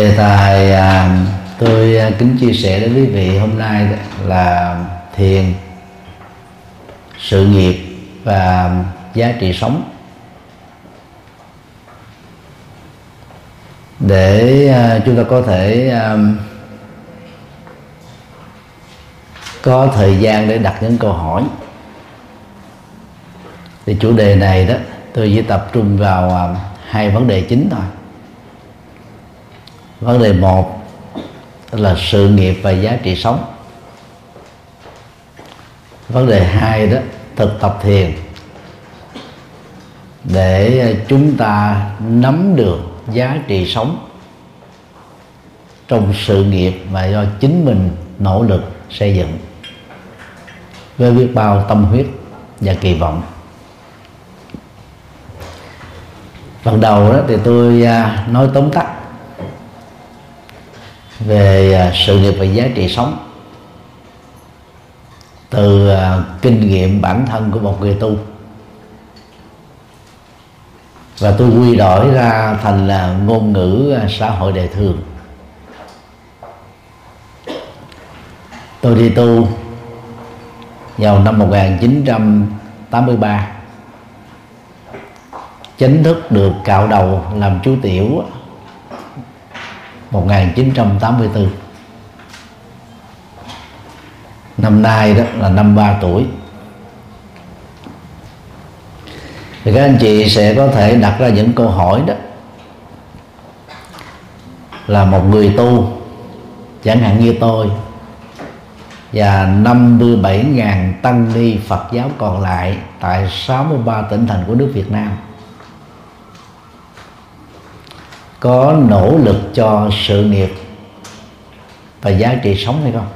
đề tài à, tôi à, kính chia sẻ đến quý vị hôm nay là thiền sự nghiệp và giá trị sống. Để à, chúng ta có thể à, có thời gian để đặt những câu hỏi. Thì chủ đề này đó tôi chỉ tập trung vào hai vấn đề chính thôi vấn đề một là sự nghiệp và giá trị sống. Vấn đề hai đó, thực tập thiền. Để chúng ta nắm được giá trị sống trong sự nghiệp mà do chính mình nỗ lực xây dựng. Với biết bao tâm huyết và kỳ vọng. Phần đầu đó thì tôi à, nói tóm tắt về à, sự nghiệp và giá trị sống. Từ à, kinh nghiệm bản thân của một người tu. Và tôi quy đổi ra thành là ngôn ngữ à, xã hội đời thường. Tôi đi tu vào năm 1983 chính thức được cạo đầu làm chú tiểu 1984 năm nay đó là năm ba tuổi. Thì các anh chị sẽ có thể đặt ra những câu hỏi đó. Là một người tu, chẳng hạn như tôi, và 57.000 tăng ni Phật giáo còn lại tại 63 tỉnh thành của nước Việt Nam. Có nỗ lực cho sự nghiệp và giá trị sống hay không?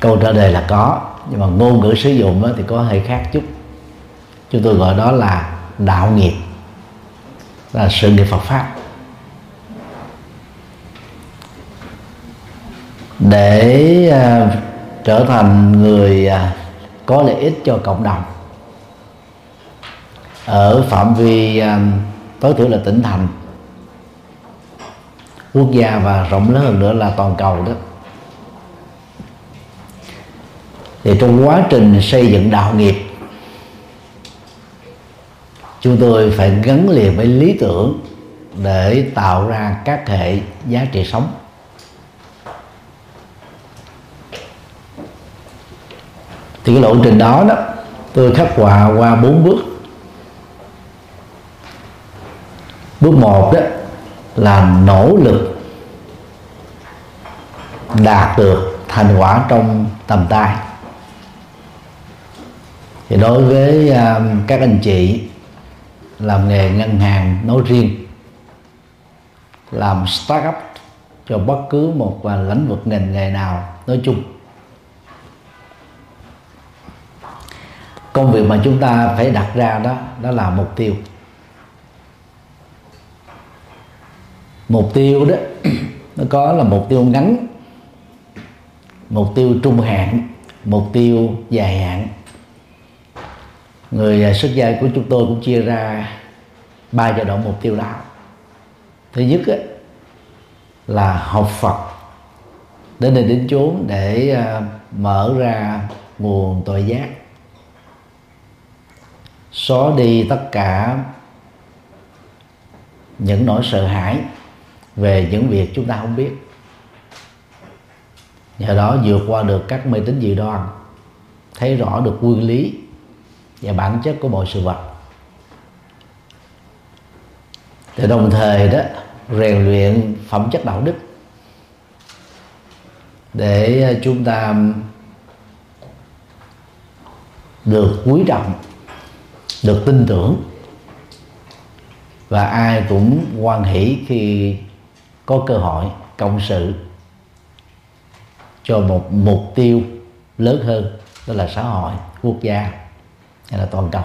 Câu trả lời là có nhưng mà ngôn ngữ sử dụng thì có hơi khác chút. Chúng tôi gọi đó là đạo nghiệp là sự nghiệp Phật pháp. Để uh, trở thành người uh, có lợi ích cho cộng đồng ở phạm vi uh, tối thiểu là tỉnh thành. Quốc gia và rộng lớn hơn nữa là toàn cầu đó. Thì trong quá trình xây dựng đạo nghiệp, chúng tôi phải gắn liền với lý tưởng để tạo ra các hệ giá trị sống. Thì cái lộ trình đó đó, tôi khắc họa qua bốn bước. Bước một đó là nỗ lực đạt được thành quả trong tầm tay. Thì đối với à, các anh chị làm nghề ngân hàng nói riêng, làm startup cho bất cứ một à, lĩnh vực ngành nghề nào nói chung, công việc mà chúng ta phải đặt ra đó đó là mục tiêu. Mục tiêu đó nó có là mục tiêu ngắn mục tiêu trung hạn mục tiêu dài hạn. Người à, xuất gia của chúng tôi cũng chia ra ba giai đoạn mục tiêu đó. Thứ nhất ấy, là học Phật đến nơi đến chốn để à, mở ra nguồn tội giác. Xóa đi tất cả những nỗi sợ hãi về những việc chúng ta không biết. Nhờ đó vượt qua được các mê tín dị đoan, thấy rõ được nguyên lý và bản chất của mọi sự vật. Thì đồng thời đó, rèn luyện phẩm chất đạo đức để chúng ta được quý trọng, được tin tưởng và ai cũng quan hỷ khi có cơ hội cộng sự cho một mục tiêu lớn hơn, đó là xã hội, quốc gia, hay là toàn cầu.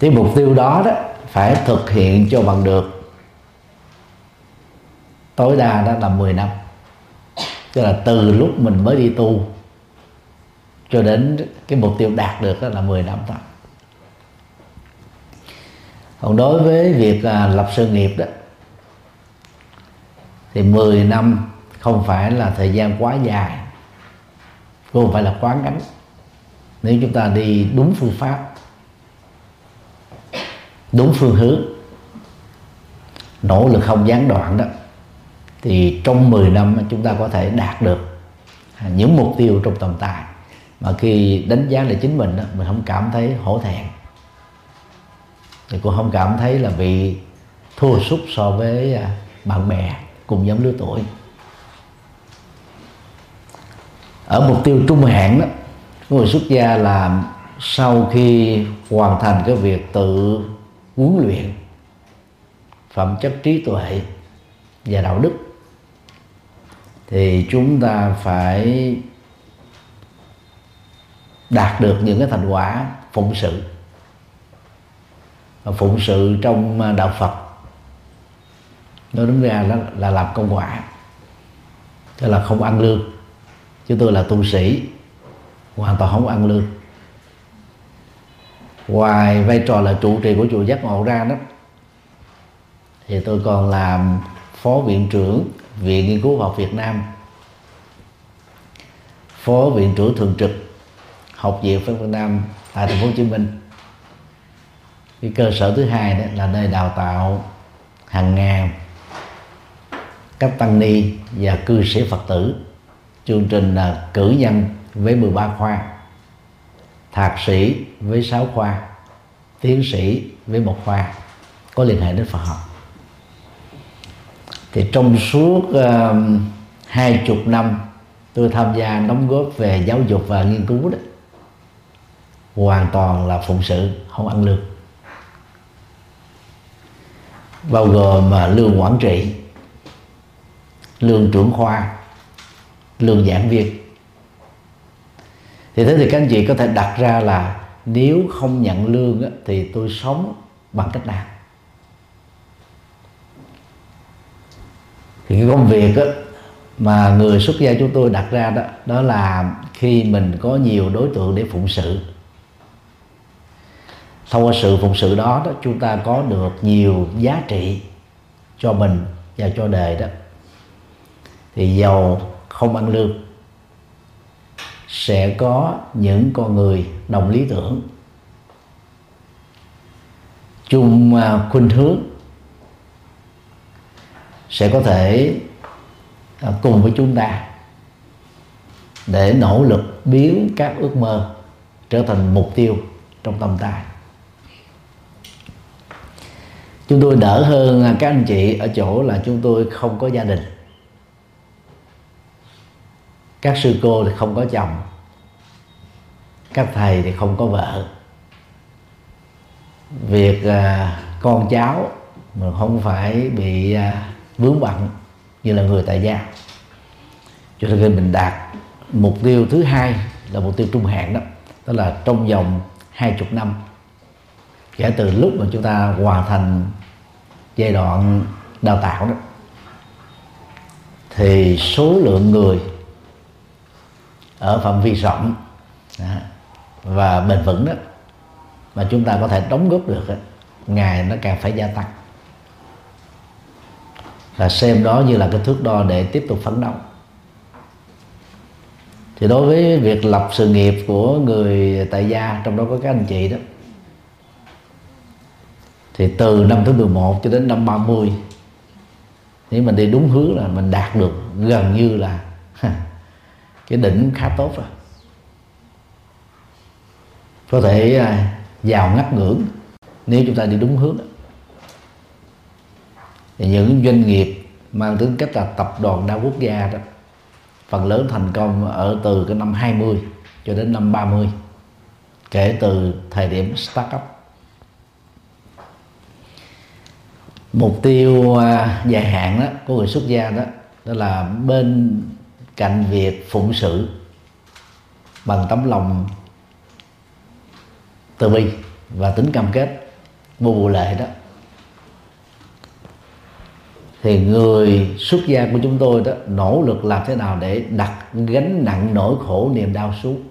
Thì mục tiêu đó đó phải thực hiện cho bằng được. Tối đa đó là 10 năm. Tức là từ lúc mình mới đi tu cho đến cái mục tiêu đạt được đó là 10 năm thôi còn đối với việc à, lập sự nghiệp đó thì 10 năm không phải là thời gian quá dài cũng không phải là quá ngắn. Nếu chúng ta đi đúng phương pháp đúng phương hướng nỗ lực không gián đoạn đó thì trong 10 năm chúng ta có thể đạt được những mục tiêu trong tầm tài mà khi đánh giá lại chính mình đó, mình không cảm thấy hổ thẹn thì cũng không cảm thấy là bị thua sút so với à, bạn bè cùng giống lứa tuổi. Ở mục tiêu trung hạn đó người xuất gia là sau khi hoàn thành cái việc tự huấn luyện phẩm chất trí tuệ và đạo đức, thì chúng ta phải đạt được những cái thành quả phụng sự phụng sự trong à, đạo Phật. Nói đúng ra đó là làm công quả. Tức là không ăn lương. Chứ tôi là tu sĩ, hoàn toàn không ăn lương. Ngoài vai trò là trụ trì của chùa giác ngộ ra đó, thì tôi còn làm phó viện trưởng viện nghiên cứu học Việt Nam. Phó viện trưởng thường trực, học viện Phật Việt Nam tại thành phố Hồ Chí Minh cái cơ sở thứ hai đó là nơi đào tạo hàng ngàn các tăng ni và cư sĩ Phật tử. Chương trình là cử nhân với 13 khoa thạc sĩ với 6 khoa tiến sĩ với một khoa có liên hệ đến Phật học. Thì trong suốt ờ, hai uh, chục năm tôi tham gia đóng góp về giáo dục và nghiên cứu đó hoàn toàn là phụng sự không ăn lương bao gồm mà lương quản trị lương trưởng khoa lương giảng viên. Thì thế thì các anh chị có thể đặt ra là nếu không nhận lương á, thì tôi sống bằng cách nào? Thì cái công việc á, mà người xuất gia chúng tôi đặt ra đó đó là khi mình có nhiều đối tượng để phụng sự thông qua sự phụng sự đó đó, chúng ta có được nhiều giá trị cho mình và cho đời đó thì giàu không ăn lương, sẽ có những con người đồng lý tưởng chung à, khuynh hướng sẽ có thể à, cùng với chúng ta để nỗ lực biến các ước mơ trở thành mục tiêu trong tâm tài chúng tôi đỡ hơn các anh chị ở chỗ là chúng tôi không có gia đình. Các sư cô thì không có chồng. Các thầy thì không có vợ. Việc à, con cháu mà không phải bị à, vướng bận như là người tại gia. Cho nên mình đạt mục tiêu thứ hai là mục tiêu trung hạn đó đó là trong vòng hai chục năm. Kể từ lúc mà chúng ta hoàn thành giai đoạn đào tạo đó thì số lượng người ở phạm vi rộng và bền vững đó mà chúng ta có thể đóng góp được đó, ngày nó càng phải gia tăng. Và xem đó như là cái thước đo để tiếp tục phấn đấu. Thì đối với việc lập sự nghiệp của người tại gia trong đó có các anh chị đó thì từ năm thứ 11 cho đến năm 30 nếu mình đi đúng hướng là mình đạt được gần như là cái đỉnh khá tốt rồi có thể giàu ngắt ngưỡng nếu chúng ta đi đúng hướng đó. thì những doanh nghiệp mang tính cách là tập đoàn đa quốc gia đó, phần lớn thành công ở từ cái năm 20 cho đến năm 30 kể từ thời điểm start up mục tiêu à, dài hạn đó của người xuất gia đó đó là bên cạnh việc phụng sự bằng tấm lòng từ bi và tính cam kết vô bù lệ đó. Thì người xuất gia của chúng tôi đó, nỗ lực làm thế nào để đặt gánh nặng nỗi khổ niềm đau xuống?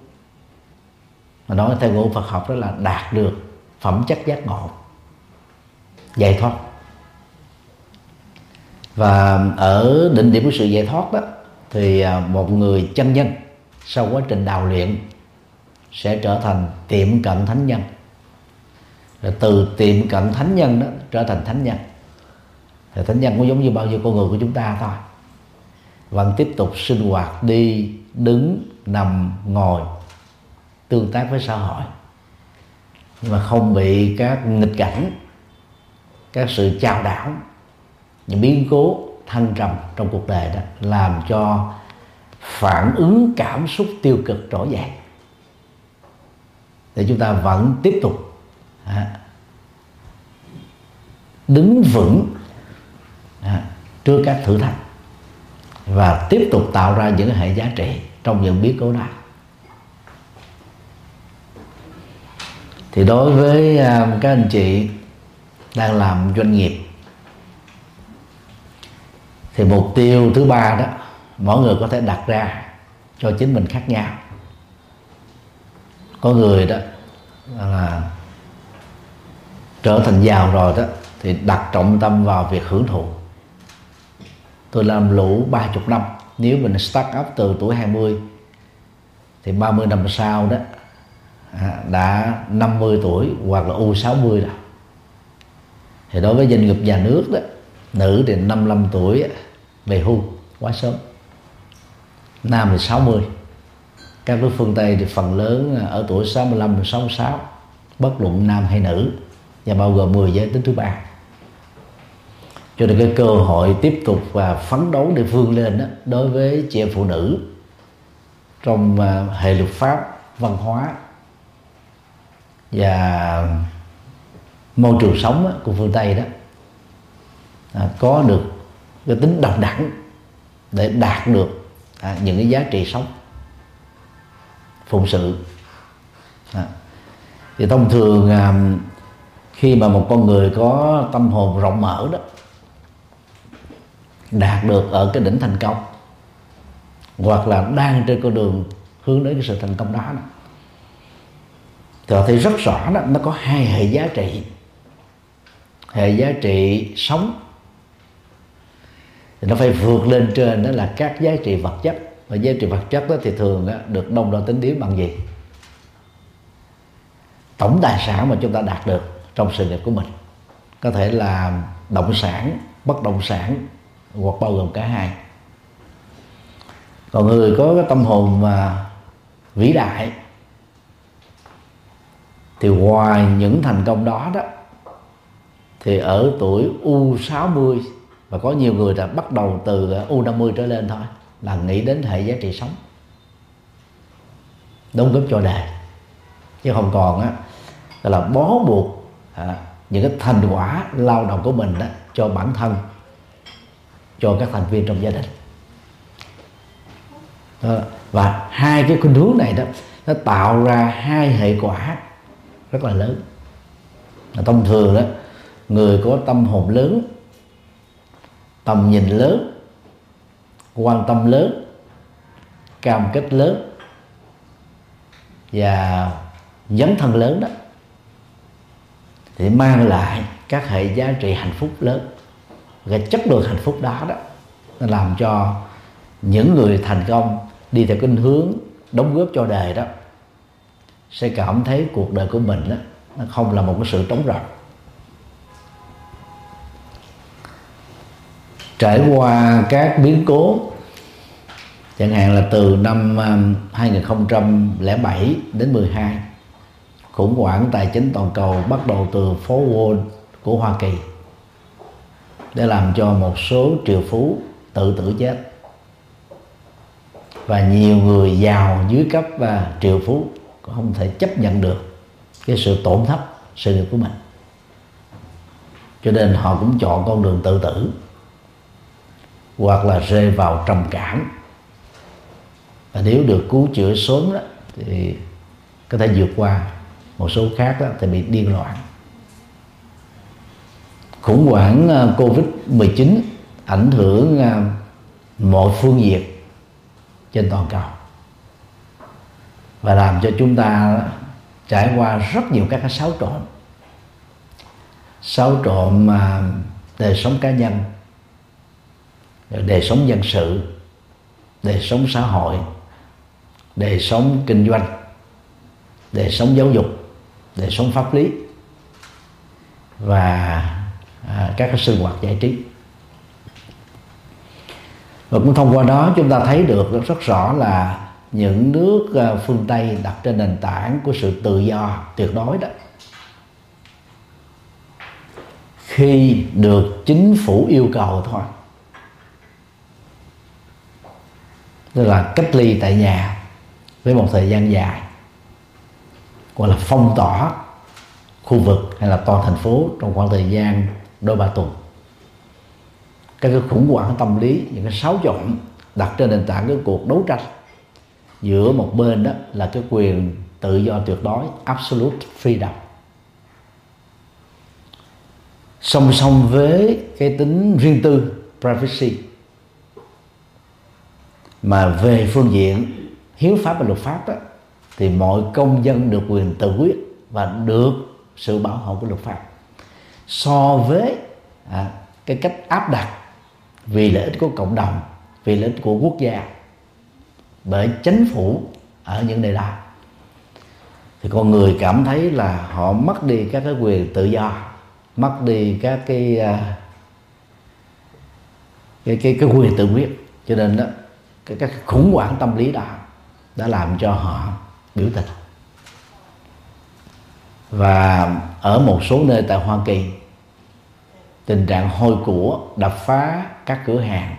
Mà nói theo ngữ Phật học đó là đạt được phẩm chất giác ngộ. Giải thoát và ở định điểm của sự giải thoát đó, thì à, một người chân nhân sau quá trình đào luyện sẽ trở thành tiệm cận thánh nhân. Rồi từ tiệm cận thánh nhân đó trở thành thánh nhân. Thì thánh nhân cũng giống như bao nhiêu con người của chúng ta thôi. Vẫn tiếp tục sinh hoạt đi, đứng, nằm, ngồi, tương tác với xã hội. Nhưng mà không bị các nghịch cảnh, các sự chao đảo những biến cố thăng trầm trong cuộc đời đó làm cho phản ứng cảm xúc tiêu cực trỗi dậy để chúng ta vẫn tiếp tục à, đứng vững à, trước các thử thách và tiếp tục tạo ra những hệ giá trị trong những biến cố này thì đối với à, các anh chị đang làm doanh nghiệp thì mục tiêu thứ ba đó, mỗi người có thể đặt ra cho chính mình khác nhau. Có người đó là trở thành giàu rồi đó, thì đặt trọng tâm vào việc hưởng thụ. Tôi làm lũ ba chục năm, nếu mình start up từ tuổi 20 thì 30 năm sau đó à, đã 50 tuổi hoặc là u 60 rồi. Thì đối với doanh nghiệp nhà nước đó nữ thì 55 tuổi về hưu quá sớm. Nam thì 60 các nước phương Tây thì phần lớn ở tuổi 65 66 bất luận nam hay nữ và bao gồm 10 giới tính thứ ba. Cho nên cái cơ hội tiếp tục và phấn đấu để vươn lên đó, đối với chị em phụ nữ trong à, hệ luật pháp văn hóa và môi trường sống của phương tây đó à, có được cái tính đồng đẳng để đạt được à, những cái giá trị sống phụng sự à. thì thông thường à, khi mà một con người có tâm hồn rộng mở đó đạt được ở cái đỉnh thành công hoặc là đang trên con đường hướng đến cái sự thành công đó, đó thì họ thấy rất rõ đó nó có hai hệ giá trị hệ giá trị sống thì nó phải vượt lên trên đó là các giá trị vật chất. Và giá trị vật chất đó thì thường đó, được đông đo tính điểm bằng gì? Tổng tài sản mà chúng ta đạt được trong sự nghiệp của mình. Có thể là động sản bất động sản hoặc bao gồm cả hai. Còn người có cái tâm hồn mà vĩ đại thì ngoài những thành công đó đó thì ở tuổi U60 và có nhiều người đã bắt đầu từ à, U50 trở lên thôi là nghĩ đến hệ giá trị sống. Đóng góp cho đời chứ không còn á là bó buộc à, những cái thành quả lao động của mình đó cho bản thân cho các thành viên trong gia đình. À, và hai cái khuynh hướng này đó nó tạo ra hai hệ quả rất là lớn. Thông thường đó người có tâm hồn lớn tầm nhìn lớn, quan tâm lớn, cam kết lớn và dấn thân lớn đó. Thì mang lại các hệ giá trị hạnh phúc lớn. Cái chất lượng hạnh phúc đó đó, nó làm cho những người thành công đi theo cái hướng đóng góp cho đời đó, sẽ cảm thấy cuộc đời của mình đó, nó không là một cái sự trống rỗng. Trải qua các biến cố, chẳng hạn là từ năm um, 2007 đến 12 khủng hoảng tài chính toàn cầu bắt đầu từ phố Wall của Hoa Kỳ, để làm cho một số triệu phú tự tử chết. Và nhiều người giàu dưới cấp và triệu phú không thể chấp nhận được cái sự tổn thất sự nghiệp của mình. Cho nên họ cũng chọn con đường tự tử hoặc là rơi vào trầm cảm. Và nếu được cứu chữa sớm đó, thì có thể vượt qua. Một số khác đó thì bị điên loạn. Khủng hoảng à, covid 19 ảnh hưởng à, mọi phương diện trên toàn cầu. Và làm cho chúng ta trải qua rất nhiều các cái xáo trộn. Xáo trộn mà đời sống cá nhân đời sống dân sự đời sống xã hội đời sống kinh doanh đời sống giáo dục đời sống pháp lý và à, các cái sinh hoạt giải trí. Và cũng thông qua đó chúng ta thấy được rất rõ là những nước à, phương tây đặt trên nền tảng của sự tự do tuyệt đối đó. Khi được chính phủ yêu cầu thôi tức là cách ly tại nhà với một thời gian dài. Gọi là phong tỏa khu vực hay là toàn thành phố trong khoảng thời gian đôi ba tuần. Các cái khủng hoảng tâm lý, những cái xáo trộn đặt trên nền tảng cái cuộc đấu tranh giữa một bên đó là cái quyền tự do tuyệt đối, absolute freedom. Song song với cái tính riêng tư, privacy mà về phương diện hiếu pháp và luật pháp đó, thì mọi công dân được quyền tự quyết và được sự bảo hộ của luật pháp. So với à, cái cách áp đặt vì lợi ích của cộng đồng vì lợi ích của quốc gia bởi chính phủ ở những nơi đó thì con người cảm thấy là họ mất đi các cái quyền tự do mất đi các cái à, cái cái, cái quyền tự quyết. Cho nên đó cái, cái khủng hoảng tâm lý đó đã làm cho họ biểu tình. Và ở một số nơi tại Hoa Kỳ tình trạng hôi của đập phá các cửa hàng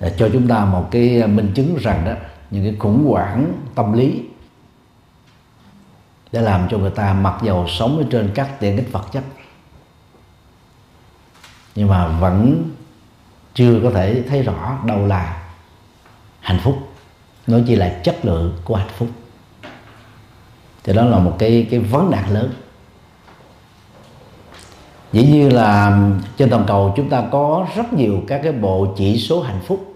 để cho chúng ta một cái minh chứng rằng đó những cái khủng hoảng tâm lý để làm cho người ta mặc dầu sống ở trên các tiện ích vật chất nhưng mà vẫn chưa có thể thấy rõ đâu là hạnh phúc. Nó chỉ là chất lượng của hạnh phúc. Thì đó là một cái cái vấn nạn lớn. Dĩ nhiên là trên toàn cầu chúng ta có rất nhiều các cái bộ chỉ số hạnh phúc.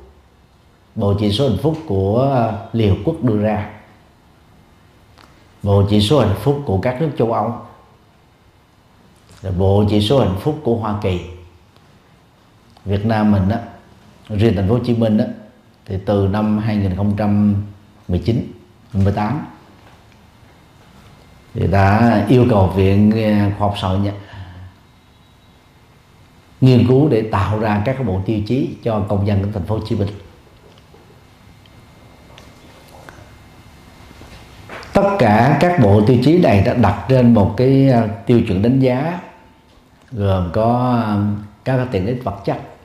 Bộ chỉ số hạnh phúc của à, liên hợp quốc đưa ra. Bộ chỉ số hạnh phúc của các nước châu âu. Bộ chỉ số hạnh phúc của hoa kỳ việt nam mình đó riêng thành phố hồ chí minh đó thì từ năm 2019 18 thì đã yêu cầu viện à, khoa học xã hội nghiên cứu để tạo ra các bộ tiêu chí cho công dân của thành phố Hồ Chí Minh. Tất cả các bộ tiêu chí này đã đặt trên một cái à, tiêu chuẩn đánh giá, gồm có à, các tiện ích vật chất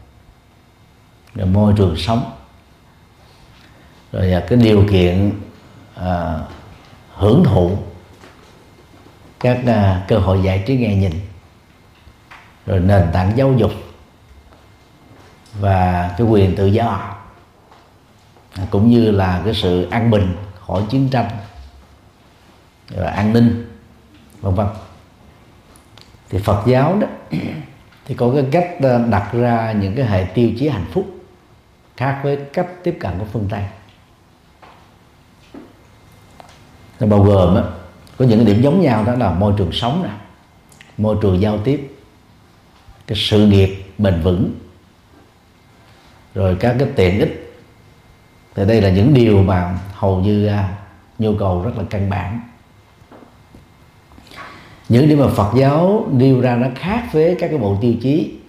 rồi môi trường sống. Rồi à, cái điều kiện à, hưởng thụ các à, cơ hội giải trí nghe nhìn. Rồi nền tảng giáo dục và cái quyền tự do. À, cũng như là cái sự an bình khỏi chiến tranh và an ninh vân vân. Thì Phật giáo đó thì có cái cách à, đặt ra những cái hệ tiêu chí hạnh phúc khác với cách tiếp cận của phương Tây. Nó bao gồm á, có những cái điểm giống nhau đó là môi trường sống nè môi trường giao tiếp cái sự nghiệp bền vững rồi các cái tiện ích. Thì đây là những điều mà hầu như à, nhu cầu rất là căn bản. Những điểm mà Phật giáo nêu ra nó khác với các cái bộ tiêu chí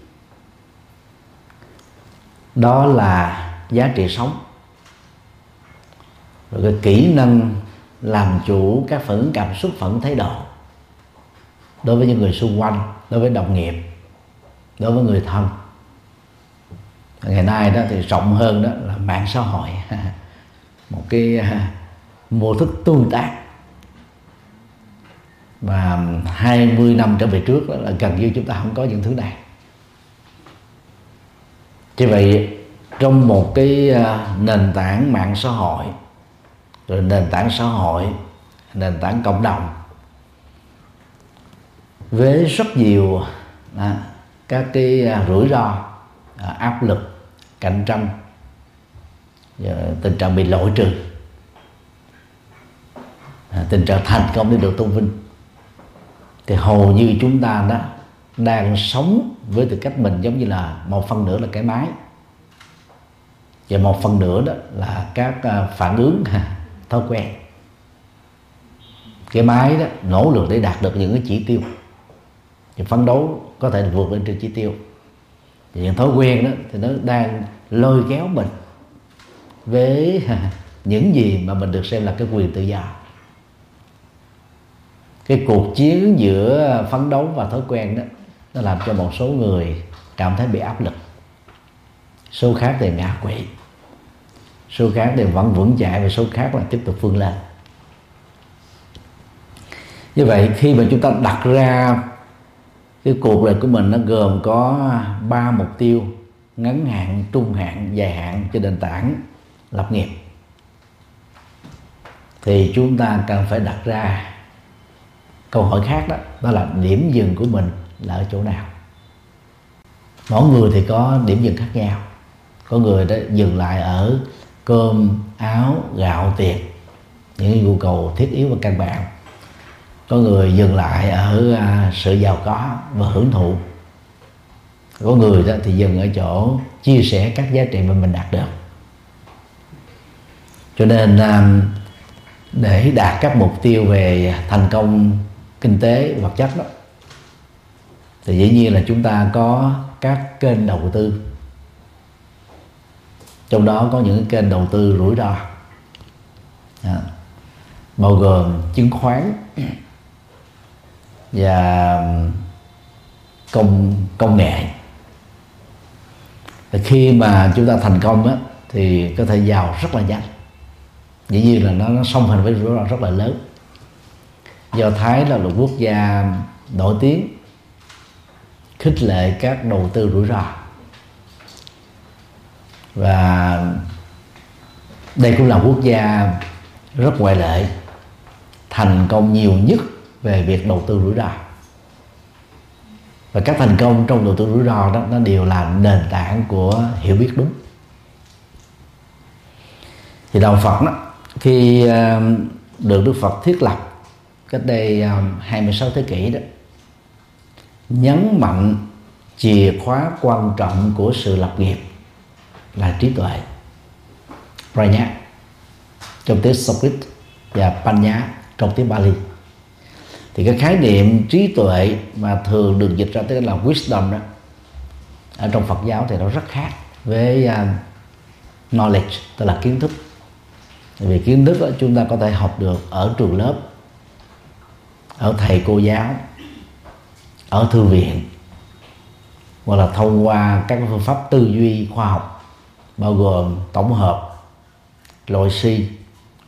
đó là giá trị sống. Rồi cái kỹ năng làm chủ các phản ứng cảm xúc phản ứng thái độ đối với những người xung quanh, đối với đồng nghiệp, đối với người thân. Ngày nay đó thì rộng hơn đó là mạng xã hội. Một cái à, mô thức tương tác. Và 20 năm trở về trước đó là gần như chúng ta không có những thứ này. Như vậy trong một cái à, nền tảng mạng xã hội rồi nền tảng xã hội nền tảng cộng đồng. Với rất nhiều à, các cái à, rủi ro à, áp lực cạnh tranh và tình trạng bị loại trừ à, tình trạng thành công để được tôn vinh. Thì hầu như chúng ta đó đang sống với tư cách mình giống như là một phần nữa là cái máy và một phần nữa đó là các à, phản ứng thói quen. Cái máy đó nỗ lực để đạt được những cái chỉ tiêu. Thì phấn đấu có thể vượt lên trên chỉ tiêu. Thì những thói quen đó thì nó đang lôi kéo mình với những gì mà mình được xem là cái quyền tự do. Cái cuộc chiến giữa phấn đấu và thói quen đó, nó làm cho một số người cảm thấy bị áp lực số khác thì ngã quỵ. Số khác thì vẫn vững chạy và số khác là tiếp tục vươn lên. Như vậy, khi mà chúng ta đặt ra cái cuộc đời của mình, nó gồm có ba mục tiêu, ngắn hạn, trung hạn, dài hạn trên nền tảng lập nghiệp. Thì chúng ta cần phải đặt ra câu hỏi khác đó đó là điểm dừng của mình là ở chỗ nào? Mỗi người thì có điểm dừng khác nhau có người đã dừng lại ở cơm, áo, gạo tiền những nhu cầu thiết yếu và căn bản. Có người dừng lại ở à, sự giàu có và hưởng thụ. Có người đó thì dừng ở chỗ chia sẻ các giá trị mà mình đạt được. Cho nên à, để đạt các mục tiêu về thành công kinh tế vật chất đó, thì dĩ nhiên là chúng ta có các kênh đầu tư trong đó có những kênh đầu tư rủi ro. À, bao gồm chứng khoán và công công nghệ. Và khi mà chúng ta thành công á, thì có thể giàu rất là nhanh. Dĩ nhiên là nó, nó song hành với rủi ro rất là lớn. Do thái là một quốc gia nổi tiếng khích lệ các đầu tư rủi ro và đây cũng là quốc gia rất ngoại lệ, thành công nhiều nhất về việc đầu tư rủi ro. Và các thành công trong đầu tư rủi ro đó, nó đều là nền tảng của hiểu biết đúng. Thì đạo Phật đó, khi ờ, được Đức Phật thiết lập cách đây ờ, 26 thế kỷ đó, nhấn mạnh chìa khóa quan trọng của sự lập nghiệp là trí tuệ. Pranya trong tiếng Sanskrit và Panya trong tiếng Bali. Thì cái khái niệm trí tuệ mà thường được dịch ra tiếng là wisdom đó ở trong Phật giáo thì nó rất khác với uh, knowledge tức là kiến thức. Vì kiến thức đó chúng ta có thể học được ở trường lớp ở thầy cô giáo ở thư viện hoặc là thông qua các phương pháp tư duy khoa học bao gồm tổng hợp loại suy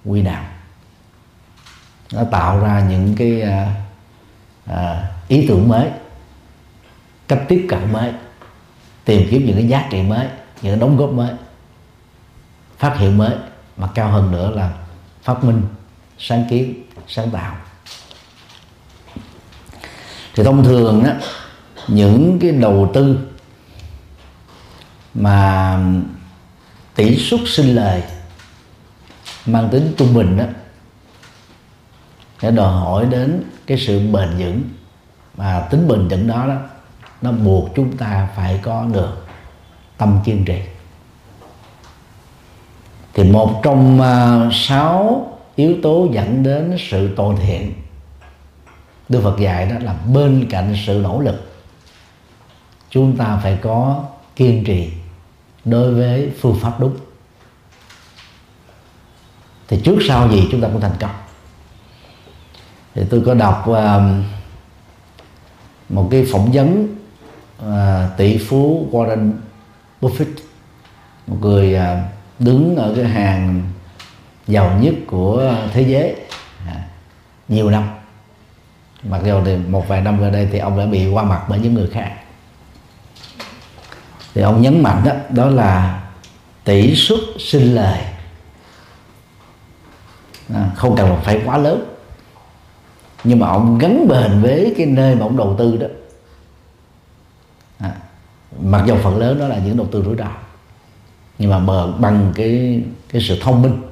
quy nạp, nó tạo ra những cái à, à, ý tưởng mới cách tiếp cận mới tìm kiếm những cái giá trị mới những cái đóng góp mới phát hiện mới mà cao hơn nữa là phát minh sáng kiến sáng tạo. Thì thông thường á những cái đầu tư mà tỷ suất sinh lời mang tính trung bình đó sẽ đòi hỏi đến cái sự bền vững. Mà tính bền vững đó đó nó buộc chúng ta phải có được tâm kiên trì. Thì một trong uh, sáu yếu tố dẫn đến sự toàn thiện Đức Phật dạy đó là bên cạnh sự nỗ lực chúng ta phải có kiên trì đối với phương pháp đúng. Thì trước sau gì chúng ta cũng thành công. Thì tôi có đọc uh, một cái phỏng vấn uh, tỷ phú Warren Buffett một người uh, đứng ở cái hàng giàu nhất của thế giới à, nhiều năm. Mặc dù thì một vài năm gần đây thì ông đã bị qua mặt bởi những người khác thì ông nhấn mạnh đó đó là tỷ suất sinh lời. À, không cần phải quá lớn. Nhưng mà ông gắn bền với cái nơi mà ông đầu tư đó. À, mặc dù phần lớn đó là những đầu tư rủi ro nhưng mà bờ bằng cái cái sự thông minh.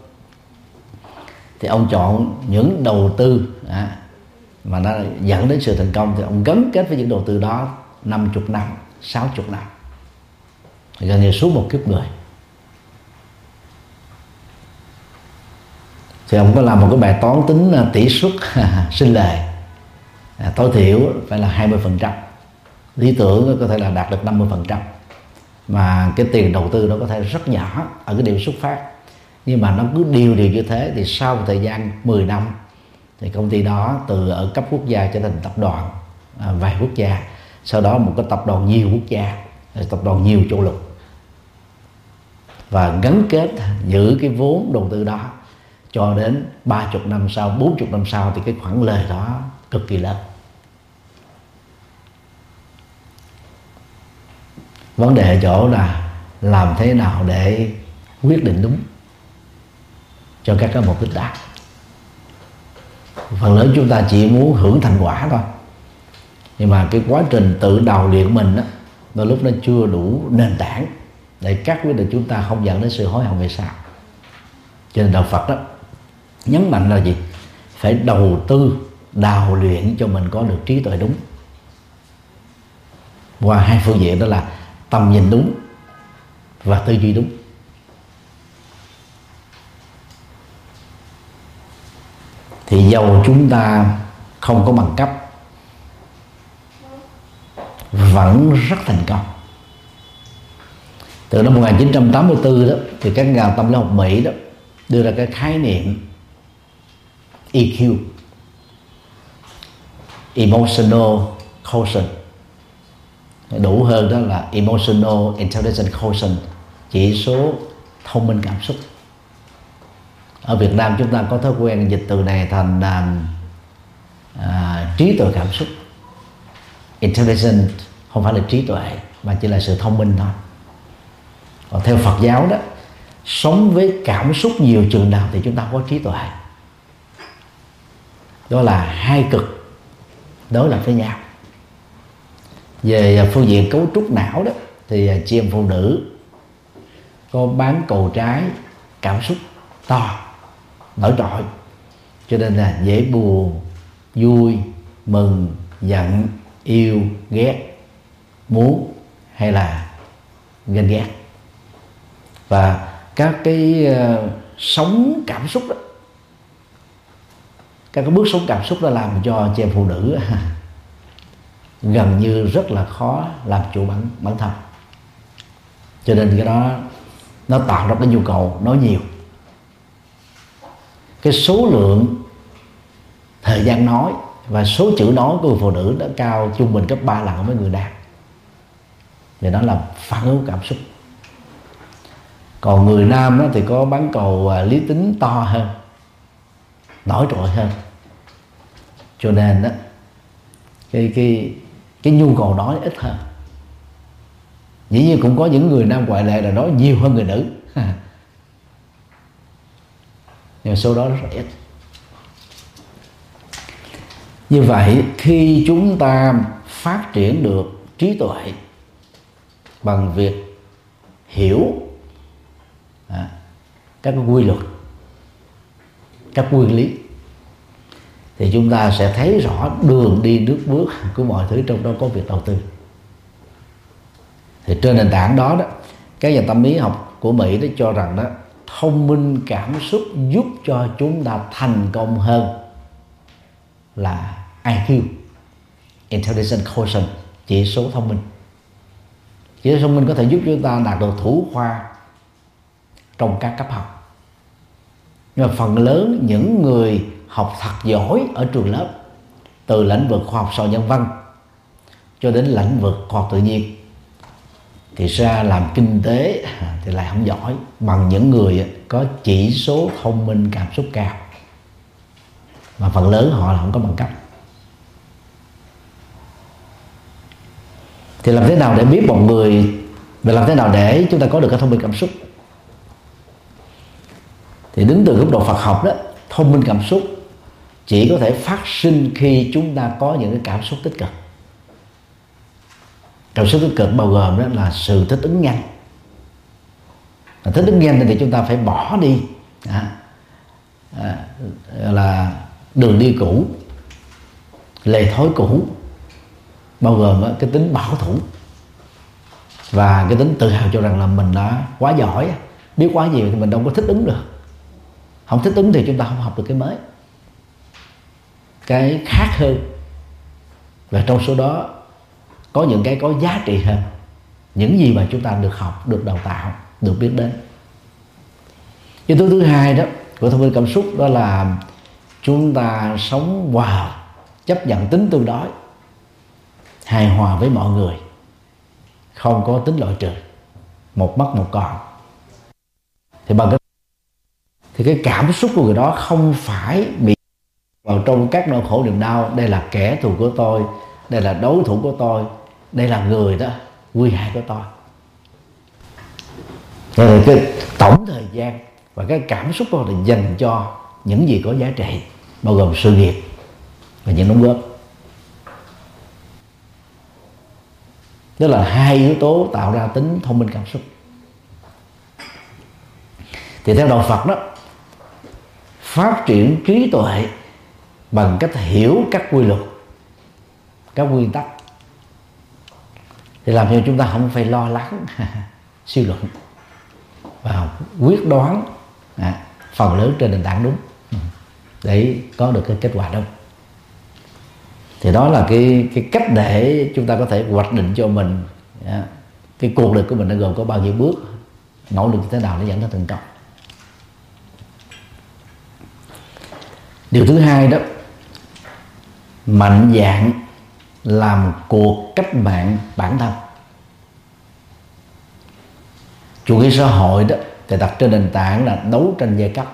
Thì ông chọn những đầu tư à, mà nó dẫn đến sự thành công. Thì ông gắn kết với những đầu tư đó 50 năm 60 năm gần như suốt một kiếp người. Thì ông có làm một cái bài toán tính à, tỷ suất sinh lời. À, tối thiểu phải là 20 phần trăm. Lý tưởng có thể là đạt được 50 phần trăm. Mà cái tiền đầu tư đó có thể rất nhỏ ở cái điểm xuất phát. Nhưng mà nó cứ điều điều như thế thì sau một thời gian 10 năm thì công ty đó từ ở cấp quốc gia trở thành tập đoàn à, vài quốc gia sau đó một cái tập đoàn nhiều quốc gia tập đoàn nhiều châu lục và gắn kết giữ cái vốn đầu tư đó cho đến ba chục năm sau, bốn chục năm sau thì cái khoản lời đó cực kỳ lớn. Vấn đề ở chỗ là làm thế nào để quyết định đúng cho các cái mục đích đạt phần lớn chúng ta chỉ muốn hưởng thành quả thôi. Nhưng mà cái quá trình tự đào luyện mình đó đôi lúc nó chưa đủ nền tảng để các quyết định chúng ta không dẫn đến sự hối hận về sau. Cho nên đạo Phật đó nhấn mạnh là gì? Phải đầu tư, đào luyện cho mình có được trí tuệ đúng. Qua hai phương diện đó là tầm nhìn đúng và tư duy đúng. Thì dầu chúng ta không có bằng cấp vẫn rất thành công. Từ năm 1984 đó thì các nhà tâm lý học Mỹ đó đưa ra cái khái niệm EQ emotional quotient. Đủ hơn đó là emotional intelligence quotient chỉ số thông minh cảm xúc. Ở Việt Nam chúng ta có thói quen dịch từ này thành à, trí tuệ cảm xúc intelligent, không phải là trí tuệ, mà chỉ là sự thông minh thôi. Còn theo Phật giáo đó, sống với cảm xúc nhiều chừng nào thì chúng ta có trí tuệ. Đó là hai cực đối lập với nhau. Về phương diện cấu trúc não đó, thì chị em phụ nữ có bán cầu trái cảm xúc to, nổi trội, cho nên là dễ buồn, vui, mừng, giận yêu ghét muốn hay là ghen ghét. Và các cái uh, sống cảm xúc đó các cái bước sống cảm xúc đó làm cho chị em phụ nữ gần như rất là khó làm chủ bản bản thân. Cho nên cái đó nó tạo ra cái nhu cầu nói nhiều. Cái số lượng thời gian nói và số chữ nói của người phụ nữ đã cao trung bình gấp 3 lần với người đàn thì đó là phản ứng cảm xúc. Còn người nam đó thì có bán cầu à, lý tính to hơn, nổi trội hơn. Cho nên đó cái cái cái nhu cầu nói ít hơn. Dĩ nhiên cũng có những người nam ngoại lệ là nói nhiều hơn người nữ. Nhưng số đó rất là ít như vậy khi chúng ta phát triển được trí tuệ bằng việc hiểu à, các quy luật các nguyên lý thì chúng ta sẽ thấy rõ đường đi nước bước của mọi thứ trong đó có việc đầu tư. Thì trên nền tảng đó đó các nhà tâm lý học của Mỹ đã cho rằng đó thông minh cảm xúc giúp cho chúng ta thành công hơn là IQ intelligence quotient chỉ số thông minh. Chỉ số thông minh có thể giúp chúng ta đạt được thủ khoa trong các cấp học. Nhưng mà phần lớn những người học thật giỏi ở trường lớp, từ lĩnh vực khoa học xã nhân văn cho đến lĩnh vực khoa học tự nhiên, thì ra làm kinh tế thì lại không giỏi, bằng những người có chỉ số thông minh cảm xúc cao. Mà phần lớn họ là không có bằng cấp. Thì làm thế nào để biết một người và làm thế nào để chúng ta có được cái thông minh cảm xúc? Thì đứng từ góc độ Phật học đó thông minh cảm xúc chỉ có thể phát sinh khi chúng ta có những cái cảm xúc tích cực. Cảm xúc tích cực bao gồm đó là sự thích ứng nhanh. Và thích ứng nhanh thì chúng ta phải bỏ đi. À, à, là đường đi cũ lề thói cũ bao gồm cái tính bảo thủ. Và cái tính tự hào cho rằng là mình đã quá giỏi biết quá nhiều thì mình đâu có thích ứng được. Không thích ứng thì chúng ta không học được cái mới. Cái khác hơn và trong số đó có những cái có giá trị hơn. Những gì mà chúng ta được học, được đào tạo, được biết đến. Yếu tố thứ hai đó của thông minh cảm xúc đó là chúng ta sống hòa, chấp nhận tính tương đối hài hòa với mọi người. Không có tính loại trừ. Một mất một còn thì bằng cái thì cái cảm xúc của người đó không phải bị vào trong các nỗi khổ niềm đau. Đây là kẻ thù của tôi. Đây là đối thủ của tôi. Đây là người đó, nguy hại của tôi. Rồi cái tổng thời gian và cái cảm xúc của là dành cho những gì có giá trị, bao gồm sự nghiệp và những đóng góp. Đó là hai yếu tố tạo ra tính thông minh cảm xúc. Thì theo đạo Phật đó phát triển trí tuệ bằng cách hiểu các quy luật các nguyên tắc thì làm cho chúng ta không phải lo lắng suy luận và quyết đoán à, phần lớn trên nền tảng đúng. Ừ, để có được cái kết quả đúng thì đó là cái cái cách để chúng ta có thể hoạch định cho mình yeah, cái cuộc đời của mình nó gồm có bao nhiêu bước nỗ lực như thế nào để dẫn đến thành công. Điều thứ hai đó mạnh dạng làm cuộc cách mạng bản thân. Chủ nghĩa xã hội đó thì đặt trên nền tảng là đấu tranh giai cấp.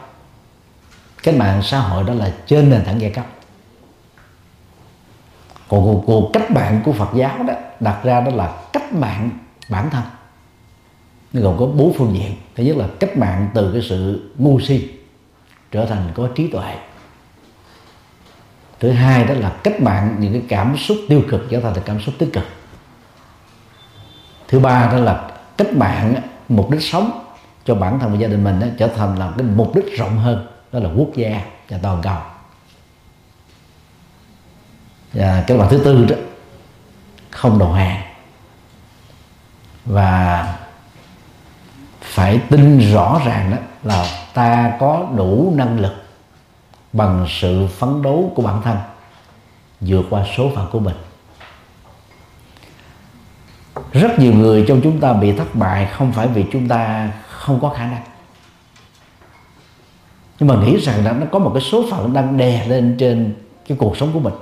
Cách mạng xã hội đó là trên nền tảng giai cấp còn cuộc, cuộc cách mạng của Phật giáo đó đặt ra đó là cách mạng bản thân. Nó gồm có bốn phương diện. Thứ nhất là cách mạng từ cái sự ngu si trở thành có trí tuệ. Thứ hai đó là cách mạng những cái cảm xúc tiêu cực trở thành là cảm xúc tích cực. Thứ ba đó là cách mạng mục đích sống cho bản thân và gia đình mình đó, trở thành là cái mục đích rộng hơn đó là quốc gia và toàn cầu và cái loại thứ tư đó, không đầu hàng. Và phải tin rõ ràng đó là ta có đủ năng lực bằng sự phấn đấu của bản thân, vượt qua số phận của mình. Rất nhiều người trong chúng ta bị thất bại không phải vì chúng ta không có khả năng. Nhưng mà nghĩ rằng là nó có một cái số phận đang đè lên trên cái cuộc sống của mình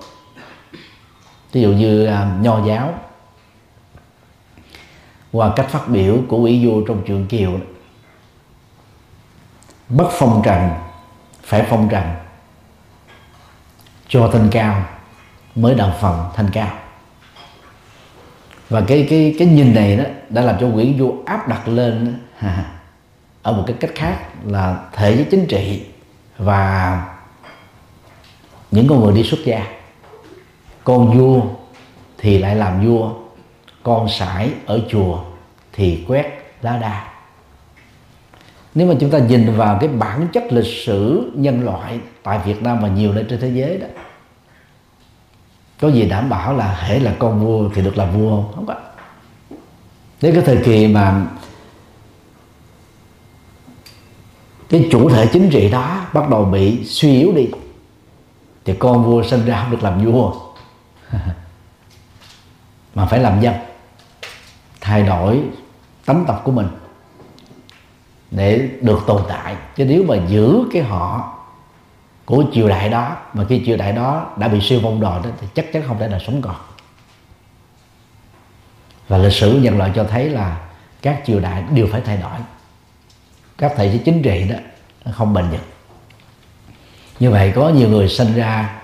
ví dụ như à, nho giáo. Qua cách phát biểu của ủy vua trong trường kiều bất phong trần, phải phong trần. Cho thanh cao, mới đạo phần thanh cao. Và cái cái cái nhìn này đó, đã làm cho Nguyễn Du áp đặt lên ở một cái cách khác là thể chế chính trị và những con người đi xuất gia con vua thì lại làm vua, con sải ở chùa thì quét lá đa. Nếu mà chúng ta nhìn vào cái bản chất lịch sử nhân loại tại Việt Nam và nhiều nơi trên thế giới đó, có gì đảm bảo là hễ là con vua thì được làm vua không? Không có. Đến cái thời kỳ mà cái chủ thể chính trị đó bắt đầu bị suy yếu đi, thì con vua sinh ra không được làm vua. mà phải làm dân thay đổi tấm tập của mình để được tồn tại. Chứ nếu mà giữ cái họ của triều đại đó, mà khi triều đại đó đã bị siêu vong đòi đó, thì chắc chắn không thể là sống còn. Và lịch sử nhân loại cho thấy là các triều đại đều phải thay đổi. Các thầy chế chính trị đó, nó không bền vững. Như vậy có nhiều người sinh ra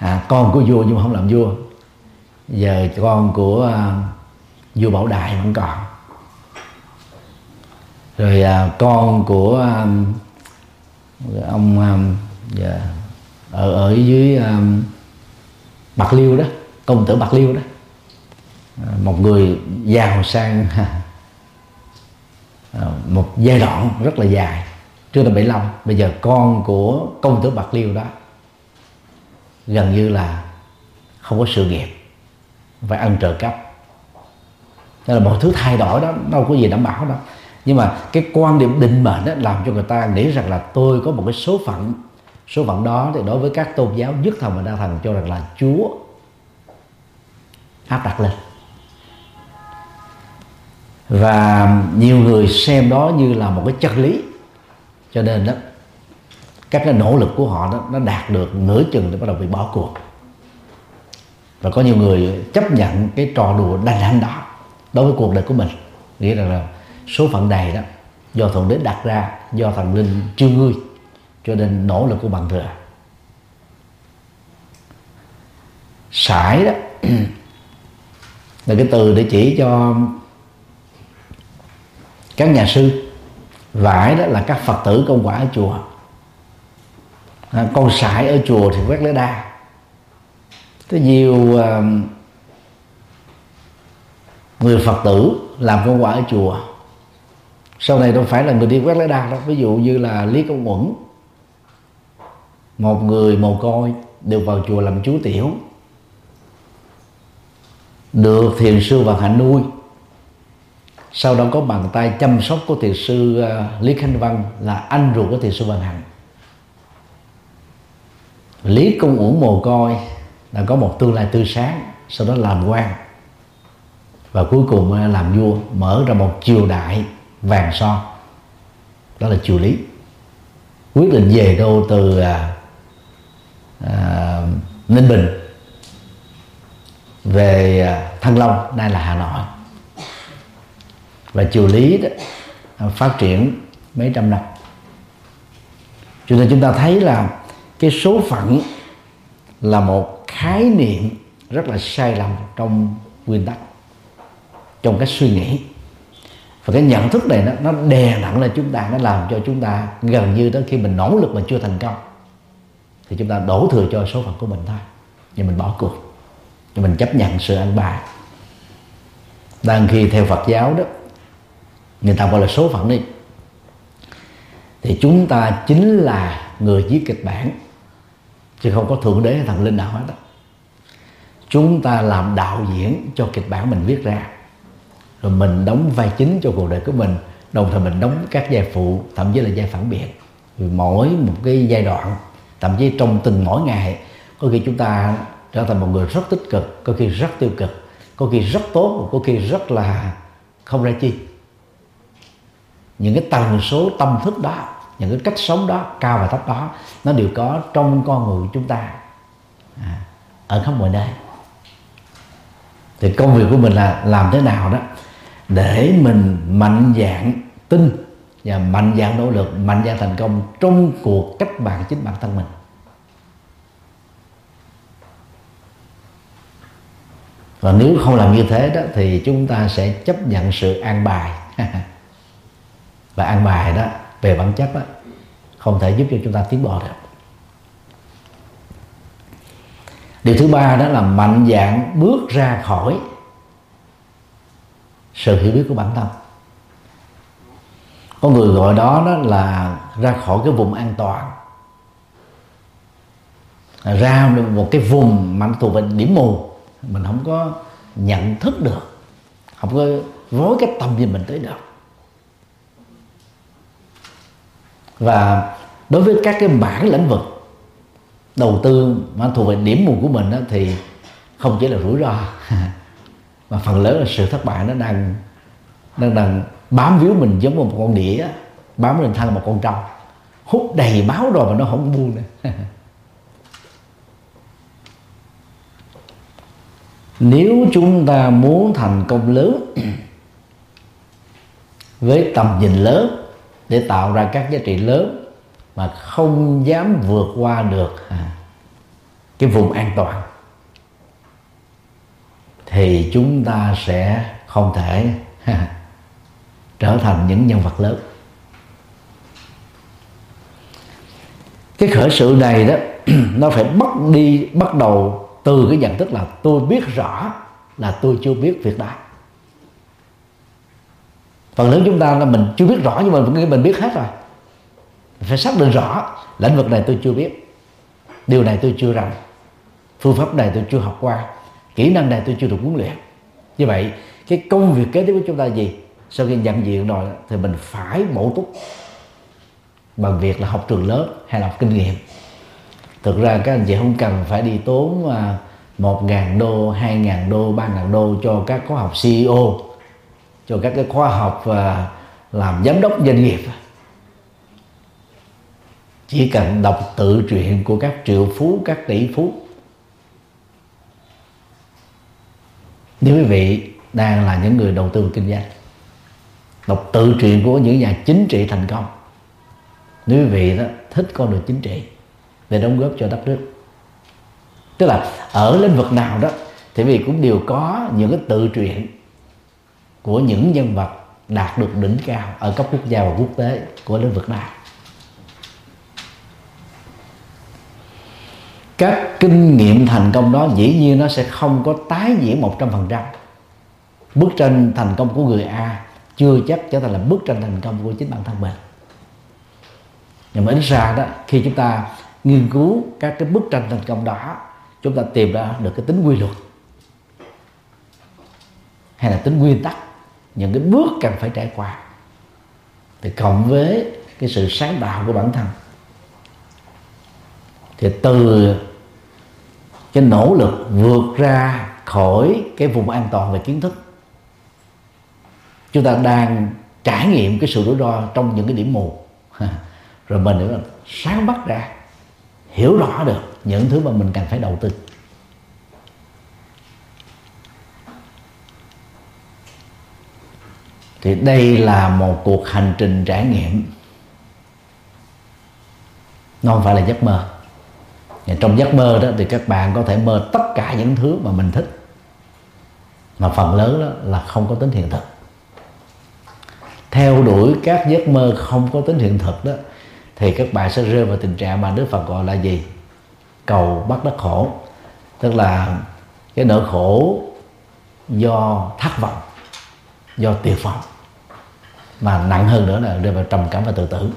à, con của vua nhưng mà không làm vua. Giờ con của à, vua bảo đại vẫn còn. Rồi à, con của à, ông à, yeah, ở ở dưới à, bạc liêu đó công tử bạc liêu đó. À, một người giàu sang à, một giai đoạn rất là dài trước năm 75 bây giờ con của công tử bạc liêu đó gần như là không có sự nghiệp phải ăn trợ cấp nên là mọi thứ thay đổi đó, đâu có gì đảm bảo đâu. Nhưng mà cái quan điểm định mệnh đó làm cho người ta nghĩ rằng là tôi có một cái số phận số phận đó thì đối với các tôn giáo nhất thần và đa thần cho rằng là chúa áp đặt lên. Và nhiều người xem đó như là một cái chân lý. Cho nên đó các cái nỗ lực của họ đó, nó đạt được nửa chừng để bắt đầu bị bỏ cuộc. Và có nhiều người chấp nhận cái trò đùa đành hành đó đối với cuộc đời của mình. Nghĩa rằng là số phận này đó, do thượng đế đặt ra, do thần linh chưa ngươi, cho nên nỗ lực của bằng thừa. Sải đó, là cái từ để chỉ cho các nhà sư. Vải đó là các phật tử công quả ở chùa à, con sải ở chùa thì quét lá đa. Có nhiều à, người phật tử làm công quả ở chùa. Sau này đâu phải là người đi quét lá đa đâu. Ví dụ như là lý công uẩn một người mồ côi được vào chùa làm chú tiểu được thiền sư và hạnh nuôi. Sau đó có bàn tay chăm sóc của thiền sư uh, lý khánh văn là anh ruột của thiền sư văn hạnh lý công uẩn mồ côi đã có một tương lai tươi sáng sau đó làm quan. Và cuối cùng ờ, làm vua mở ra một triều đại vàng son. Đó là triều lý. Quyết định về đô từ à, à, ninh bình về à, thăng long nay là hà nội. Và triều lý đó, phát triển mấy trăm năm. Cho nên chúng ta thấy là cái số phận là một khái niệm rất là sai lầm trong nguyên tắc trong cái suy nghĩ. Và cái nhận thức này nó, nó đè nặng lên chúng ta nó làm cho chúng ta gần như tới khi mình nỗ lực mà chưa thành công thì chúng ta đổ thừa cho số phận của mình thôi. Nhưng mình bỏ cuộc nhưng mình chấp nhận sự ăn bài. Đang khi theo Phật giáo đó người ta gọi là số phận đi thì chúng ta chính là người viết kịch bản chứ không có thượng đế hay thần linh nào hết đó. Chúng ta làm đạo diễn cho kịch bản mình viết ra. Rồi mình đóng vai chính cho cuộc đời của mình, đồng thời mình đóng các vai phụ, thậm chí là vai phản biện vì mỗi một cái giai đoạn, thậm chí trong từng mỗi ngày, có khi chúng ta trở thành một người rất tích cực, có khi rất tiêu cực, có khi rất tốt, có khi rất là không ra chi. Những cái tần số tâm thức đó những cái cách sống đó cao và thấp đó nó đều có trong con người chúng ta. À, ở khắp mọi nơi. Thì công việc của mình là làm thế nào đó để mình mạnh dạng tin và mạnh dạng nỗ lực mạnh dạng thành công trong cuộc cách mạng chính bản thân mình. Và nếu không làm như thế đó thì chúng ta sẽ chấp nhận sự an bài. Và an bài đó về bản chất đó không thể giúp cho chúng ta tiến bộ được. Điều thứ ba đó là mạnh dạng bước ra khỏi sự hiểu biết của bản thân. Có người gọi đó đó là ra khỏi cái vùng an toàn, ra một cái vùng mà thuộc về điểm mù, mình không có nhận thức được, không có với cái tâm gì mình tới được. Và đối với các cái mảng lĩnh vực đầu tư mà thuộc về điểm mù của mình đó, thì không chỉ là rủi ro mà phần lớn là sự thất bại nó đang đang đang bám víu mình giống như một con đĩa bám lên thân một con trâu. Hút đầy máu rồi mà nó không buông nữa. Nếu chúng ta muốn thành công lớn với tầm nhìn lớn để tạo ra các giá trị lớn mà không dám vượt qua được à, cái vùng an toàn. Thì chúng ta sẽ không thể trở thành những nhân vật lớn. Cái khởi sự này đó nó phải bắt đi bắt đầu từ cái nhận thức là tôi biết rõ là tôi chưa biết việc đó còn lớn chúng ta là mình chưa biết rõ nhưng mà mình, mình biết hết rồi phải xác định rõ lĩnh vực này tôi chưa biết điều này tôi chưa rành phương pháp này tôi chưa học qua kỹ năng này tôi chưa được huấn luyện. Như vậy cái công việc kế tiếp của chúng ta là gì? Sau khi nhận diện rồi thì mình phải bổ túc bằng việc là học trường lớp hay là học kinh nghiệm. Thực ra các anh chị không cần phải đi tốn à, một ngàn đô hai ngàn đô ba ngàn đô cho các khóa học CEO cho các cái khoa học và làm giám đốc doanh nghiệp chỉ cần đọc tự truyện của các triệu phú, các tỷ phú. Nếu quý vị, đang là những người đầu tư kinh doanh, đọc tự truyện của những nhà chính trị thành công. Nếu quý vị đó, thích con đường chính trị để đóng góp cho đất nước. Tức là ở lĩnh vực nào đó thì vì cũng đều có những cái tự truyện của những nhân vật đạt được đỉnh cao ở cấp quốc gia và quốc tế của lĩnh vực này. các kinh nghiệm thành công đó dĩ nhiên nó sẽ không có tái diễn một trăm phần trăm. Bức tranh thành công của người A chưa chắc trở thành là bức tranh thành công của chính bản thân mình. Nhưng mà ít ra đó, khi chúng ta nghiên cứu các cái bức tranh thành công đó, chúng ta tìm ra được cái tính quy luật hay là tính nguyên tắc những cái bước cần phải trải qua thì cộng với cái sự sáng tạo của bản thân, thì từ cái nỗ lực vượt ra khỏi cái vùng an toàn về kiến thức, chúng ta đang trải nghiệm cái sự rủi ro trong những cái điểm mù. Rồi mình nữa sáng bắt ra, hiểu rõ được những thứ mà mình cần phải đầu tư. Thì đây là một cuộc hành trình trải nghiệm. Nó không phải là giấc mơ. Và trong giấc mơ đó thì các bạn có thể mơ tất cả những thứ mà mình thích. Mà phần lớn đó là không có tính hiện thực. Theo đuổi các giấc mơ không có tính hiện thực đó, thì các bạn sẽ rơi vào tình trạng mà Đức Phật gọi là gì? Cầu bắt đất khổ. Tức là cái nỗi khổ do thất vọng do tuyệt vọng mà nặng hơn nữa là rơi vào trầm cảm và tự tử.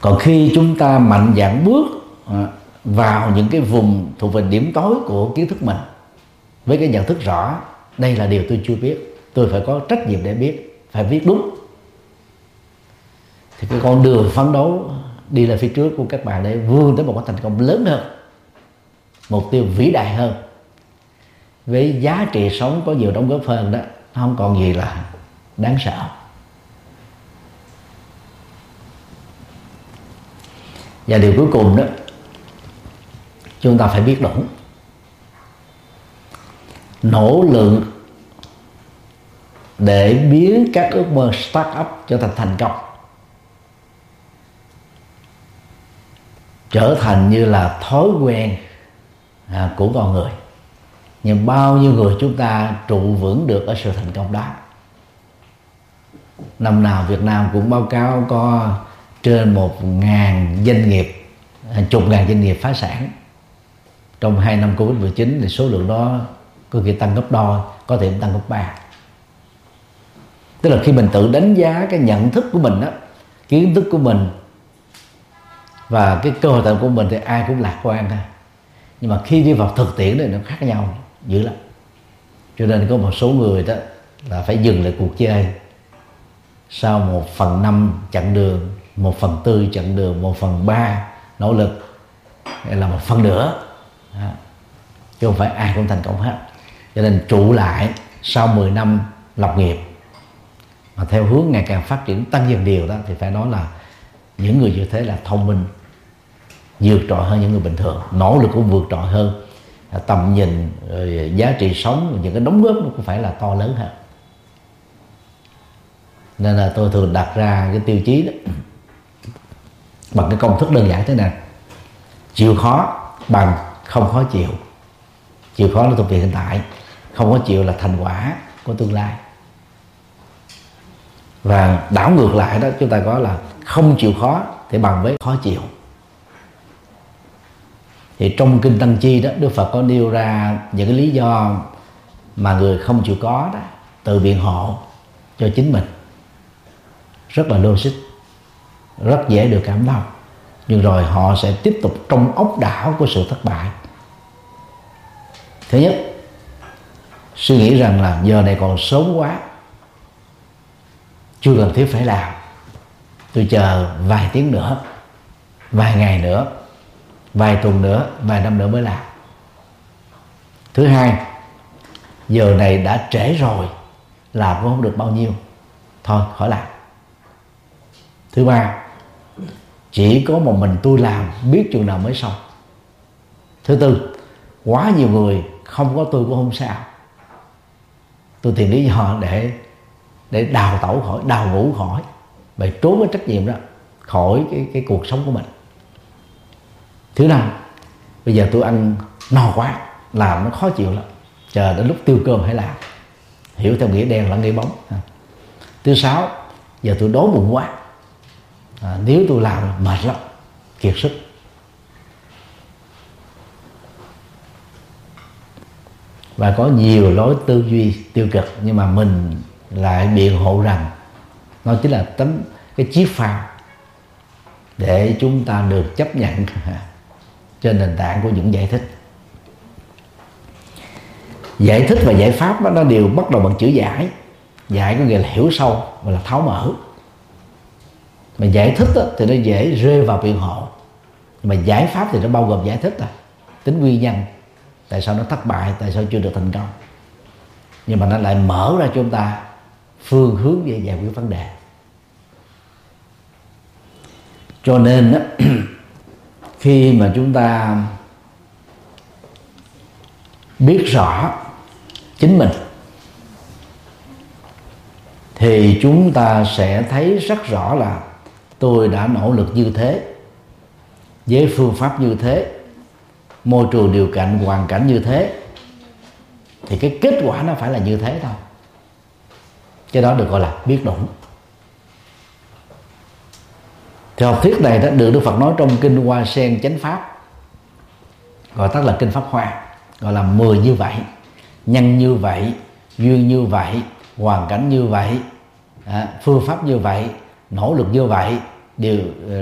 Còn khi chúng ta mạnh dạn bước à, vào những cái vùng thuộc về điểm tối của kiến thức mình, với cái nhận thức rõ, đây là điều tôi chưa biết, tôi phải có trách nhiệm để biết, phải viết đúng. Thì cái con đường phấn đấu đi lên phía trước của các bạn để vươn tới một cái thành công lớn hơn, mục tiêu vĩ đại hơn với giá trị sống có nhiều đóng góp hơn đó không còn gì là đáng sợ. Và điều cuối cùng đó chúng ta phải biết đủ nỗ lực để biến các ước mơ start up trở thành thành công. Trở thành như là thói quen à, của con người nhưng bao nhiêu người chúng ta trụ vững được ở sự thành công đó? Năm nào Việt Nam cũng báo cáo có trên một ngàn doanh nghiệp, hàng chục ngàn doanh nghiệp phá sản. Trong hai năm Covid 19 thì số lượng đó có khi tăng gấp đôi, có thể tăng gấp ba. Tức là khi mình tự đánh giá cái nhận thức của mình đó kiến thức của mình và cái cơ hội của mình thì ai cũng lạc quan thôi. Nhưng mà khi đi vào thực tiễn thì nó khác nhau dữ lắm. Cho nên có một số người đó là phải dừng lại cuộc chơi. Sau một phần năm chặng đường, một phần tư chặng đường, một phần ba nỗ lực, hay là một phần nữa à, chứ không phải ai cũng thành công hết. Cho nên trụ lại sau 10 năm lập nghiệp, mà theo hướng ngày càng phát triển tăng dần điều đó, thì phải nói là những người như thế là thông minh, vượt trội hơn những người bình thường. Nỗ lực cũng vượt trội hơn tầm nhìn, rồi giá trị sống, những cái đóng góp nó cũng phải là to lớn hơn nên là tôi thường đặt ra cái tiêu chí đó bằng cái công thức đơn giản thế này. Chịu khó bằng không khó chịu. Chịu khó là thuộc về hiện tại, không có chịu là thành quả của tương lai. Và đảo ngược lại đó, chúng ta có là không chịu khó thì bằng với khó chịu thì trong kinh tăng chi đó, đức phật có nêu ra những cái lý do mà người không chịu có đó tự biện hộ cho chính mình. Rất là logic, rất dễ được cảm thông. Nhưng rồi họ sẽ tiếp tục trong ốc đảo của sự thất bại. Thứ nhất, suy nghĩ rằng là giờ này còn sớm quá, chưa cần thiết phải làm. Tôi chờ vài tiếng nữa, vài ngày nữa vài tuần nữa, vài năm nữa mới làm. Thứ hai, giờ này đã trễ rồi, làm cũng không được bao nhiêu. Thôi, khỏi làm. Thứ ba, chỉ có một mình tôi làm, biết chừng nào mới xong. Thứ tư, quá nhiều người, không có tôi cũng không sao. Tôi tìm lý do để để đào tẩu khỏi, đào ngũ khỏi. Và trốn cái trách nhiệm đó, khỏi cái cái cuộc sống của mình thứ năm bây giờ tôi ăn no quá làm nó khó chịu lắm. Chờ đến lúc tiêu cơm hãy làm. Hiểu theo nghĩa đen là nghĩa bóng. À. Thứ sáu giờ tôi đói bụng quá. À, nếu tôi làm mệt lắm kiệt sức. Và có nhiều lối tư duy tiêu cực nhưng mà mình lại biện hộ rằng nó chính là tấm cái chiếc phao để chúng ta được chấp nhận. trên nền tảng của những giải thích. Giải thích và giải pháp đó, nó đều bắt đầu bằng chữ giải. Giải có nghĩa là hiểu sâu và là tháo mở. Mà giải thích đó, thì nó dễ rơi vào biện hộ. Mà giải pháp thì nó bao gồm giải thích à. Tính nguyên nhân tại sao nó thất bại tại sao chưa được thành công. Nhưng mà nó lại mở ra cho chúng ta phương hướng về giải quyết vấn đề. Cho nên đó, khi mà chúng ta biết rõ chính mình, thì chúng ta sẽ thấy rất rõ là tôi đã nỗ lực như thế, với phương pháp như thế, môi trường điều kiện hoàn cảnh như thế, thì cái kết quả nó phải là như thế thôi. Cái đó được gọi là biết đủ thì học thuyết này đã được Đức Phật nói trong kinh Hoa Sen Chánh Pháp gọi tắt là kinh Pháp Hoa gọi là mười như vậy nhân như vậy duyên như vậy hoàn cảnh như vậy à, phương pháp như vậy nỗ lực như vậy điều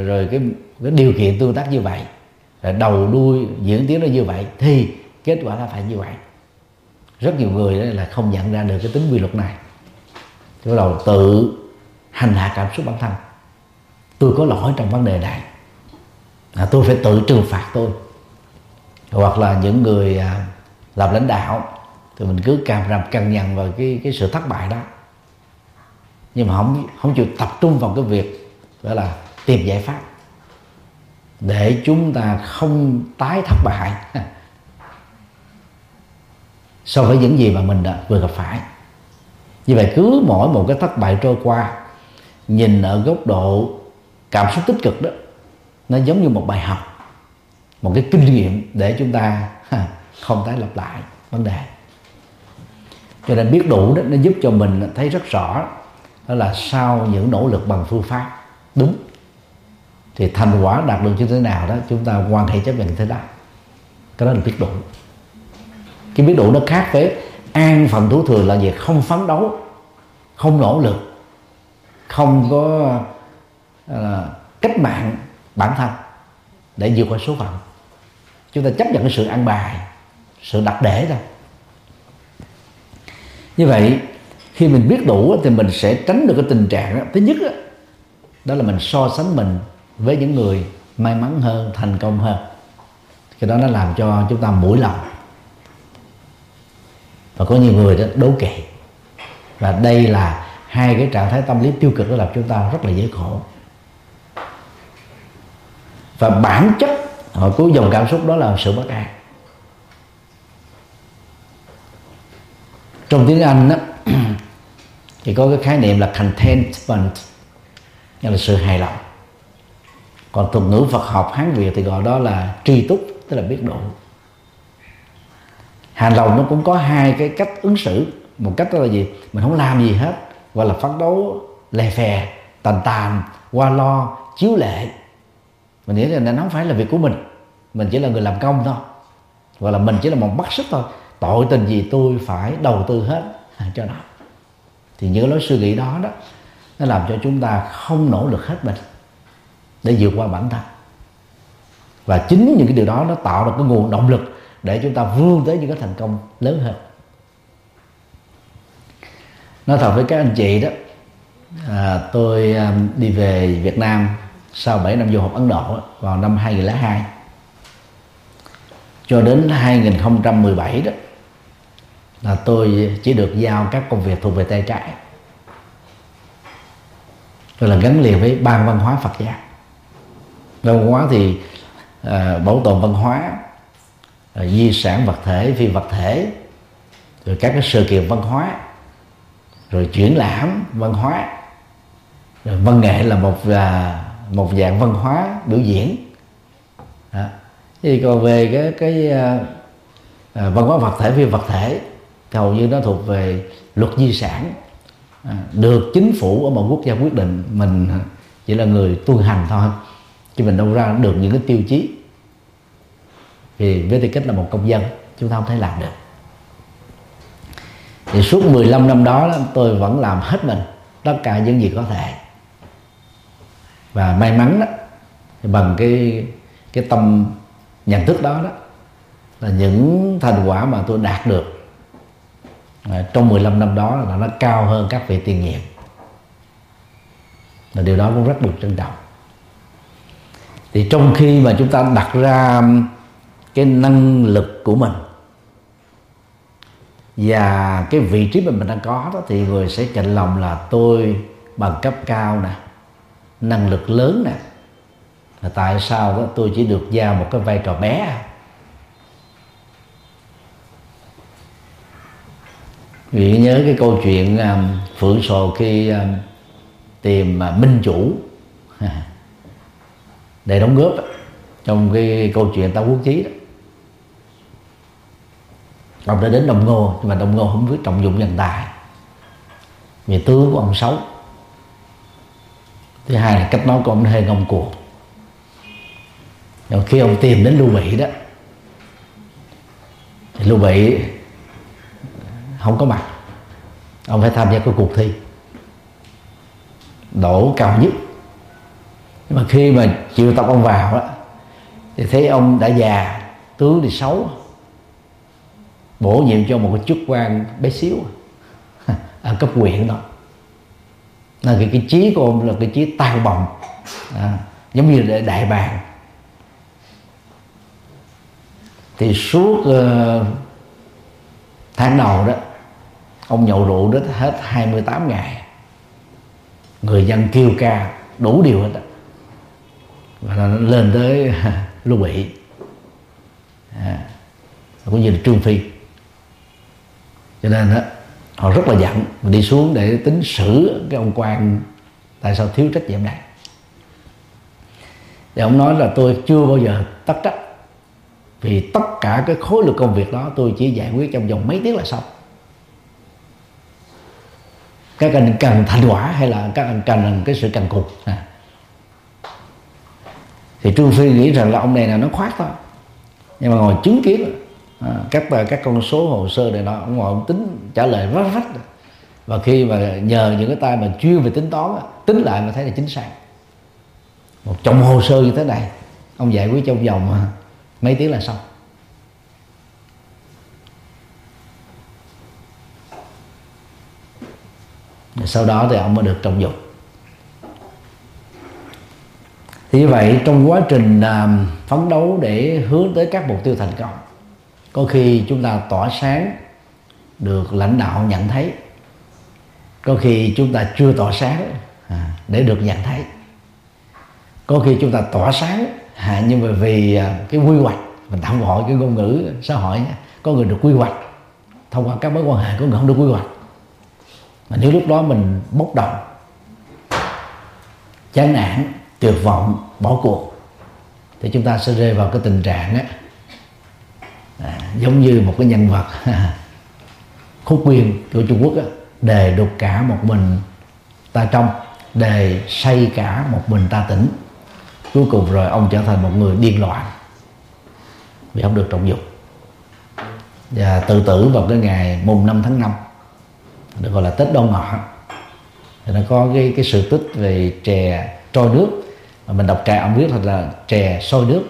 rồi cái, cái điều kiện tương tác như vậy rồi đầu đuôi diễn tiến nó như vậy thì kết quả là phải như vậy. Rất nhiều người là không nhận ra được cái tính quy luật này. Bắt đầu tự hành hạ cảm xúc bản thân tôi có lỗi trong vấn đề này. À, tôi phải tự trừng phạt tôi. Hoặc là những người à, làm lãnh đạo thì mình cứ càng làm càng nhằn vào cái cái sự thất bại đó. Nhưng mà không không chịu tập trung vào cái việc đó là tìm giải pháp để chúng ta không tái thất bại. So với những gì mà mình đã vừa gặp phải. Như vậy cứ mỗi một cái thất bại trôi qua nhìn ở góc độ cảm xúc tích cực đó, nó giống như một bài học, một cái kinh nghiệm để chúng ta không tái lặp lại vấn đề. Cho nên biết đủ đó, nó giúp cho mình thấy rất rõ đó là sau những nỗ lực bằng phương pháp đúng, thì thành quả đạt được như thế nào đó, chúng ta quan hệ chấp nhận thế đó. Cái đó là biết đủ. Cái biết đủ nó khác với an phận thủ thừa là gì? Không phấn đấu, không nỗ lực, không có là cách mạng bản thân để vượt qua số phận. Chúng ta chấp nhận cái sự ăn bài sự đặt để thôi. Như vậy khi mình biết đủ thì mình sẽ tránh được cái tình trạng đó. thứ nhất đó, đó là mình so sánh mình với những người may mắn hơn thành công hơn. Cái đó nó làm cho chúng ta mũi lòng. Và có nhiều người đó đố kỵ. Và đây là hai cái trạng thái tâm lý tiêu cực đó làm chúng ta rất là dễ khổ và bản chất của dòng cảm xúc đó là sự bất an. Trong tiếng anh đó, thì có cái khái niệm là contentment nghĩa là sự hài lòng. Còn thuật ngữ Phật học Hán Việt thì gọi đó là tri túc tức là biết độ. Hài lòng nó cũng có hai cái cách ứng xử. Một cách đó là gì? Mình không làm gì hết gọi là phấn đấu lè phè tàn tàn qua lo chiếu lệ mình nghĩ là nó không phải là việc của mình. Mình chỉ là người làm công thôi. Hoặc là mình chỉ là một mắt sức thôi. Tội tình gì tôi phải đầu tư hết cho nó. Thì những lối suy nghĩ đó đó nó làm cho chúng ta không nỗ lực hết mình để vượt qua bản thân. Và chính những cái điều đó nó tạo ra cái nguồn động lực để chúng ta vươn tới những cái thành công lớn hơn. Nói thật với các anh chị đó à, tôi à, đi về Việt Nam sau 7 năm du học Ấn Độ vào năm 2002 cho đến 2017 đó là tôi chỉ được giao các công việc thuộc về tay trái. Tôi là gắn liền với ban văn hóa Phật giáo. Văn hóa thì à, bảo tồn văn hóa à, di sản vật thể phi vật thể rồi các cái sự kiện văn hóa rồi triển lãm văn hóa. Rồi văn nghệ là một là một dạng văn hóa biểu diễn. Đó. thì còn về cái cái à, à, văn hóa vật thể phi vật thể hầu như nó thuộc về luật di sản. À, được chính phủ ở một quốc gia quyết định mình chỉ là người tuân hành thôi. Chứ mình đâu ra được những cái tiêu chí. Vì với tư cách là một công dân chúng ta không thể làm được. Thì suốt 15 năm đó tôi vẫn làm hết mình tất cả những gì có thể và may mắn đó bằng cái cái tâm nhận thức đó đó là những thành quả mà tôi đạt được à, trong 15 năm đó là nó cao hơn các vị tiền nhiệm. Là điều đó cũng rất được trân trọng. Thì trong khi mà chúng ta đặt ra cái năng lực của mình và cái vị trí mà mình đang có đó thì người sẽ chạnh lòng là tôi bằng cấp cao nè năng lực lớn nè. Là tại sao đó tôi chỉ được giao một cái vai trò bé? À? vì nhớ cái câu chuyện um, phượng sồ khi um, tìm uh, minh chủ. Để đóng góp trong cái câu chuyện tao quốc chí đó. Ông đã đến đồng ngô nhưng mà đồng ngô không biết trọng dụng nhân tài. Vì tướng của ông xấu thứ hai là cách nói của ông hơi ngông cuồng. Rồi khi ông tìm đến lưu bị đó, thì lưu bị không có mặt. Ông phải tham gia cái cuộc thi. Đổ cao nhất. Nhưng mà khi mà chịu tập ông vào đó thì thấy ông đã già, tướng thì xấu. Bổ nhiệm cho một cái chức quan bé xíu. Ở cấp huyện đó là cái, cái trí của ông là cái trí tàn bồng. À, giống như để đại bàng. Thì suốt uh, tháng đầu đó ông nhậu rượu đến hết 28 ngày. Người dân kêu ca đủ điều hết đó và nó lên tới lưu bị à, cũng như là trương phi. Cho nên đó họ rất là giận đi xuống để tính xử cái ông quan tại sao thiếu trách nhiệm này. Thì ông nói là tôi chưa bao giờ tất trách. Vì tất cả cái khối lượng công việc đó tôi chỉ giải quyết trong vòng mấy tiếng là xong. Các anh cần thành quả hay là các anh cần cái sự cần cục à. thì trương phi nghĩ rằng là ông này là nó khoát thôi. Nhưng mà ngồi chứng kiến à, các các con số hồ sơ này nó ông ngồi ông tính trả lời rất rách. Và khi mà nhờ những cái tay mà chuyên về tính toán tính lại mà thấy là chính xác. Một chồng hồ sơ như thế này ông giải quyết trong vòng à, mấy tiếng là xong. Sau đó thì ông mới được trọng dụng. Thì như vậy trong quá trình à, phấn đấu để hướng tới các mục tiêu thành công có khi chúng ta tỏa sáng được lãnh đạo nhận thấy. Có khi chúng ta chưa tỏa sáng à, để được nhận thấy. Có khi chúng ta tỏa sáng à, nhưng mà vì à, cái quy hoạch mình tạm gọi cái ngôn ngữ xã hội có người được quy hoạch thông qua các mối quan hệ có người không được quy hoạch. Mà nếu lúc đó mình bốc đồng chán nản tuyệt vọng bỏ cuộc thì chúng ta sẽ rơi vào cái tình trạng á, à, giống như một cái nhân vật khúc quyên của Trung Quốc á, đề đục cả một mình ta trong đề say cả một mình ta tỉnh. Cuối cùng rồi ông trở thành một người điên loạn vì không được trọng dụng. Và tự tử vào cái ngày mùng 5 tháng 5 được gọi là tết đoan ngọ. Thì nó có cái cái sự tích về chè trôi nước. Mà mình đọc trà ông viết thật là chè sôi nước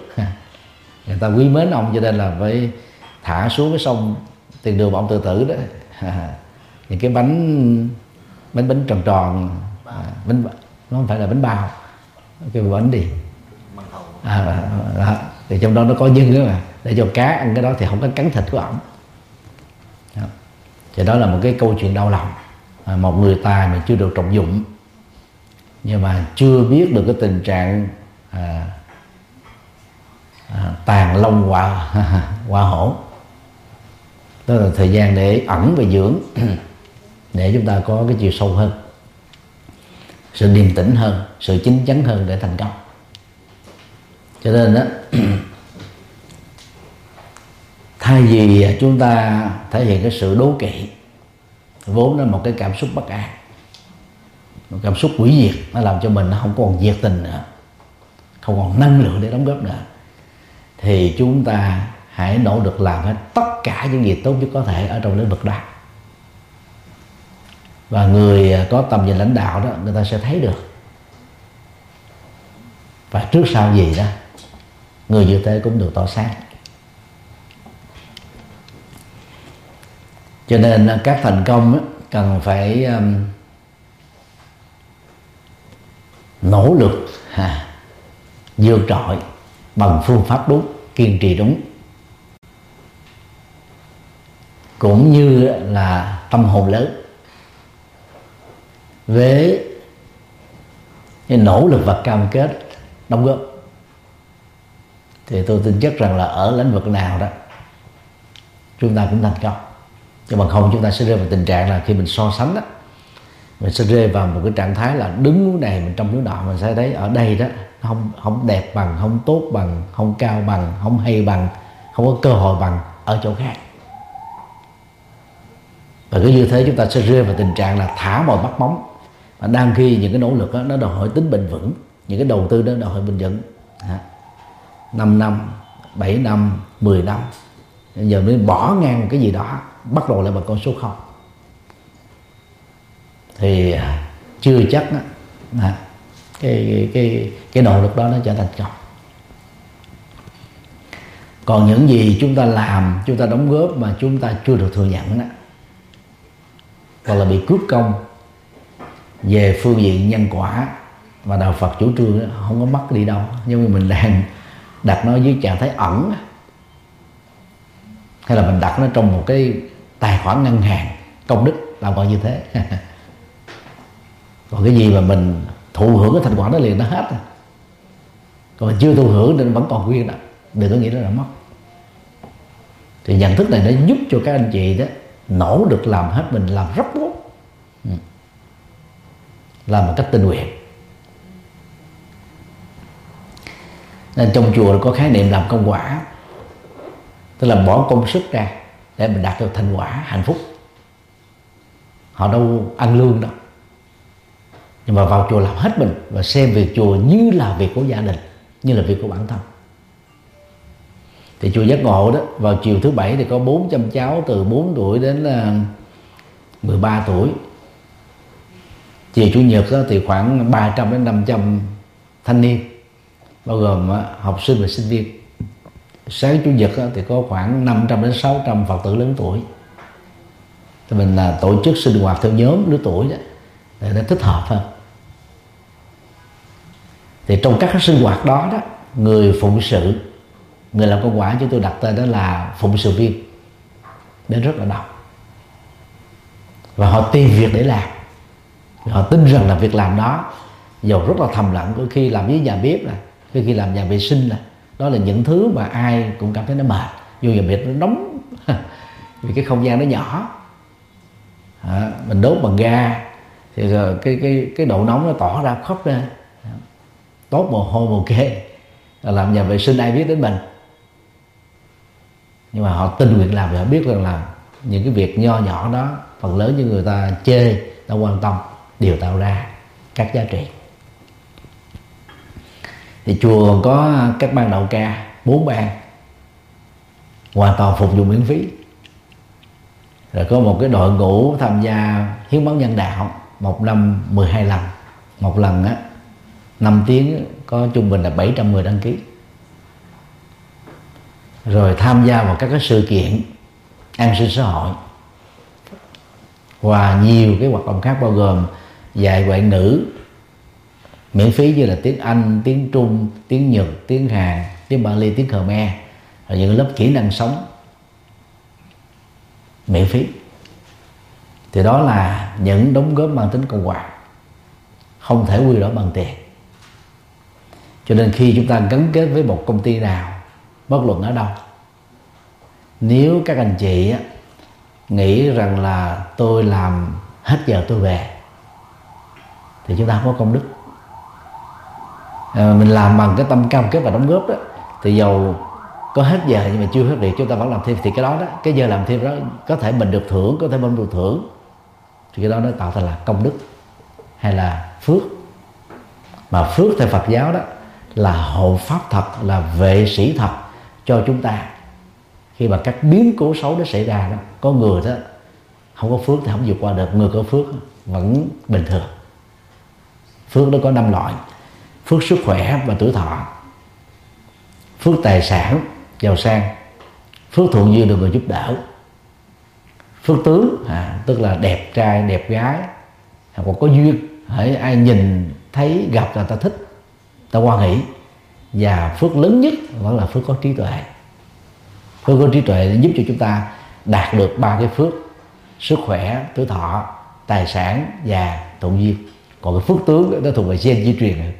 người ta quý mến ông cho nên là phải thả xuống cái sông tiền đường mà ông tự tử đó. Những cái bánh bánh bánh tròn tròn à, bánh nó không phải là bánh bao cái bánh đi à, đó. thì trong đó nó có nhân nữa mà. Để cho cá ăn cái đó thì không có cắn thịt của ổng. Thì đó là một cái câu chuyện đau lòng à, một người tài mà chưa được trọng dụng nhưng mà chưa biết được cái tình trạng à, à, tàn long hoa hoa hổ. Đó là thời gian để ẩn và dưỡng để chúng ta có cái chiều sâu hơn sự điềm tĩnh hơn sự chín chắn hơn để thành công. Cho nên đó thay vì chúng ta thể hiện cái sự đố kỵ vốn là một cái cảm xúc bất an một cảm xúc quỷ diệt nó làm cho mình nó không còn nhiệt tình nữa không còn năng lượng để đóng góp nữa thì chúng ta hãy nỗ lực làm hết tất cả những gì tốt nhất có thể ở trong lĩnh vực đó. Và người có tầm nhìn lãnh đạo đó người ta sẽ thấy được. Và trước sau gì đó người như thế cũng được tỏ sáng. Cho nên các thành công cần phải um, nỗ lực ha, vượt trội bằng phương pháp đúng kiên trì đúng cũng như là tâm hồn lớn. Với cái nỗ lực và cam kết đóng góp, thì tôi tin chắc rằng là ở lĩnh vực nào đó, chúng ta cũng thành công. Nhưng mà không chúng ta sẽ rơi vào tình trạng là khi mình so sánh đó, mình sẽ rơi vào một cái trạng thái là đứng núi này mình trong núi nọ, mình sẽ thấy ở đây đó không không đẹp bằng không tốt bằng không cao bằng không hay bằng không có cơ hội bằng ở chỗ khác. Và cứ như thế chúng ta sẽ rơi vào tình trạng là thả mọi bắt bóng và đang khi những cái nỗ lực đó, nó đòi hỏi tính bền vững những cái đầu tư đó đòi hỏi bền vững. 5 năm 7 năm 10 năm. Giờ mới bỏ ngang cái gì đó bắt đầu lại bằng con số không. Thì à, chưa chắc đó, à, cái cái cái nỗ lực đó nó trở thành công. Còn những gì chúng ta làm chúng ta đóng góp mà chúng ta chưa được thừa nhận đó hoặc là bị cướp công về phương diện nhân quả và đạo Phật chủ trương đó, không có mất đi đâu. Nhưng mà mình đang đặt nó dưới trạng thái ẩn hay là mình đặt nó trong một cái tài khoản ngân hàng công đức làm gọi như thế. Còn cái gì mà mình thụ hưởng cái thành quả đó liền, nó hết rồi. Còn chưa thụ hưởng nên vẫn còn nguyên đó. Đừng có nghĩ nó là mất. Thì nhận thức này nó giúp cho các anh chị đó nỗ lực làm hết mình, làm rất tốt. Ừ. Làm một cách tình nguyện. Nên trong chùa có khái niệm làm công quả. Tức là bỏ công sức ra để mình đạt được thành quả hạnh phúc. Họ đâu ăn lương đâu nhưng mà vào chùa làm hết mình và xem việc chùa như là việc của gia đình, như là việc của bản thân. Thì chùa giác ngộ đó, vào chiều thứ bảy thì có 400 cháu từ 4 tuổi đến ờ, là 13 tuổi. Chiều chủ nhật đó thì khoảng 300 đến 500 thanh niên, bao gồm ờ, học sinh và sinh viên. Sáng chủ nhật thì có khoảng 500 đến 600 phật tử lớn tuổi. Thì mình là tổ chức sinh hoạt theo nhóm lứa tuổi đó, để nó thích hợp hơn thì trong các sinh hoạt đó đó người phụng sự người làm công quả chúng tôi đặt tên đó là phụng sự viên đến rất là đông và họ tìm việc để làm. Họ tin rằng là việc làm đó dầu rất là thầm lặng có khi làm với nhà bếp là có khi làm nhà vệ sinh là đó là những thứ mà ai cũng cảm thấy nó mệt. Dù nhà bếp nó nóng vì cái không gian nó nhỏ. À, mình đốt bằng ga thì cái cái cái độ nóng nó tỏ ra khắp ra tốt mồ hôi mồ kê. Làm nhà vệ sinh ai biết đến mình. Nhưng mà họ tình nguyện làm và họ biết rằng là những cái việc nho nhỏ đó, phần lớn như người ta chê, ta quan tâm, đều tạo ra các giá trị. Thì chùa có các ban đạo ca, bốn ban, hoàn toàn phục vụ miễn phí. Rồi có một cái đội ngũ tham gia hiến máu nhân đạo, một năm 12 lần. Một lần á 5 tiếng có trung bình là 710 đăng ký. Rồi tham gia vào các cái sự kiện an sinh xã hội. Và nhiều cái hoạt động khác bao gồm dạy ngoại ngữ miễn phí như là tiếng Anh, tiếng Trung, tiếng Nhật, tiếng Hàn, tiếng Bali, tiếng Khmer và những lớp kỹ năng sống. Miễn phí. Thì đó là những đóng góp mang tính công quả không thể quy đổi bằng tiền cho nên khi chúng ta gắn kết với một công ty nào bất luận ở đâu nếu các anh chị nghĩ rằng là tôi làm hết giờ tôi về thì chúng ta không có công đức. À, mình làm bằng cái tâm cam kết và đóng góp đó thì dầu có hết giờ nhưng mà chưa hết việc chúng ta vẫn làm thêm thì cái đó đó cái giờ làm thêm đó có thể mình được thưởng có thể mình được thưởng. Thì cái đó nó tạo thành là công đức hay là phước. Mà phước theo Phật giáo đó là hộ pháp thật là vệ sĩ thật cho chúng ta. Khi mà các biến cố xấu nó xảy ra đó có người đó không có phước thì không vượt qua được người có phước vẫn bình thường. Phước nó có năm loại phước sức khỏe và tuổi thọ phước tài sản giàu sang phước thuận duyên được người giúp đỡ phước tướng à, tức là đẹp trai đẹp gái à, hoặc có duyên hãy ai nhìn thấy gặp là ta thích ta quan hỷ. Và phước lớn nhất vẫn là phước có trí tuệ. Phước có trí tuệ giúp cho chúng ta đạt được ba cái phước. Sức khỏe, tuổi thọ, tài sản và thuận duyên còn cái phước tướng nó thuộc về gen di truyền.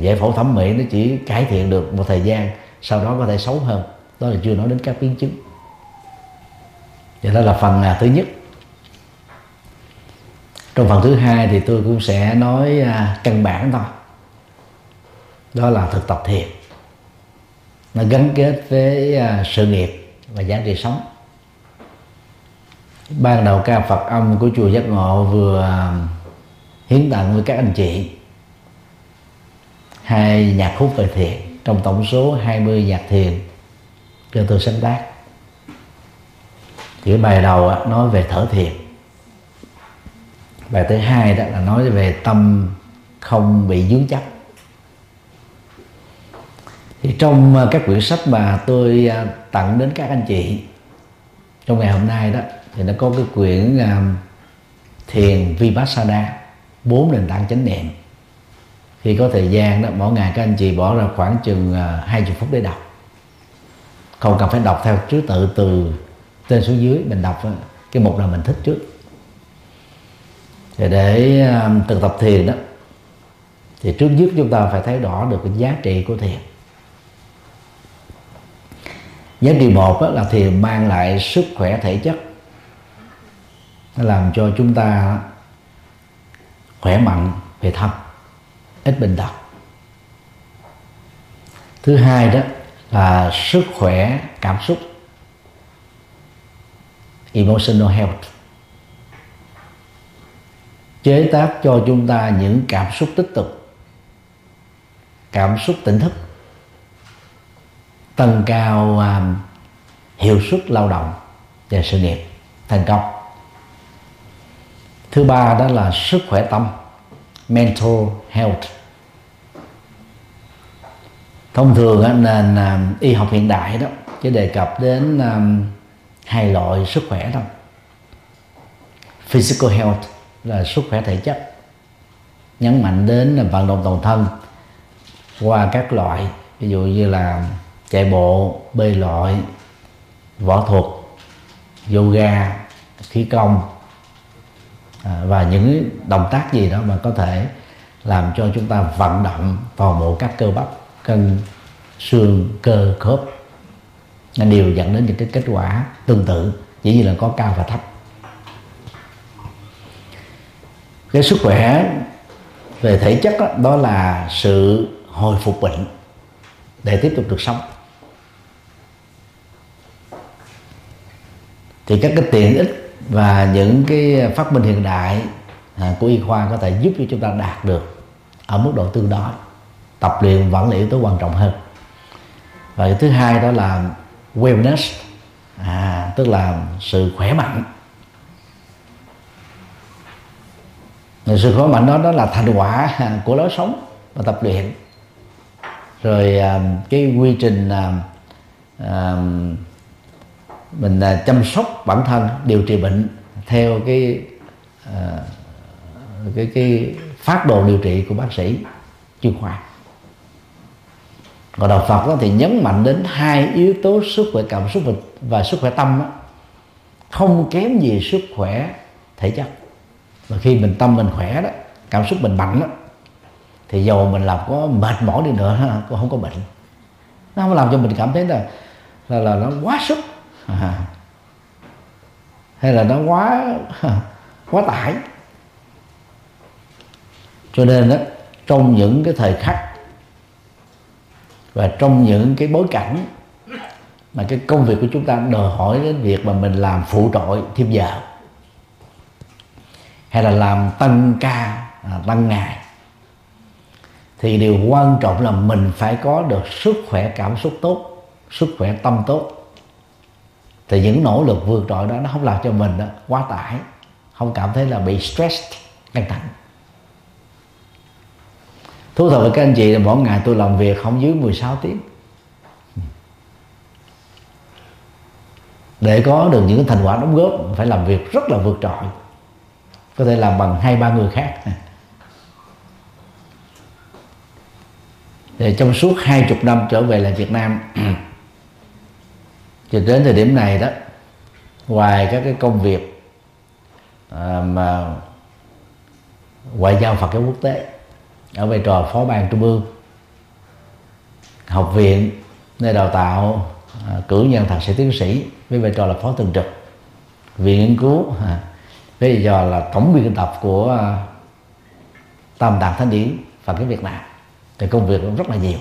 Giải phẫu thẩm mỹ nó chỉ cải thiện được một thời gian, sau đó có thể xấu hơn. Đó là chưa nói đến các biến chứng. Vậy đó là phần à, thứ nhất. Trong phần thứ hai thì tôi cũng sẽ nói à, căn bản thôi đó là thực tập thiền. Nó gắn kết với à, sự nghiệp và giá trị sống. Ban đầu ca Phật âm của chùa Giác Ngộ vừa à, hiến tặng với các anh chị hai nhạc khúc về thiền. Trong tổng số 20 nhạc thiền cho tôi sáng tác. Thì cái bài đầu nói về thở thiền. Bài thứ hai đó là nói về tâm không bị dướng chấp thì trong ờ, các quyển sách mà tôi ờ, tặng đến các anh chị trong ngày hôm nay đó, thì nó có cái quyển ờ, thiền vipassana, bốn nền tảng chánh niệm. Khi có thời gian đó, mỗi ngày các anh chị bỏ ra khoảng chừng hai chục phút để đọc. Không cần phải đọc theo thứ tự từ trên xuống dưới, mình đọc cái mục nào mình thích trước. Thì để thực tập thiền đó, thì trước nhất chúng ta phải thấy rõ được cái giá trị của thiền giá trị một là thiền mang lại sức khỏe thể chất. Nó làm cho chúng ta khỏe mạnh về thân, ít bệnh tật. Thứ hai đó là sức khỏe cảm xúc, emotional health. Chế tác cho chúng ta những cảm xúc tích cực, cảm xúc tỉnh thức tăng cao à, hiệu suất lao động và sự nghiệp thành công. Thứ ba đó là sức khỏe tâm, mental health. Thông thường nền à, y học hiện đại đó, chỉ đề cập đến à, hai loại sức khỏe thôi. Physical health là sức khỏe thể chất, nhấn mạnh đến vận động toàn thân qua các loại, ví dụ như là chạy bộ bơi lội võ thuật yoga khí công à, và những động tác gì đó mà có thể làm cho chúng ta vận động toàn bộ các cơ bắp cân xương cơ khớp. Nó đều dẫn đến những cái kết quả tương tự chỉ như là có cao và thấp. Cái sức khỏe về thể chất đó, đó là sự hồi phục bệnh để tiếp tục được sống. Thì các cái tiện ích và những cái phát minh hiện đại à, của y khoa có thể giúp cho chúng ta đạt được ở mức độ tương đối. Tập luyện vẫn là yếu tố quan trọng hơn. Và thứ hai đó là wellness à, tức là sự khỏe mạnh. Sự khỏe mạnh đó đó là thành quả của lối sống và tập luyện. Rồi à, cái quy trình uh, mình à, chăm sóc bản thân điều trị bệnh theo cái à, cái cái phát đồ điều trị của bác sĩ chuyên khoa. Còn đạo Phật đó thì nhấn mạnh đến hai yếu tố sức khỏe cảm xúc và sức khỏe tâm đó, không kém gì sức khỏe thể chất. Và khi mình tâm mình khỏe đó cảm xúc mình mạnh đó thì dầu mình làm có mệt mỏi đi nữa cũng không có bệnh. Nó không làm cho mình cảm thấy là là, là nó quá sức à, hay là nó quá quá tải. Cho nên đó trong những cái thời khắc và trong những cái bối cảnh mà cái công việc của chúng ta đòi hỏi đến việc mà mình làm phụ trội thêm giờ hay là làm tăng ca à, tăng ngày thì điều quan trọng là mình phải có được sức khỏe cảm xúc tốt sức khỏe tâm tốt thì những nỗ lực vượt trội đó, nó không làm cho mình đó quá tải. Không cảm thấy là bị stress căng thẳng. Thú thật với các anh chị là mỗi ngày tôi làm việc không dưới 16 tiếng. Để có được những thành quả đóng góp, phải làm việc rất là vượt trội. Có thể làm bằng hai, ba người khác. Thì trong suốt hai chục năm trở về lại Việt Nam cho đến thời điểm này đó ngoài các cái công việc à, mà ngoại giao Phật giáo quốc tế ở vai trò phó ban trung ương học viện nơi đào tạo à, cử nhân thạc sĩ tiến sĩ với vai trò là phó thường trực viện nghiên cứu à, với vai trò là tổng biên tập của à, tam tạng thánh điển và cái Việt Nam thì công việc cũng rất là nhiều.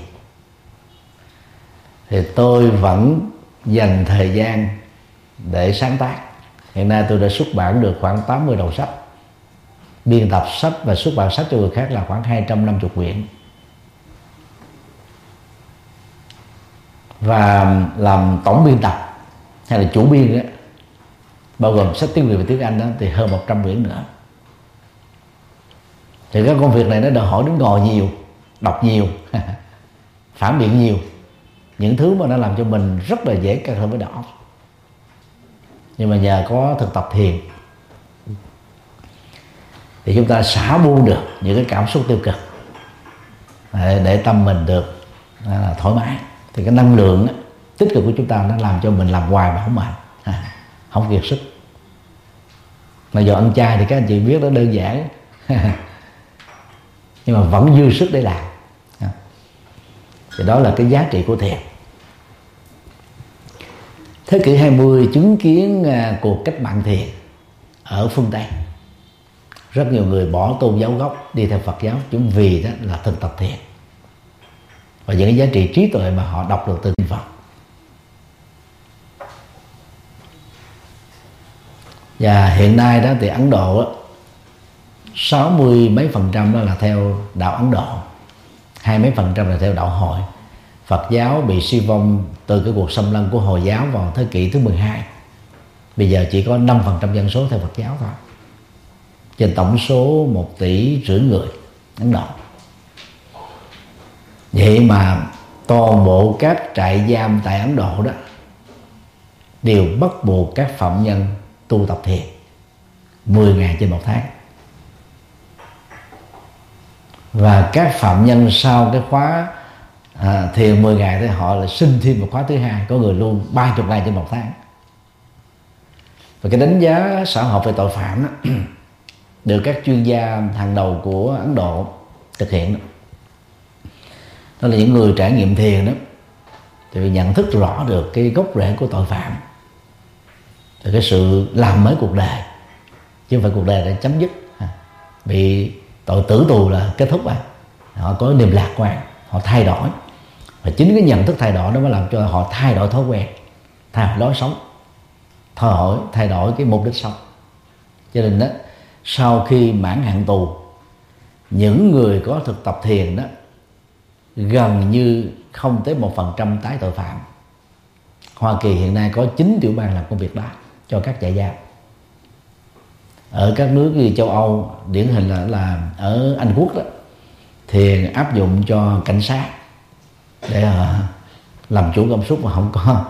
Thì tôi vẫn dành thời gian để sáng tác. Hiện nay tôi đã xuất bản được khoảng 80 đầu sách. Biên tập sách và xuất bản sách cho người khác là khoảng 250 quyển. Và làm tổng biên tập hay là chủ biên đó, bao gồm sách tiếng Việt và tiếng Anh đó thì hơn 100 quyển nữa. Thì các công việc này nó đòi hỏi đến ngồi nhiều đọc nhiều phản biện nhiều những thứ mà nó làm cho mình rất là dễ căng thẳng với đầu nhưng mà nhờ có thực tập thiền thì chúng ta xả buông được những cái cảm xúc tiêu cực. Để, để tâm mình được là thoải mái. Thì cái năng lượng tích cực của chúng ta nó làm cho mình làm hoài mà không mệt. À, không kiệt sức. Mà giờ ăn chay thì các anh chị biết nó đơn giản. Nhưng mà vẫn dư sức để làm thì đó là cái giá trị của thiền thế kỷ 20 chứng kiến à, cuộc cách mạng thiền ở phương Tây. Rất nhiều người bỏ tôn giáo gốc, đi theo Phật giáo, chúng vì đó là thực tập thiền và những cái giá trị trí tuệ mà họ đọc được từ kinh Phật. Và hiện nay đó thì Ấn Độ sáu mươi mấy phần trăm đó là theo đạo Ấn Độ hai mấy phần trăm là theo đạo hội. Phật giáo bị suy vong từ cái cuộc xâm lăng của Hồi giáo vào thế kỷ thứ 12 Bây giờ chỉ có 5% dân số theo Phật giáo thôi. Trên tổng số 1 tỷ rưỡi người. Ấn Độ. Vậy mà toàn bộ các trại giam tại Ấn Độ đó Đều bắt buộc các phạm nhân tu tập thiền 10 ngày trên một tháng và các phạm nhân sau cái khóa à, thiền 10 ngày thì họ lại xin thêm một khóa thứ hai có người luôn 30 ngày trên một tháng. Và cái đánh giá xã hội về tội phạm đó, được các chuyên gia hàng đầu của Ấn Độ thực hiện đó, đó là những người trải nghiệm thiền đó thì nhận thức rõ được cái gốc rễ của tội phạm thì cái sự làm mới cuộc đời chứ không phải cuộc đời đã chấm dứt. À, Bị tội tử tù là kết thúc rồi họ có niềm lạc quan, họ thay đổi. Và chính cái nhận thức thay đổi nó mới làm cho họ thay đổi thói quen, thay đổi lối sống, thay đổi thay đổi cái mục đích sống. Cho nên đó, sau khi mãn hạn tù, những người có thực tập thiền đó gần như không tới một phần trăm tái tội phạm. Hoa Kỳ hiện nay có 9 tiểu bang làm công việc đó cho các trại giam ở các nước như châu Âu điển hình là là ở Anh Quốc đó thì áp dụng cho cảnh sát để uh, làm chủ cảm xúc mà không có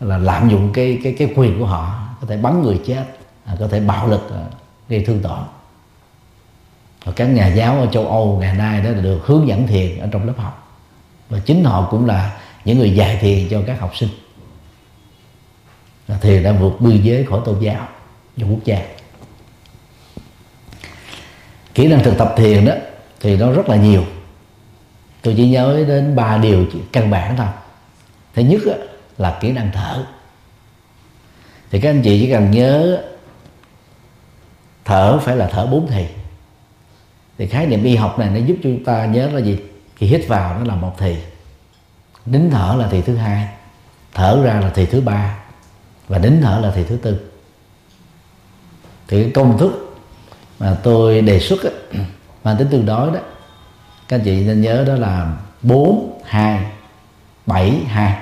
là lạm dụng cái cái cái quyền của họ. Có thể bắn người chết à, có thể bạo lực à, gây thương tổn. Và các nhà giáo ở châu Âu ngày nay đó được hướng dẫn thiền ở trong lớp học. Và chính họ cũng là những người dạy thiền cho các học sinh. Là thiền đã vượt biên giới khỏi tôn giáo và quốc gia kỹ năng thực tập thiền đó, thì nó rất là nhiều. Tôi chỉ nhớ đến ba điều căn bản thôi. Thứ nhất là kỹ năng thở. Thì các anh chị chỉ cần nhớ thở phải là thở bốn thì. Thì khái niệm y học này nó giúp chúng ta nhớ là gì? Khi hít vào nó là một thì, nín thở là thì thứ hai, thở ra là thì thứ ba, và nín thở là thì thứ tư. Thì cái công thức mà tôi đề xuất á, mang tính tương đối đó các anh chị nên nhớ đó là bốn hai bảy hai.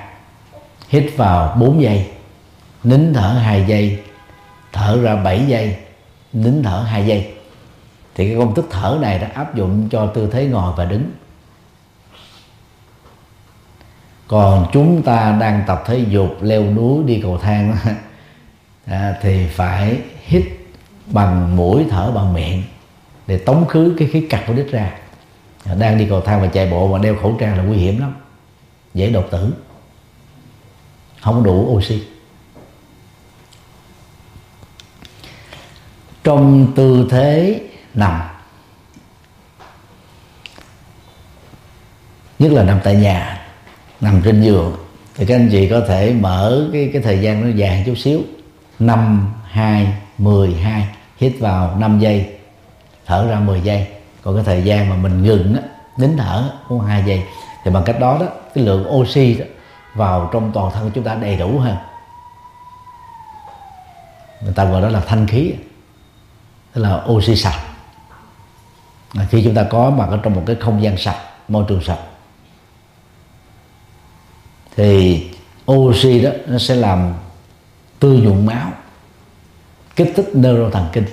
Hít vào 4 giây nín thở 2 giây thở ra 7 giây nín thở 2 giây. Thì cái công thức thở này đã áp dụng cho tư thế ngồi và đứng. Còn chúng ta đang tập thể dục leo núi đi cầu thang à, thì phải hít bằng mũi thở bằng miệng để tống khứ cái khí carbonic ra. Đang đi cầu thang và chạy bộ mà đeo khẩu trang là nguy hiểm lắm. Dễ đột tử. Không đủ oxy. Trong tư thế nằm nhất là nằm tại nhà nằm trên giường thì các anh chị có thể mở cái cái thời gian nó dài chút xíu. 5, 2, 12 hít vào 5 giây, thở ra 10 giây. Còn cái thời gian mà mình ngừng á, nín thở cũng hai giây. Thì bằng cách đó đó, cái lượng oxy đó vào trong toàn thân chúng ta đầy đủ hơn. Người ta gọi đó là thanh khí, tức là oxy sạch. Khi chúng ta có mặt ở trong một cái không gian sạch, môi trường sạch, thì oxy đó nó sẽ làm tư nhuận máu kích thích neuro thần kinh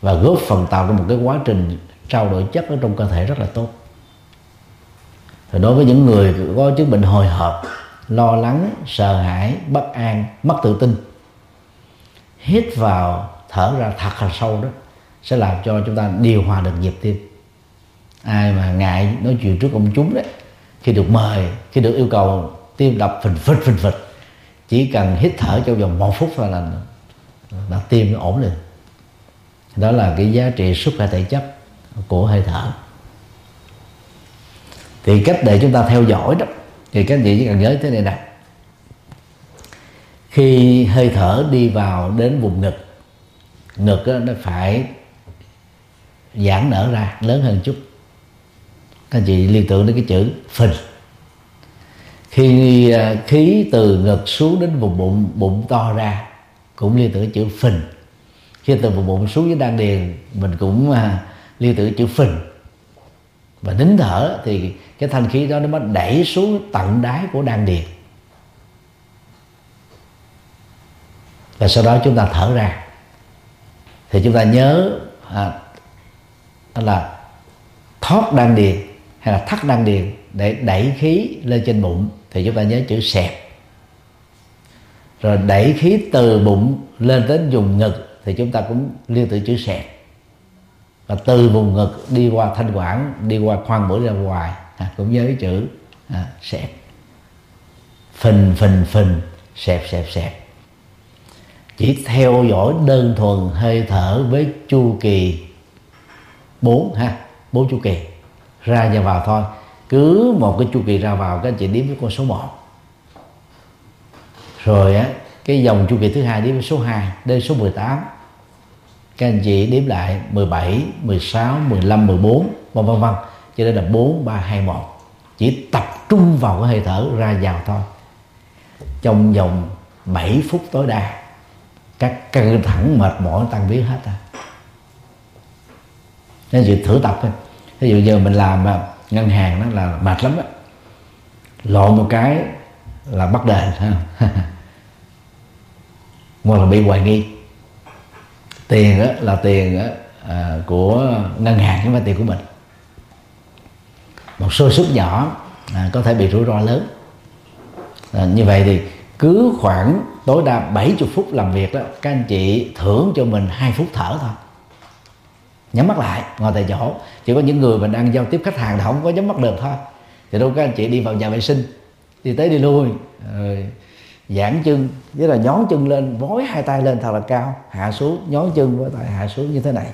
và góp phần tạo ra một cái quá trình trao đổi chất ở trong cơ thể rất là tốt. Thì đối với những người có chứng bệnh hồi hộp, lo lắng, sợ hãi, bất an, mất tự tin, hít vào thở ra thật là sâu đó sẽ làm cho chúng ta điều hòa được nhịp tim. Ai mà ngại nói chuyện trước công chúng đấy, khi được mời, khi được yêu cầu tim đập phình phịch phình phịch, chỉ cần hít thở trong vòng một phút thôi là là tim nó ổn liền. Đó là cái giá trị sức khỏe thể chất của hơi thở. Thì cách để chúng ta theo dõi đó thì các anh chị chỉ cần nhớ thế này nè. Khi hơi thở đi vào đến vùng ngực ngực đó, nó phải giãn nở ra lớn hơn chút. Các anh chị liên tưởng đến cái chữ phình. Khi à, khí từ ngực xuống đến vùng bụng bụng to ra cũng liên tưởng chữ phình. Khi từ vùng bụng xuống dưới đan điền mình cũng à, liên tưởng chữ phình. Và nín thở thì cái thanh khí đó nó mới đẩy xuống tận đáy của đan điền. Và sau đó chúng ta thở ra. Thì chúng ta nhớ à, là thoát đan điền hay là thắt đan điền để đẩy khí lên trên bụng. Thì chúng ta nhớ chữ xẹp rồi đẩy khí từ bụng lên đến vùng ngực thì chúng ta cũng liên tưởng chữ sẹt. Và từ vùng ngực đi qua thanh quản đi qua khoang mũi ra ngoài. À, cũng nhớ cái chữ à, sẹt. Phình phình phình sẹp sẹp sẹp chỉ theo dõi đơn thuần hơi thở với chu kỳ bốn ha bốn chu kỳ ra và vào thôi. Cứ một cái chu kỳ ra vào các anh chị đếm với con số 1 rồi á cái dòng chu kỳ thứ hai đến số 2 đến số 18 các anh chị đếm lại 17, 16, 15, 14 vân vân vân. Cho nên là 4, 3, 2, 1 chỉ tập trung vào cái hơi thở ra vào thôi. Trong vòng 7 phút tối đa các căng thẳng mệt mỏi tăng biến hết à nên chị thử tập thôi. Ví dụ giờ mình làm à, ngân hàng đó là mệt lắm á. Lộn một cái là bắt đề, ha hoặc là bị hoài nghi. Tiền đó là tiền á, à, của ngân hàng chứ không phải tiền của mình. Một sơ suất nhỏ à, có thể bị rủi ro lớn. À, như vậy thì cứ khoảng tối đa 70 phút làm việc đó các anh chị thưởng cho mình hai phút thở thôi. Nhắm mắt lại ngồi tại chỗ. Chỉ có những người mình đang giao tiếp khách hàng thì không có nhắm mắt được thôi. Thì đâu các anh chị đi vào nhà vệ sinh đi tới đi lui. Rồi giãn chân với là nhón chân lên vối hai tay lên thật là cao. Hạ xuống nhón chân với tay hạ xuống như thế này.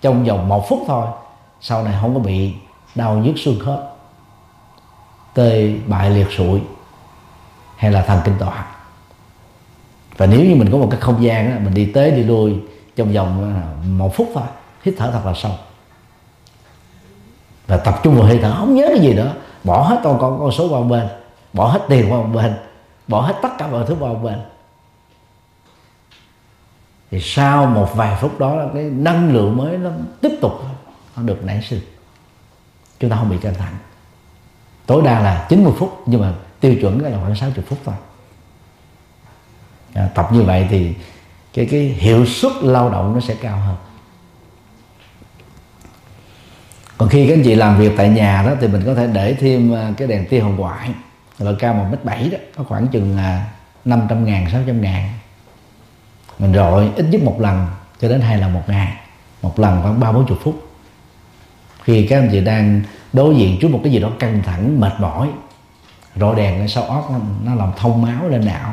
Trong vòng một phút thôi sau này không có bị đau nhức xương khớp. Tê bại liệt sụi hay là thần kinh tọa. Và nếu như mình có một cái không gian đó, mình đi tới đi lui trong vòng à, một phút thôi hít thở thật là sâu. Và tập trung vào hơi thở không nhớ cái gì nữa bỏ hết con con con số vào bên bỏ hết tiền vào bên. Bỏ hết tất cả mọi thứ vào bên. Thì sau một vài phút đó cái năng lượng mới nó tiếp tục nó được nảy sinh. Chúng ta không bị căng thẳng. Tối đa là 90 phút nhưng mà tiêu chuẩn là khoảng 60 phút thôi. À, tập như vậy thì cái cái hiệu suất lao động nó sẽ cao hơn. Còn khi các anh chị làm việc tại nhà đó thì mình có thể để thêm à, cái đèn tia hồng ngoại và cao một mét bảy đó có khoảng chừng là 500 ngàn 600 ngàn. Mình rọi ít nhất một lần cho đến hai lần một ngày. Một lần khoảng ba bốn chục phút. Khi các anh chị đang đối diện trước một cái gì đó căng thẳng mệt mỏi rọi đèn lên sau óc nó, nó làm thông máu lên não.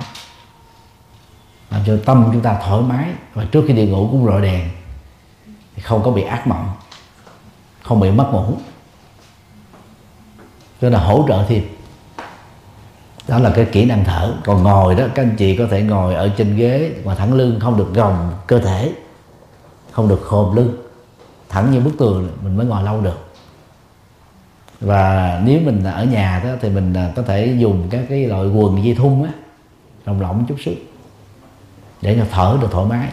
Làm cho tâm chúng ta thoải mái và trước khi đi ngủ cũng rọi đèn thì không có bị ác mộng không bị mất ngủ. Cho là hỗ trợ thêm đó là cái kỹ năng thở. Còn ngồi đó, các anh chị có thể ngồi ở trên ghế mà thẳng lưng, không được gồng cơ thể, không được khom lưng. Thẳng như bức tường, mình mới ngồi lâu được. Và nếu mình ở nhà đó, thì mình à, có thể dùng các cái loại quần dây thun á, rộng lỏng chút xíu, để cho thở được thoải mái.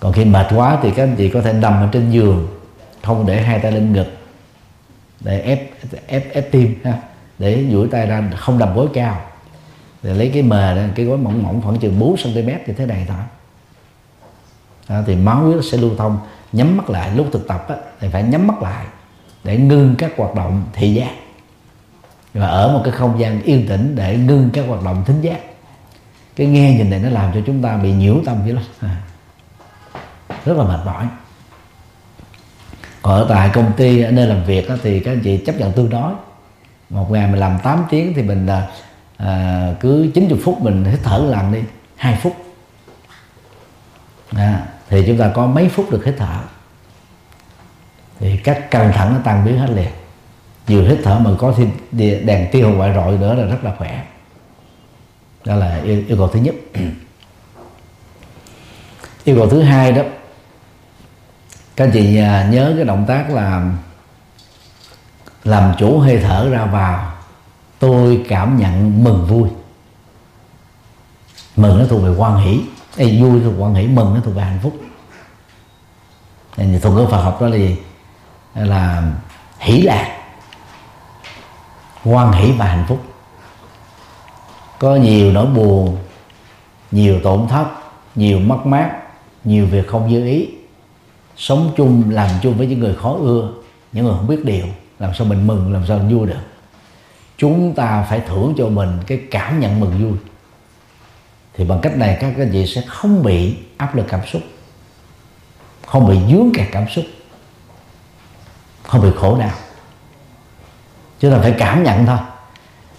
Còn khi mệt quá thì các anh chị có thể nằm ở trên giường, không để hai tay lên ngực, để ép ép ép tim ha để duỗi tay ra không đầm gối cao. Để lấy cái mờ cái gối mỏng mỏng khoảng chừng 4 cm như thế này thôi. Đó, thì máu huyết sẽ lưu thông. Nhắm mắt lại lúc thực tập á, thì phải nhắm mắt lại để ngưng các hoạt động thị giác. Và ở một cái không gian yên tĩnh để ngưng các hoạt động thính giác. Cái nghe nhìn này nó làm cho chúng ta bị nhiễu tâm dữ lắm. À, rất là mệt mỏi. Còn ở tại công ty ở nơi làm việc đó, thì các anh chị chấp nhận tương đối một ngày mình làm 8 tiếng thì mình là à cứ 90 phút mình hít thở làm đi hai phút. À, thì chúng ta có mấy phút được hít thở. Thì các căng thẳng nó tan biến hết liền. Vừa hít thở mà có thêm đèn tiêu ngoại rọi nữa là rất là khỏe. Đó là yêu, yêu cầu thứ nhất. Yêu cầu thứ hai đó các anh chị à, nhớ cái động tác là làm chủ hơi thở ra vào tôi cảm nhận mừng vui. Mừng nó thuộc về quan hỷ. Ê, vui thuộc quan hỷ mừng nó thuộc về hạnh phúc. Thì thuật ngữ Phật học đó là gì? Là hỷ lạc. Quan hỷ và hạnh phúc. Có nhiều nỗi buồn nhiều tổn thất nhiều mất mát nhiều việc không như ý. Sống chung làm chung với những người khó ưa những người không biết điều làm sao mình mừng, làm sao mình vui được? Chúng ta phải thưởng cho mình cái cảm nhận mừng vui. Thì bằng cách này các anh chị sẽ không bị áp lực cảm xúc, không bị dướng kẹt cảm xúc, không bị khổ đau. Chúng ta phải cảm nhận thôi.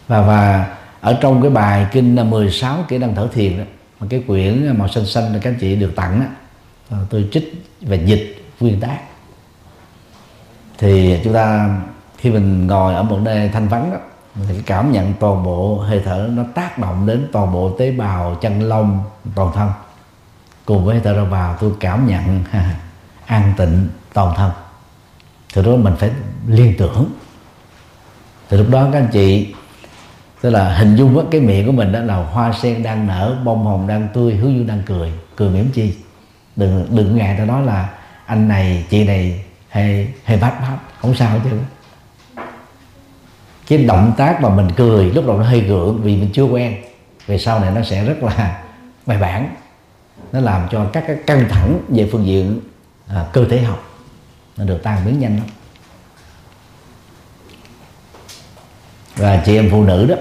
Và và ở trong cái bài kinh 16 kỹ năng thở thiền đó, mà cái quyển màu xanh xanh các anh chị được tặng đó tôi trích và dịch nguyên tác. Thì chúng ta khi mình ngồi ở một nơi thanh vắng đó thì cảm nhận toàn bộ hơi thở nó tác động đến toàn bộ tế bào chân lông, toàn thân. Cùng với hơi thở ra vào tôi cảm nhận an tịnh toàn thân. Thì đó mình phải liên tưởng. Thì lúc đó các anh chị, tức là hình dung cái miệng của mình đó là hoa sen đang nở, bông hồng đang tươi hướng dương đang cười. Cười mỉm chi. Đừng đừng ngại ta nói là anh này, chị này hay hay bát bát không sao chứ cái động tác mà mình cười lúc đầu nó hơi gượng vì mình chưa quen. Về sau này nó sẽ rất là bài bản. Nó làm cho các cái căng thẳng về phương diện à, cơ thể học nó được tan biến nhanh lắm. Và chị em phụ nữ đó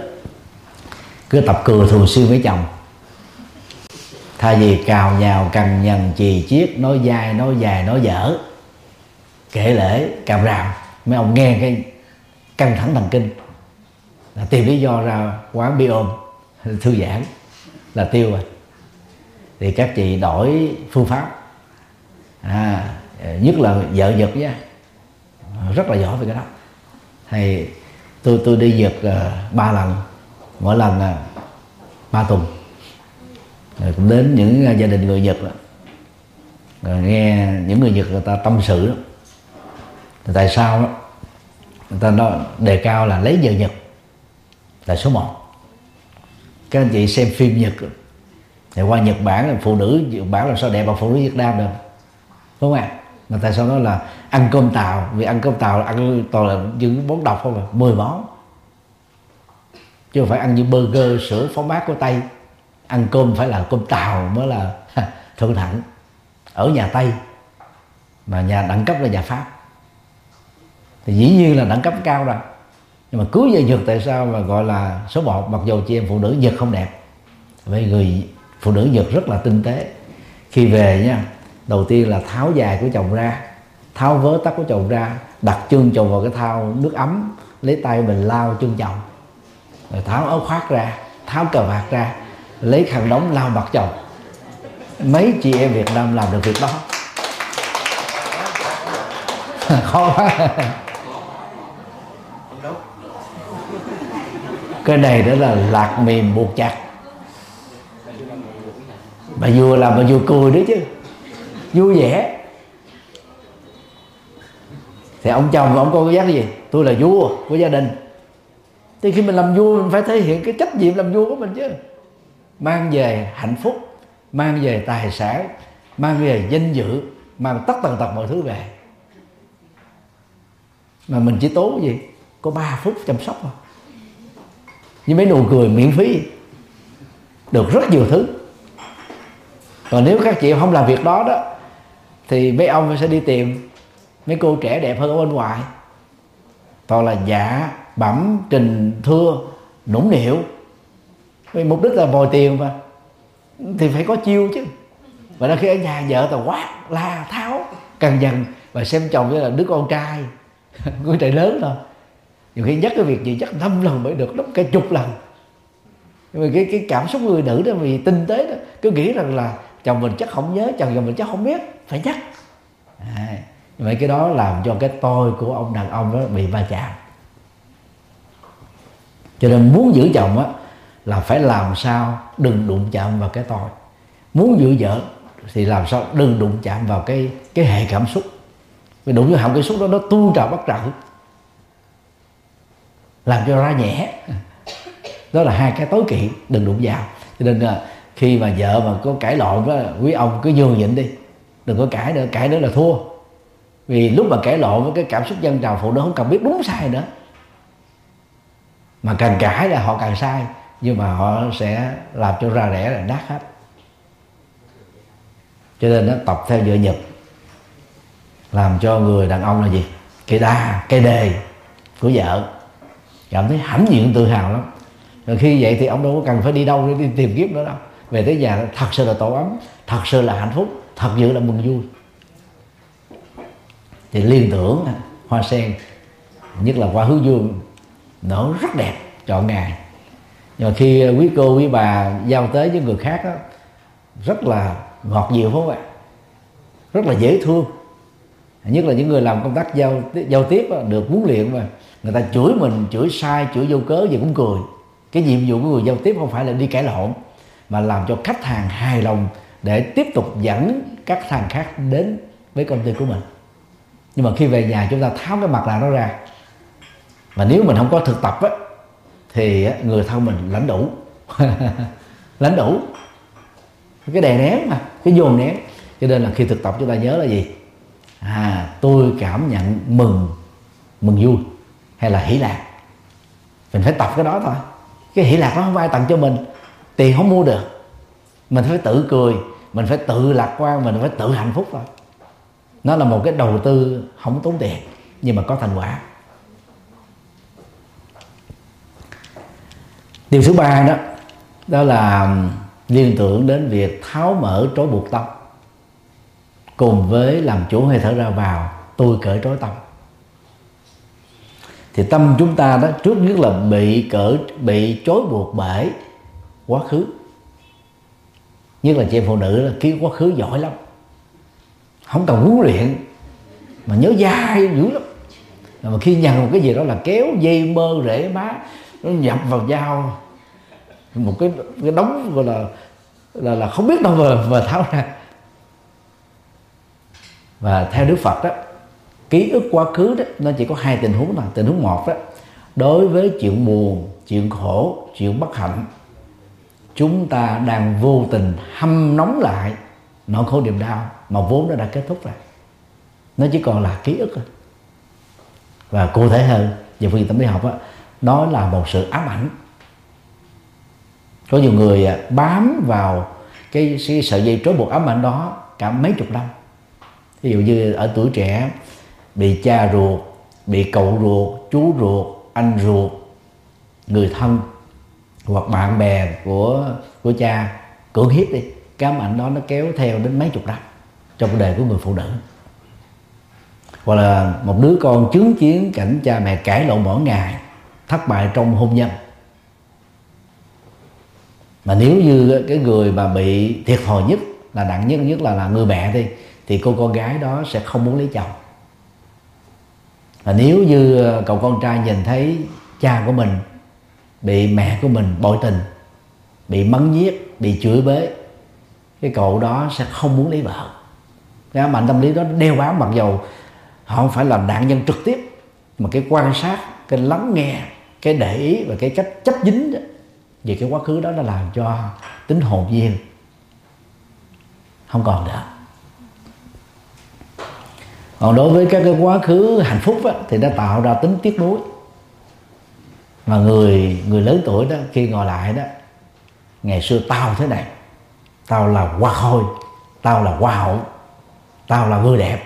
cứ tập cười thường xuyên với chồng. Thay vì cào nhào cằn nhằn chì chiết nói dai nói dài nói dở kể lễ càm ràm mấy ông nghe cái căng thẳng thần kinh. Là tìm lý do ra quán bia ôm thư giãn là tiêu rồi. Thì các chị đổi phương pháp. À, nhất là vợ giật nhá rất là giỏi về cái đó. Thì tôi tôi đi giật uh, à, ba lần. Mỗi lần là uh, ba tuần. Rồi cũng đến những uh, gia đình người nhật đó. rồi nghe những người nhật người ta tâm sự đó. Thì tại sao đó? Người ta nói, đề cao là lấy giờ nhật là số 1 các anh chị xem phim nhật. Thì qua nhật bản là phụ nữ, nhật bản làm sao đẹp bằng phụ nữ việt nam được? Đúng không ạ? Mà tại sao nói là ăn cơm tàu. Vì ăn cơm tàu là ăn toàn là những món độc không à? Mười món. Chứ không phải ăn như burger, sữa phó mát của tây. Ăn cơm phải là cơm tàu mới là thượng thẳng. Ở nhà tây. Mà nhà đẳng cấp là nhà pháp thì dĩ nhiên là đẳng cấp cao rồi. Nhưng mà cứu về nhật tại sao mà gọi là số 1 mặc dù chị em phụ nữ nhật không đẹp vì người phụ nữ nhật rất là tinh tế. Khi về nha, đầu tiên là tháo dài của chồng ra, tháo vớ tóc của chồng ra, đặt chân chồng vào cái thao nước ấm, lấy tay mình lao chân chồng. Rồi tháo áo khoác ra, tháo cờ vạt ra, lấy khăn đóng lao mặt chồng. Mấy chị em việt nam làm được việc đó. Khó quá. Cái này đó là lạc mềm buộc chặt. Bà vừa làm bà vừa cười đấy chứ. Vui vẻ. Thì ông chồng ông có cái giác gì? Tôi là vua của gia đình. Thì khi mình làm vua, mình phải thể hiện cái trách nhiệm làm vua của mình chứ. Mang về hạnh phúc, mang về tài sản, mang về danh dự, mang tất tần tật mọi thứ về. Mà mình chỉ tốn gì? Có 3 phút chăm sóc thôi những mấy nụ cười miễn phí. Được rất nhiều thứ. Còn nếu các chị không làm việc đó đó, thì mấy ông sẽ đi tìm mấy cô trẻ đẹp hơn ở bên ngoài. Toàn là giả, bẩm, trình, thưa, nũng nịu. Vì mục đích là vòi tiền mà. Thì phải có chiêu chứ. Và đôi khi ở nhà vợ tao quát, la, tháo cần dần. Và xem chồng như là đứa con trai. Con trai lớn thôi nhiều khi nhắc cái việc gì chắc năm lần mới được lắm cả chục lần. Nhưng mà cái cái cảm xúc người nữ đó vì tinh tế đó cứ nghĩ rằng là chồng mình chắc không nhớ chồng chồng mình chắc không biết phải nhắc. À, vậy cái đó làm cho cái tôi của ông đàn ông đó bị va chạm. Cho nên muốn giữ chồng á là phải làm sao đừng đụng chạm vào cái tôi. Muốn giữ vợ thì làm sao đừng đụng chạm vào cái cái hệ cảm xúc. Vì đụng vào họng cái xúc đó nó tu trào bắt trào làm cho ra nhẹ. Đó là hai cái tối kỵ, đừng đụng vào. Cho nên là khi mà vợ mà có cãi lộn đó quý ông, cứ nhường nhịn đi. Đừng có cãi nữa cãi nữa là thua. Vì lúc mà cãi lộn với cái cảm xúc dân trào phụ nữ không cần biết đúng sai nữa. Mà càng cãi là họ càng sai, nhưng mà họ sẽ làm cho ra rẻ là đắt hết. Cho nên nó tập theo vợ nhật. Làm cho người đàn ông là gì? Cái đa cái đề của vợ cảm thấy hãnh diện tự hào lắm. Rồi khi vậy thì ông đâu có cần phải đi đâu để đi tìm kiếm nữa đâu. Về tới nhà thật sự là tổ ấm thật sự là hạnh phúc thật sự là mừng vui. Thì liên tưởng hoa sen nhất là hoa hướng dương nở rất đẹp chọn ngày. Nhưng mà khi quý cô quý bà giao tế với người khác đó, rất là ngọt dịu phải không ạ rất là dễ thương. Nhất là những người làm công tác giao giao tiếp đó, được huấn luyện mà người ta chửi mình, chửi sai, chửi vô cớ gì cũng cười. Cái nhiệm vụ của người giao tiếp không phải là đi cãi lộn, mà làm cho khách hàng hài lòng để tiếp tục dẫn các hàng khác đến với công ty của mình. Nhưng mà khi về nhà chúng ta tháo cái mặt nạ đó ra. Mà nếu mình không có thực tập á, thì người thân mình lãnh đủ. Lãnh đủ. Cái đè nén mà, cái dồn nén. Cho nên là khi thực tập chúng ta nhớ là gì? À tôi cảm nhận mừng mừng vui hay là hỷ lạc? Mình phải tập cái đó thôi. Cái hỷ lạc nó không ai tặng cho mình. Tiền không mua được. Mình phải tự cười, mình phải tự lạc quan, mình phải tự hạnh phúc thôi. Nó là một cái đầu tư không tốn tiền, nhưng mà có thành quả. Điều thứ ba đó đó là liên tưởng đến việc tháo mở trói buộc tâm cùng với làm chủ hơi thở ra vào, tôi cởi trói tâm thì tâm chúng ta đó, trước nhất là bị cỡ, bị chối buộc bởi quá khứ. Nhất là chị em phụ nữ là ký quá khứ giỏi lắm. Không cần huấn luyện, mà nhớ dai dữ lắm. Mà khi nhận một cái gì đó là kéo dây mơ rễ má, nó nhập vào dao. Một cái cái đống gọi là là là không biết đâu mà mà tháo ra. Và theo Đức Phật đó ký ức quá khứ đó nó chỉ có hai tình huống là tình huống một đó đối với chuyện buồn chuyện khổ chuyện bất hạnh chúng ta đang vô tình hâm nóng lại nỗi khổ niềm đau mà vốn đã đã kết thúc rồi. Nó chỉ còn là ký ức thôi. Và cụ thể hơn về phương diện tâm lý học đó, đó là một sự ám ảnh. Có nhiều người à, bám vào cái, cái sợi dây trói buộc ám ảnh đó cả mấy chục năm. Ví dụ như ở tuổi trẻ bị cha ruột, bị cậu ruột, chú ruột, anh ruột, người thân hoặc bạn bè của của cha, cưỡng hiếp đi. Cái ám ảnh đó nó kéo theo đến mấy chục năm trong cuộc đời của người phụ nữ. Hoặc là một đứa con chứng kiến cảnh cha mẹ cãi lộn mỗi ngày, thất bại trong hôn nhân. Mà nếu như cái người mà bị thiệt thòi nhất, là nặng nhất nhất là là người mẹ đi, thì cô, con gái đó sẽ không muốn lấy chồng và nếu như ờ, cậu con trai nhìn thấy cha của mình bị mẹ của mình bội tình bị mắng nhiếc, bị chửi bới cái cậu đó sẽ không muốn lấy vợ. Cái mạnh tâm lý đó đeo bám mặc dầu họ không phải là nạn nhân trực tiếp mà cái quan sát cái lắng nghe cái để ý và cái cách chấp dính đó, về cái quá khứ đó đã làm cho tính hồn nhiên không còn nữa còn đối với các cái quá khứ hạnh phúc á, thì nó tạo ra tính tiếc nuối. Mà người người lớn tuổi đó khi ngồi lại đó ngày xưa tao thế này tao là hoa khôi tao là hoa hậu tao là người đẹp.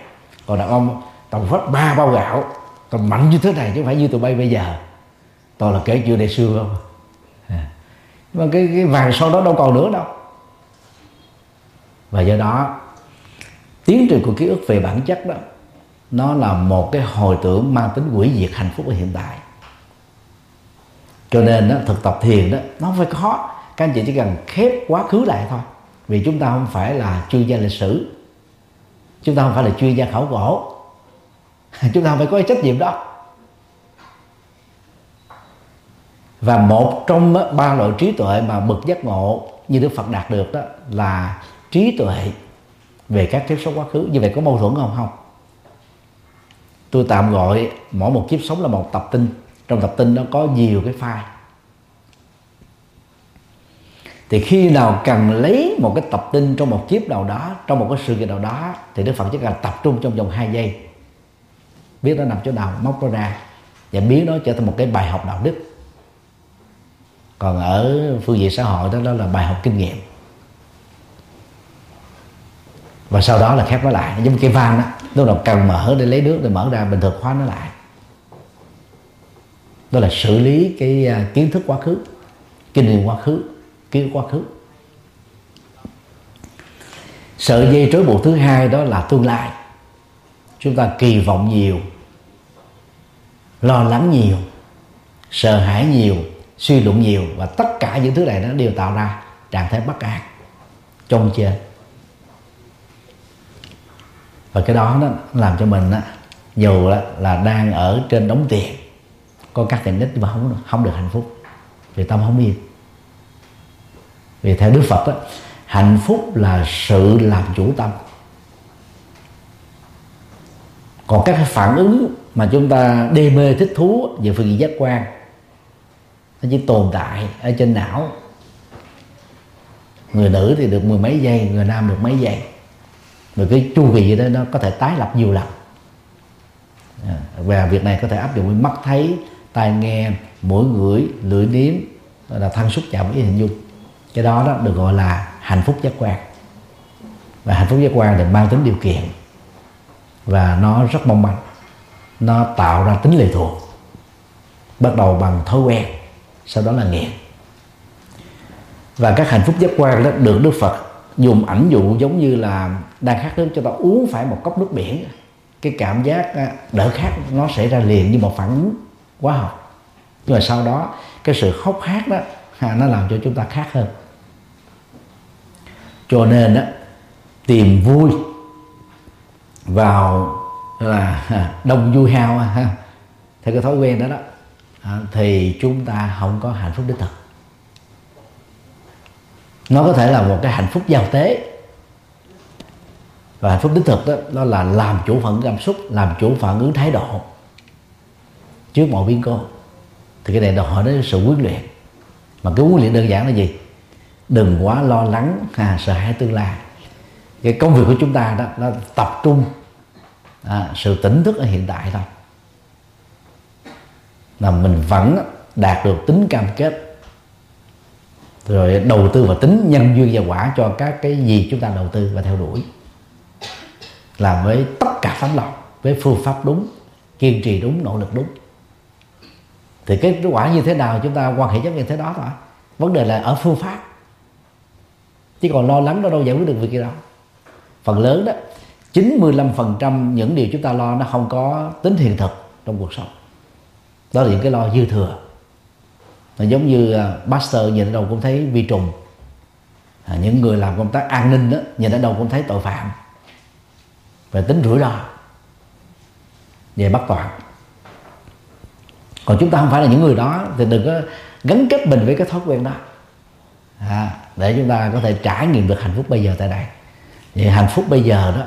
Còn đàn ông tao phát ba bao gạo tao mạnh như thế này chứ không phải như tụi bay bây giờ. Tao là kể chuyện đại xưa không? À. mà cái, cái vàng sau đó đâu còn nữa đâu. Và do đó tiến trình của ký ức về bản chất đó nó là một cái hồi tưởng mang tính quỷ diệt hạnh phúc ở hiện tại. Cho nên đó, thực tập thiền đó nó không phải khó. Các anh chị chỉ cần khép quá khứ lại thôi. Vì chúng ta không phải là chuyên gia lịch sử. Chúng ta không phải là chuyên gia khảo cổ. Chúng ta không phải có cái trách nhiệm đó. Và một trong ba loại trí tuệ mà bậc giác ngộ như đức phật đạt được đó là trí tuệ về các kiếp số quá khứ. Như vậy có mâu thuẫn không? Không tôi tạm gọi mỗi một kiếp sống là một tập tin. Trong tập tin nó có nhiều cái file. Thì khi nào cần lấy một cái tập tin trong một kiếp nào đó trong một cái sự kiện nào đó thì đức phật chỉ cần tập trung trong vòng 2 giây. Biết nó nằm chỗ nào móc nó ra và biến nó trở thành một cái bài học đạo đức. Còn ở phương diện xã hội đó, đó là bài học kinh nghiệm. Và sau đó là khép nó lại. Giống cái van đó lúc nào cần mở để lấy nước để mở ra, bình thường khóa nó lại. Đó là xử lý cái à, kiến thức quá khứ, kinh nghiệm quá khứ, kiến quá khứ. Sợi dây trói buộc thứ hai đó là tương lai. Chúng ta kỳ vọng nhiều, lo lắng nhiều, sợ hãi nhiều, suy luận nhiều và tất cả những thứ này nó đều tạo ra trạng thái bất an trong trên và cái đó nó làm cho mình á, dù là, là đang ở trên đống tiền có các tiền ích nhưng mà không không được hạnh phúc. Vì tâm không yên. Vì theo đức phật đó, hạnh phúc là sự làm chủ tâm. Còn các phản ứng mà chúng ta đê mê thích thú về phương diện giác quan nó chỉ tồn tại ở trên não. Người nữ thì được mười mấy giây người nam được mấy giây mà cái chu kỳ đó nó có thể tái lập nhiều lần. À, và việc này có thể áp dụng với mắt thấy tai nghe mũi ngửi lưỡi nếm là thân xúc chạm với hình dung. Cái đó đó được gọi là hạnh phúc giác quan. Và hạnh phúc giác quan thì mang tính điều kiện. Và nó rất mong manh. Nó tạo ra tính lệ thuộc. Bắt đầu bằng thói quen sau đó là nghiện và các hạnh phúc giác quan đó được đức phật dùng ảnh dụ giống như là đang khát nước, cho ta uống phải một cốc nước biển. Cái cảm giác à, đỡ khát nó sẽ ra liền như một phản ứng hóa học. Nhưng mà sau đó, cái sự khóc khát đó à, nó làm cho chúng ta khát hơn. Cho nên đó tìm vui vào là à, đông vui hao, ha. Theo cái thói quen đó đó thì chúng ta không có hạnh phúc đích thực nó có thể là một cái hạnh phúc giao tế. Và hạnh phúc đích thực đó, đó là làm chủ phận cảm xúc làm chủ phản ứng thái độ trước mọi biến cố. Thì cái này đòi hỏi đến sự quyết luyện mà cái quyết luyện đơn giản là gì? Đừng quá lo lắng à, sợ hãi tương lai. Cái công việc của chúng ta đó là tập trung à, sự tỉnh thức ở hiện tại thôi. Là mình vẫn đạt được tính cam kết rồi đầu tư và tính nhân duyên và quả cho các cái gì chúng ta đầu tư và theo đuổi. Làm với tất cả tấm lòng, với phương pháp đúng, kiên trì đúng, nỗ lực đúng. Thì kết quả như thế nào chúng ta quan hệ chấp nhận thế đó thôi. Vấn đề là ở phương pháp. Chứ còn lo lắng nó đâu giải quyết được việc gì đâu. Phần lớn đó 95% những điều chúng ta lo nó không có tính hiện thực trong cuộc sống. Đó là những cái lo dư thừa nó giống như à, uh, Buster nhìn ở đâu cũng thấy vi trùng. À, những người làm công tác an ninh đó nhìn ở đâu cũng thấy tội phạm. Về tính rủi ro về bắt toàn còn chúng ta không phải là những người đó thì đừng có gắn kết mình với cái thói quen đó. À, để chúng ta có thể trải nghiệm được hạnh phúc bây giờ tại đây. Thì hạnh phúc bây giờ đó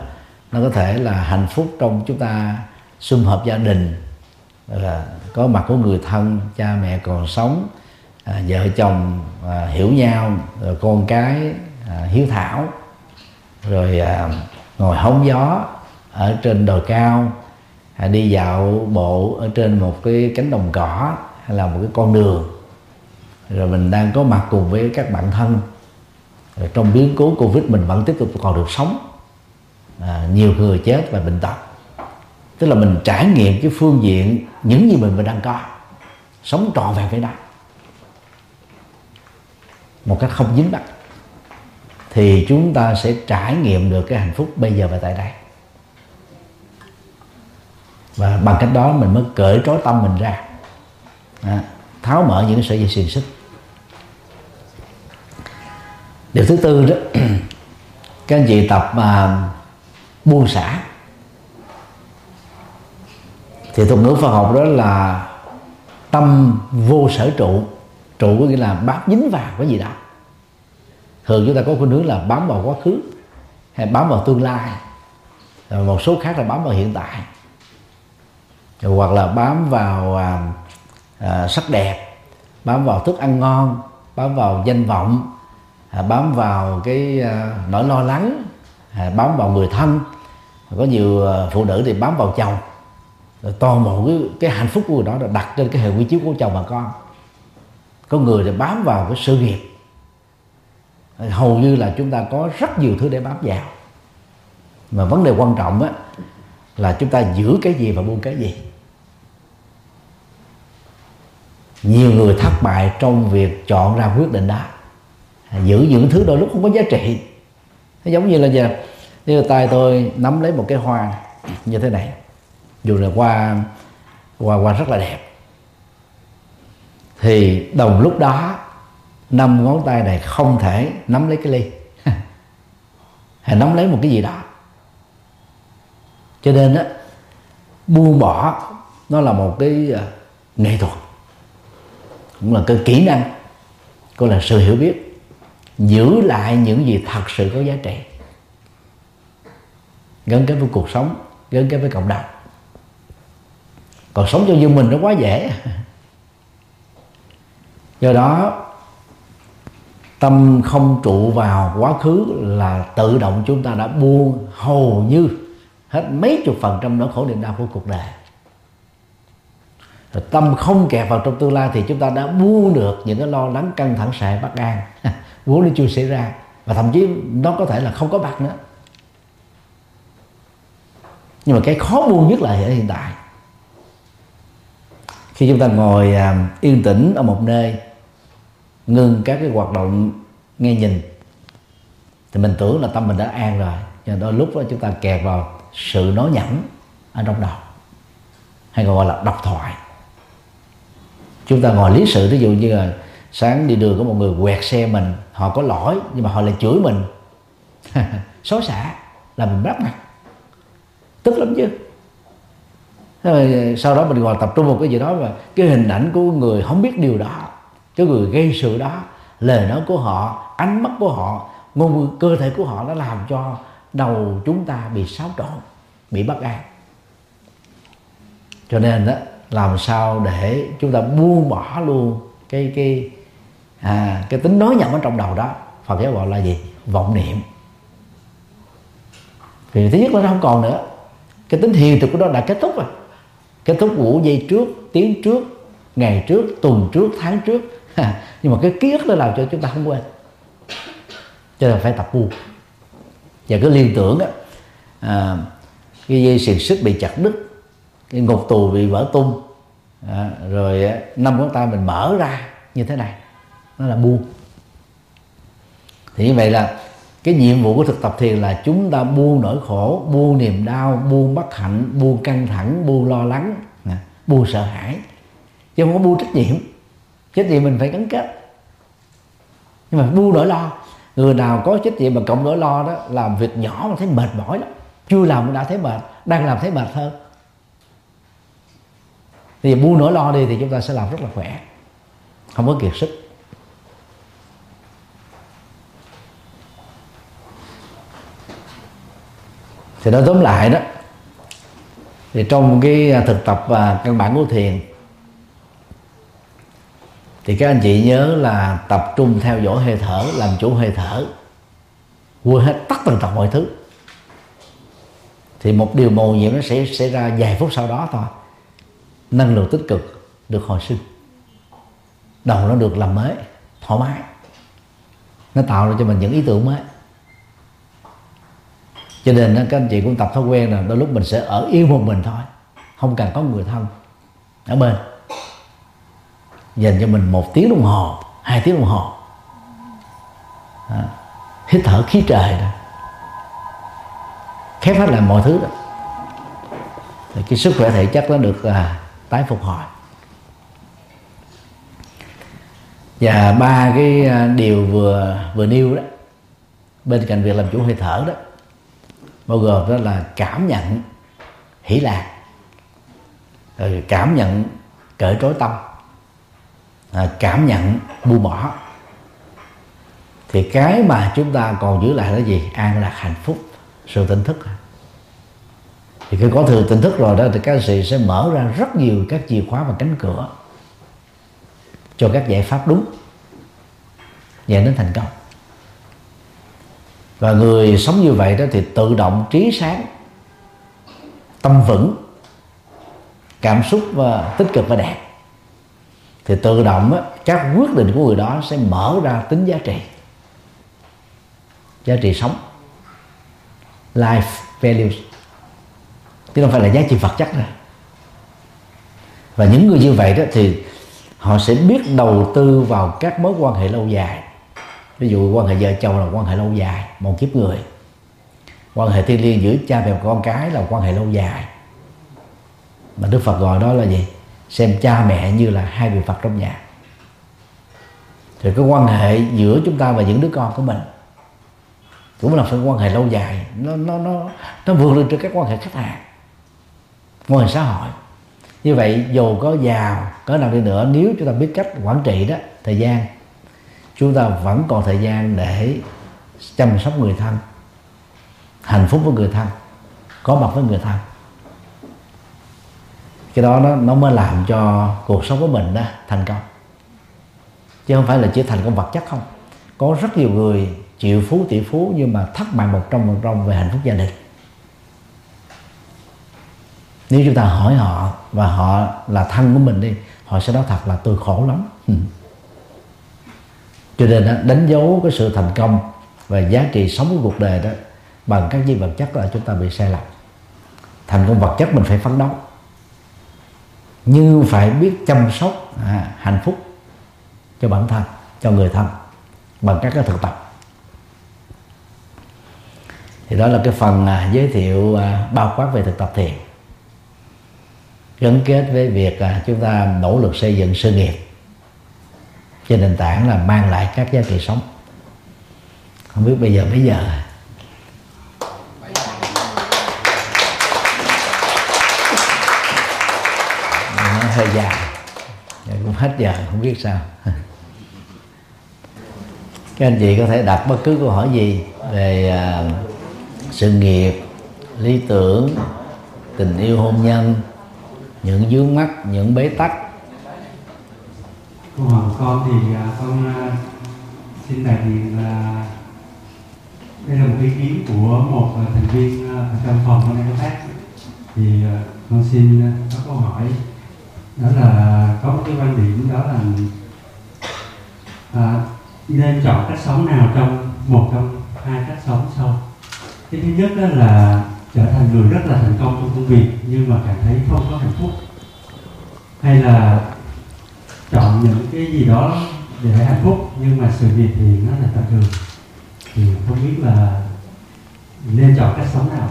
nó có thể là hạnh phúc trong chúng ta sum họp gia đình là có mặt của người thân cha mẹ còn sống à, vợ chồng à, hiểu nhau rồi con cái à, hiếu thảo rồi à, ngồi hóng gió ở trên đồi cao à, đi dạo bộ ở trên một cái cánh đồng cỏ hay là một cái con đường. Rồi mình đang có mặt cùng với các bạn thân. Rồi trong biến cố covid mình vẫn tiếp tục còn được sống. À, nhiều người chết và bệnh tật. Tức là mình trải nghiệm cái phương diện những gì mình mình đang có. Sống trọn vẹn với đó một cách không dính mắt thì chúng ta sẽ trải nghiệm được cái hạnh phúc bây giờ và tại đây. Và bằng cách đó mình mới cởi trói tâm mình ra. À, tháo mở những sợi dây xiềng xích. Điều thứ tư đó các anh chị tập mà buông xả. Thì thuật ngữ Phật học đó là tâm vô sở trụ trụ có nghĩa là bám dính vào cái gì đó. Thường chúng ta có khuynh hướng là bám vào quá khứ hay bám vào tương lai. Rồi một số khác là bám vào hiện tại. Rồi hoặc là bám vào à, à, sắc đẹp bám vào thức ăn ngon bám vào danh vọng à, bám vào cái à, nỗi lo lắng à, bám vào người thân. Có nhiều à, phụ nữ thì bám vào chồng. Rồi toàn bộ cái, cái hạnh phúc của người đó là đặt trên cái hệ quy chiếu của chồng và con có người thì bám vào cái sự nghiệp. Hầu như là chúng ta có rất nhiều thứ để bám vào. Mà vấn đề quan trọng á, là chúng ta giữ cái gì và buông cái gì. Nhiều người thất bại trong việc chọn ra quyết định đó. Giữ những thứ đôi lúc không có giá trị. Nó giống như là giờ như là tay tôi nắm lấy một cái hoa như thế này, dù là hoa hoa hoa rất là đẹp thì đồng lúc đó, năm ngón tay này không thể nắm lấy cái ly. Hay nắm lấy một cái gì đó. Cho nên á, buông bỏ nó là một cái à, nghệ thuật. Cũng là cái kỹ năng cũng là sự hiểu biết. Giữ lại những gì thật sự có giá trị. Gắn kết với cuộc sống, gắn kết với cộng đồng. Còn sống cho riêng mình nó quá dễ. do đó, tâm không trụ vào quá khứ là tự động chúng ta đã buông hầu như hết mấy chục phần trăm nỗi khổ niềm đau của cuộc đời. Rồi tâm không kẹt vào trong tương lai thì chúng ta đã buông được những cái lo lắng căng thẳng sợ bất an. Vốn nó chưa xảy ra, và thậm chí nó có thể là không có mặt nữa. Nhưng mà cái khó buông nhất là ở hiện tại. Khi chúng ta ngồi à, yên tĩnh ở một nơi ngưng các cái hoạt động nghe nhìn. Thì mình tưởng là tâm mình đã an rồi. Nhưng đôi lúc đó chúng ta kẹt vào sự nói nhẩm ở trong đầu, hay còn gọi là độc thoại. Chúng ta ngồi lý sự ví dụ như là sáng đi đường có một người quẹt xe mình, họ có lỗi, nhưng mà họ lại chửi mình. Xói xả là mình bắt mặt. Tức lắm chứ. Rồi sau đó mình còn tập trung một cái gì đó và cái hình ảnh của người không biết điều đó cái người gây sự đó lời nói của họ ánh mắt của họ ngôn ngữ cơ thể của họ nó làm cho đầu chúng ta bị xáo trộn bị bất an. Cho nên đó làm sao để chúng ta buông bỏ luôn cái cái à, cái tính nói nhầm ở trong đầu đó? Phật giáo gọi là gì? Vọng niệm. Thì thứ nhất là nó không còn nữa. Cái tính hiền thực của nó đã kết thúc rồi. Kết thúc của giây trước tiếng trước ngày trước tuần trước tháng trước nhưng mà cái ký ức nó làm cho chúng ta không quên. Cho nên phải tập buông và cứ liên tưởng á à, cái dây xiềng xích bị chặt đứt cái ngục tù bị vỡ tung à, rồi năm ngón tay mình mở ra như thế này nó là buông. Thì như vậy là cái nhiệm vụ của thực tập thiền là chúng ta buông nỗi khổ buông niềm đau buông bất hạnh buông căng thẳng buông lo lắng buông sợ hãi. Chứ không có buông trách nhiệm trách nhiệm mình phải gắn kết. Nhưng mà buông nỗi lo, người nào có trách nhiệm mà cộng nỗi lo đó, làm việc nhỏ mà thấy mệt mỏi lắm. Chưa làm đã thấy mệt, đang làm thấy mệt hơn. Thì buông nỗi lo đi thì chúng ta sẽ làm rất là khỏe. Không có kiệt sức. Thì nói tóm lại đó, thì trong cái thực tập và căn bản của thiền thì các anh chị nhớ là tập trung theo dõi hơi thở, làm chủ hơi thở. Quên hết tất tần tật mọi thứ. Thì một điều mầu nhiệm nó sẽ xảy ra vài phút sau đó thôi. Năng lượng tích cực được hồi sinh. Đầu nó được làm mới, thoải mái. Nó tạo ra cho mình những ý tưởng mới. Cho nên các anh chị cũng tập thói quen là đôi lúc mình sẽ ở yên một mình thôi. Không cần có người thân ở bên dành cho mình một tiếng đồng hồ hai tiếng đồng hồ. À, hít thở khí trời đó. Khép hết lại mọi thứ đó. Thì cái sức khỏe thể chất nó được à, tái phục hồi. Và ba cái à, điều vừa vừa nêu đó bên cạnh việc làm chủ hơi thở đó bao gồm đó là cảm nhận hỷ lạc rồi cảm nhận cởi trói tâm à, cảm nhận buông bỏ. Thì cái mà chúng ta còn giữ lại là gì? An lạc hạnh phúc sự tỉnh thức. Thì khi có thừa tỉnh thức rồi đó thì các anh chị sẽ mở ra rất nhiều các chìa khóa và cánh cửa cho các giải pháp đúng dẫn đến thành công. Và người sống như vậy đó thì tự động trí sáng tâm vững cảm xúc và tích cực và đẹp thì tự động á, các quyết định của người đó sẽ mở ra tính giá trị. Giá trị sống. Life values. Chứ không phải là giá trị vật chất này và những người như vậy đó thì họ sẽ biết đầu tư vào các mối quan hệ lâu dài. Ví dụ quan hệ vợ chồng là quan hệ lâu dài một kiếp người. Quan hệ thiêng liêng giữa cha mẹ và con cái là quan hệ lâu dài. Mà đức phật gọi đó là gì? Xem cha mẹ như là hai vị phật trong nhà. Thì cái quan hệ giữa chúng ta và những đứa con của mình cũng là phải quan hệ lâu dài. Nó nó nó nó vượt lên trên các quan hệ khách hàng quan hệ xã hội. Như vậy, dù có giàu, có nào đi nữa, nếu chúng ta biết cách quản trị đó, thời gian, chúng ta vẫn còn thời gian để chăm sóc người thân, hạnh phúc với người thân, có mặt với người thân cái đó nó, nó mới làm cho cuộc sống của mình đó thành công. Chứ không phải là chỉ thành công vật chất không. Có rất nhiều người triệu phú tỷ phú nhưng mà thất bại một trăm phần trăm về hạnh phúc gia đình. Nếu chúng ta hỏi họ và họ là thân của mình đi họ sẽ nói thật là tôi khổ lắm. Ừ. cho nên đó, đánh dấu cái sự thành công và giá trị sống của cuộc đời đó bằng các gì vật chất là chúng ta bị sai lầm. Thành công vật chất mình phải phấn đấu như phải biết chăm sóc à, hạnh phúc cho bản thân cho người thân bằng các cái thực tập. Thì đó là cái phần à, giới thiệu à, bao quát về thực tập thiền. Gắn kết với việc à, chúng ta nỗ lực xây dựng sự nghiệp trên nền tảng là mang lại các giá trị sống. Không biết bây giờ mấy giờ? Hơi dài. Dạ, cũng hết giờ không biết sao. Các anh chị có thể đặt bất cứ câu hỏi gì về uh, sự nghiệp lý tưởng tình yêu hôn nhân những vướng mắt những bế tắc. Câu hỏi của con thì uh, con uh, xin đại diện là đây là một ý kiến của một thành viên trong phòng con em khác. Thì con xin có câu hỏi đó là có một cái quan điểm đó là à, nên chọn cách sống nào trong một trong hai cách sống sau. Cái thứ nhất đó là trở thành người rất là thành công trong công việc nhưng mà cảm thấy không có hạnh phúc. Hay là chọn những cái gì đó để hạnh phúc nhưng mà sự việc thì nó là tạm thường. Thì không biết là nên chọn cách sống nào.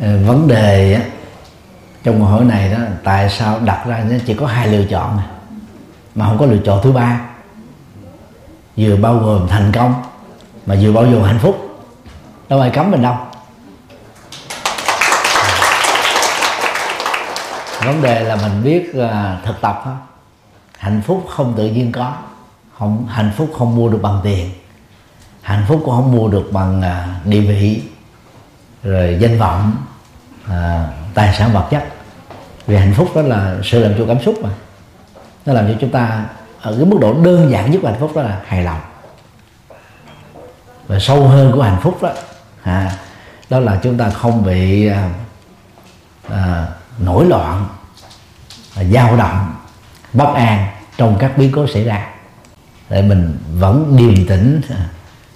Ờ, vấn đề á, trong câu hỏi này đó tại sao đặt ra nó chỉ có hai lựa chọn à? mà không có lựa chọn thứ ba. Vừa bao gồm thành công mà vừa bao gồm hạnh phúc. Đâu ai cấm mình đâu. Vấn đề là mình biết uh, thực tập đó. hạnh phúc không tự nhiên có. Không hạnh phúc không mua được bằng tiền. Hạnh phúc cũng không mua được bằng uh, địa vị rồi danh vọng uh, tài sản vật chất vì hạnh phúc đó là sự làm chủ cảm xúc mà. Nó làm cho chúng ta ở cái mức độ đơn giản nhất của hạnh phúc đó là hài lòng. Và sâu hơn của hạnh phúc đó à, đó là chúng ta không bị à, à, nổi loạn à, dao động bất an trong các biến cố xảy ra. Để mình vẫn điềm tĩnh à,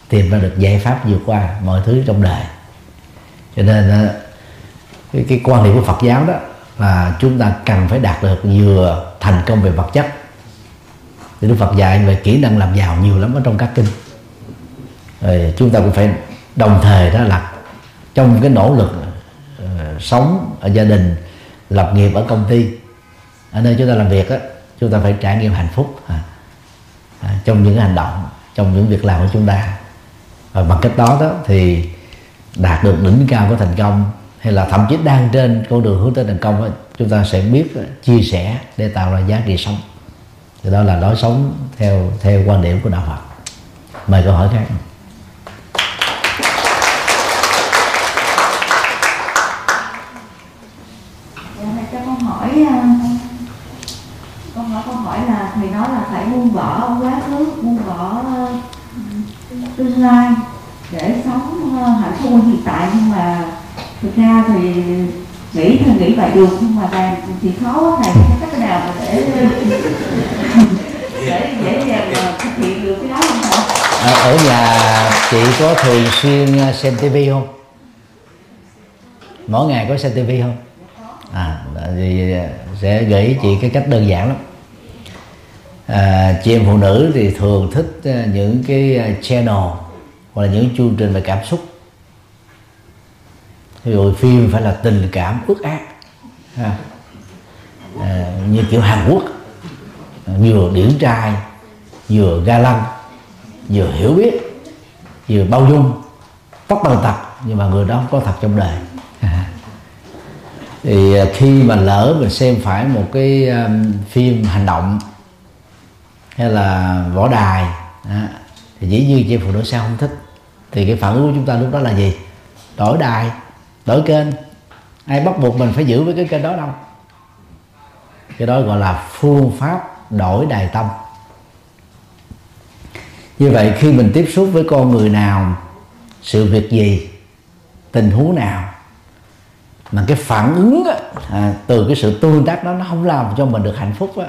tìm ra được giải pháp vượt qua mọi thứ trong đời. Cho nên à, cái, cái quan điểm của Phật giáo đó là chúng ta cần phải đạt được vừa thành công về vật chất. Thì Đức Phật dạy về kỹ năng làm giàu nhiều lắm ở trong các kinh. Rồi chúng ta cũng phải đồng thời đó là trong cái nỗ lực uh, sống ở gia đình lập nghiệp ở công ty ở nơi chúng ta làm việc đó, chúng ta phải trải nghiệm hạnh phúc à, à, trong những hành động trong những việc làm của chúng ta. Và bằng cách đó đó thì đạt được đỉnh cao của thành công hay là thậm chí đang trên con đường hướng tới thành công chúng ta sẽ biết, chia sẻ để tạo ra giá trị sống. Thì đó là lối sống theo theo quan điểm của đạo Phật. Mời câu hỏi khác dạ, cho con hỏi à, con hỏi câu hỏi là thầy nói là phải buông bỏ quá khứ buông bỏ uh, tương lai để sống uh, hạnh phúc hiện tại nhưng mà thực ra thì nghĩ thì nghĩ vậy được nhưng mà làm thì khó thầy. Có cách nào mà để để dễ dàng mà thực hiện được cái đó không thầy ở, à, ở nhà chị có thường xuyên à, xem tivi không? Mỗi ngày có xem tivi không? À thì sẽ gửi chị cái cách đơn giản lắm. À, chị em phụ nữ thì thường thích à, những cái channel hoặc là những chương trình về cảm xúc ví dụ phim phải là tình cảm ước ác. À, như kiểu Hàn Quốc. À, vừa điển trai vừa ga lăng vừa hiểu biết vừa bao dung tóc bằng tật nhưng mà người đó không có thật trong đời. Thì à, khi mà lỡ mình xem phải một cái um, phim hành động hay là võ đài à, thì dĩ nhiên chị phụ nữ sao không thích. Thì cái phản ứng của chúng ta lúc đó là gì? Đổi đài đổi kênh. Ai bắt buộc mình phải giữ với cái kênh đó đâu. Cái đó gọi là phương pháp đổi đài tâm. Như vậy khi mình tiếp xúc với con người nào sự việc gì tình huống nào mà cái phản ứng á, à, từ cái sự tương tác đó nó không làm cho mình được hạnh phúc á,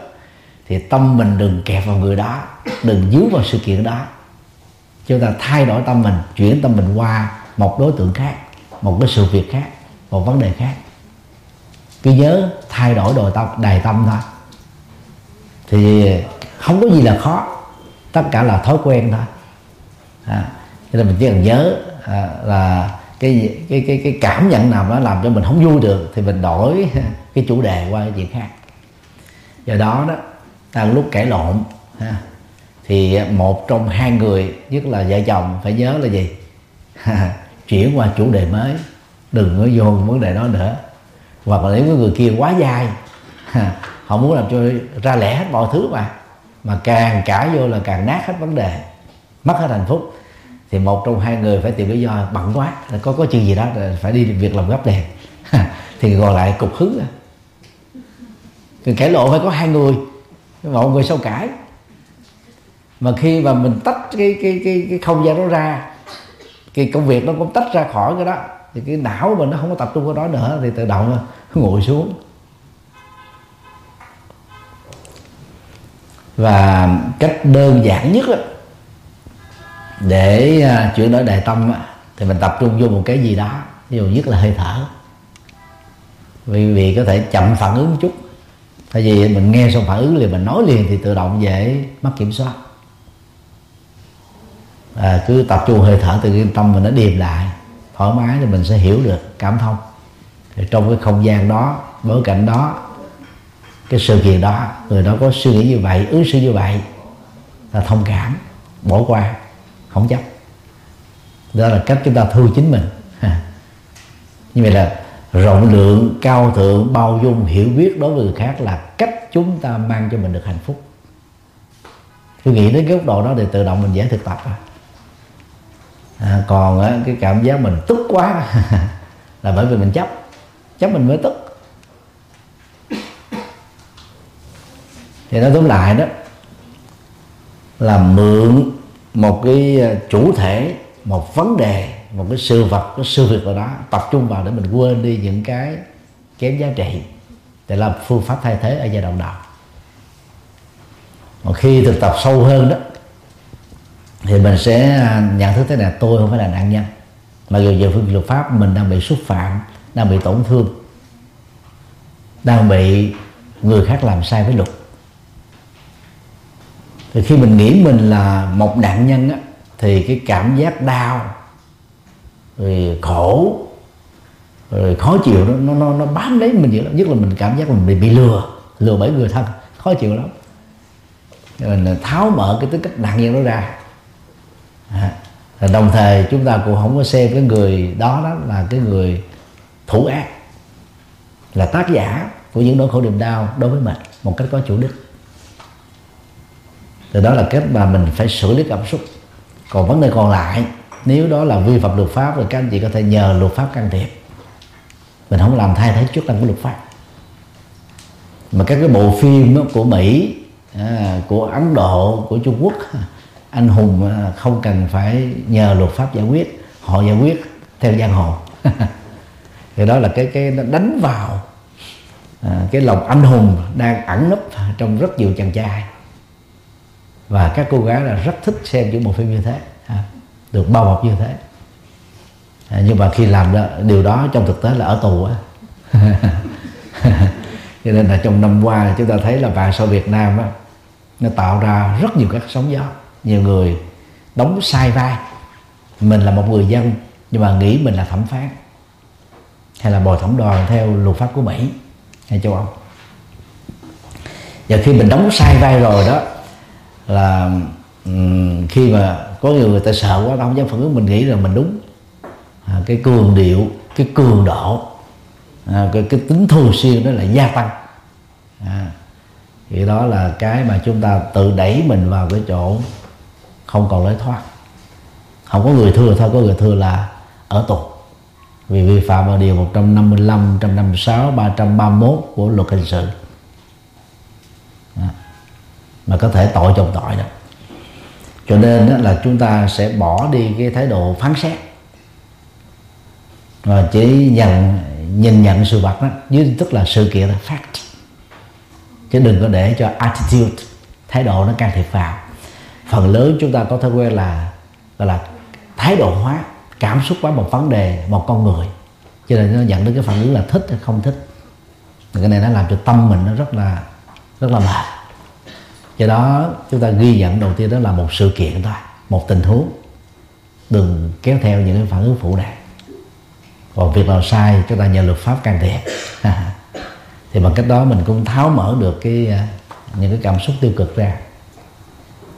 thì tâm mình đừng kẹp vào người đó đừng dướng vào sự kiện đó. Chúng ta thay đổi tâm mình chuyển tâm mình qua một đối tượng khác một cái sự việc khác một vấn đề khác. Cứ nhớ thay đổi đồi tâm đài tâm thôi. Thì không có gì là khó tất cả là thói quen thôi. À, cho nên mình chỉ cần nhớ à, là cái cái cái cái cảm nhận nào nó làm cho mình không vui được thì mình đổi cái chủ đề qua cái chuyện khác. Do đó đó đang lúc cãi lộn ha, thì một trong hai người nhất là vợ chồng phải nhớ là gì? chuyển qua chủ đề mới. Đừng có vô vấn đề đó nữa. Hoặc là nếu cái người kia quá dai họ muốn làm cho ra lẻ hết mọi thứ mà. Mà càng cãi vô là càng nát hết vấn đề. Mất hết hạnh phúc. Thì một trong hai người phải tìm lý do bận quá. Có có chuyện gì đó phải đi việc làm gấp đèn. Thì gọi lại cục hứng à. thì cãi lộ phải có hai người. Một người sau cãi. Mà khi mà mình tách cái cái cái cái không gian đó ra cái công việc nó cũng tách ra khỏi cái đó. Thì cái não mình nó không có tập trung vào đó nữa thì tự động ngồi xuống. Và cách đơn giản nhất đó, để à, chuyển đổi đại tâm thì mình tập trung vô một cái gì đó ví dụ nhất là hơi thở. Vì vì có thể chậm phản ứng một chút. Tại vì mình nghe xong phản ứng liền mình nói liền thì tự động dễ mất kiểm soát à, cứ tập trung hơi thở từ cái tâm mình nó điềm lại thoải mái thì mình sẽ hiểu được cảm thông. Thì trong cái không gian đó bối cảnh đó cái sự kiện đó người đó có suy nghĩ như vậy ứng xử như vậy là thông cảm bỏ qua không chấp. Đó là cách chúng ta thu chính mình. Như vậy là rộng lượng cao thượng bao dung hiểu biết đối với người khác là cách chúng ta mang cho mình được hạnh phúc. Tôi nghĩ đến cái góc độ đó thì tự động mình dễ thực tập à, còn á, cái cảm giác mình tức quá. Là bởi vì mình chấp. Chấp mình mới tức. Thì nói tóm lại đó là mượn một cái à, chủ thể một vấn đề một cái sự vật cái sự việc nào đó tập trung vào để mình quên đi những cái kém giá trị để làm phương pháp thay thế ở giai đoạn đầu. Còn khi thực tập sâu hơn đó thì mình sẽ à, nhận thức thế này tôi không phải là nạn nhân. Mà dù về phương luật pháp mình đang bị xúc phạm đang bị tổn thương đang bị người khác làm sai với luật. Thì khi mình nghĩ mình là một nạn nhân á, thì cái cảm giác đau rồi khổ rồi khó chịu nó nó nó, nó bám lấy mình dữ lắm nhất là mình cảm giác mình bị, bị lừa lừa bởi người thân khó chịu lắm. Mình tháo mở cái tính cách nạn nhân đó ra à, đồng thời chúng ta cũng không có xem cái người đó đó là cái người thủ ác là tác giả của những nỗi khổ niềm đau đối với mình một cách có chủ đích. Thì đó là cách mà mình phải xử lý cảm xúc. Còn vấn đề còn lại nếu đó là vi phạm luật pháp thì các anh chị có thể nhờ luật pháp can thiệp. Mình không làm thay thế chức năng của luật pháp. Mà các cái bộ phim của mỹ à, của ấn độ của trung quốc anh hùng à, không cần phải nhờ luật pháp giải quyết họ giải quyết theo giang hồ. Thì đó là cái cái nó đánh vào à, cái lòng anh hùng đang ẩn nấp trong rất nhiều chàng trai. Và các cô gái là rất thích xem những bộ phim như thế à, được bao bọc như thế. À, nhưng mà khi làm đó, điều đó trong thực tế là ở tù á. Cho nên là trong năm qua chúng ta thấy là vàng sau Việt Nam á nó tạo ra rất nhiều các sóng gió nhiều người đóng sai vai. Mình là một người dân nhưng mà nghĩ mình là thẩm phán hay là bồi thẩm đoàn theo luật pháp của Mỹ hay châu Âu. Và khi mình đóng sai vai rồi đó là um, khi mà có nhiều người ta sợ quá đâu dám phản ứng mình nghĩ là mình đúng. À, cái cường điệu cái cường độ à, cái, cái tính thường xuyên đó là gia tăng. À, thì đó là cái mà chúng ta tự đẩy mình vào cái chỗ không còn lối thoát. Không có người thừa thôi có người thừa là ở tù. Vì vi phạm vào điều 155, 156, 331 của luật hình sự. Mà có thể tội chồng tội đó. Cho nên đó là chúng ta sẽ bỏ đi cái thái độ phán xét. Và chỉ nhận nhìn nhận sự vật đó dưới tức là sự kiện là fact. Chứ đừng có để cho attitude thái độ nó can thiệp vào phần lớn chúng ta có thói quen là, gọi là thái độ hóa, cảm xúc hóa một vấn đề, một con người. Cho nên nó dẫn đến cái phản ứng là thích hay không thích. Cái này nó làm cho tâm mình nó rất là rất là mệt. Do đó, chúng ta ghi nhận đầu tiên đó là một sự kiện thôi, một tình huống. Đừng kéo theo những cái phản ứng phụ này còn việc nào sai, chúng ta nhờ luật pháp can thiệp. Thì bằng cách đó mình cũng tháo mở được cái à, những cái cảm xúc tiêu cực ra.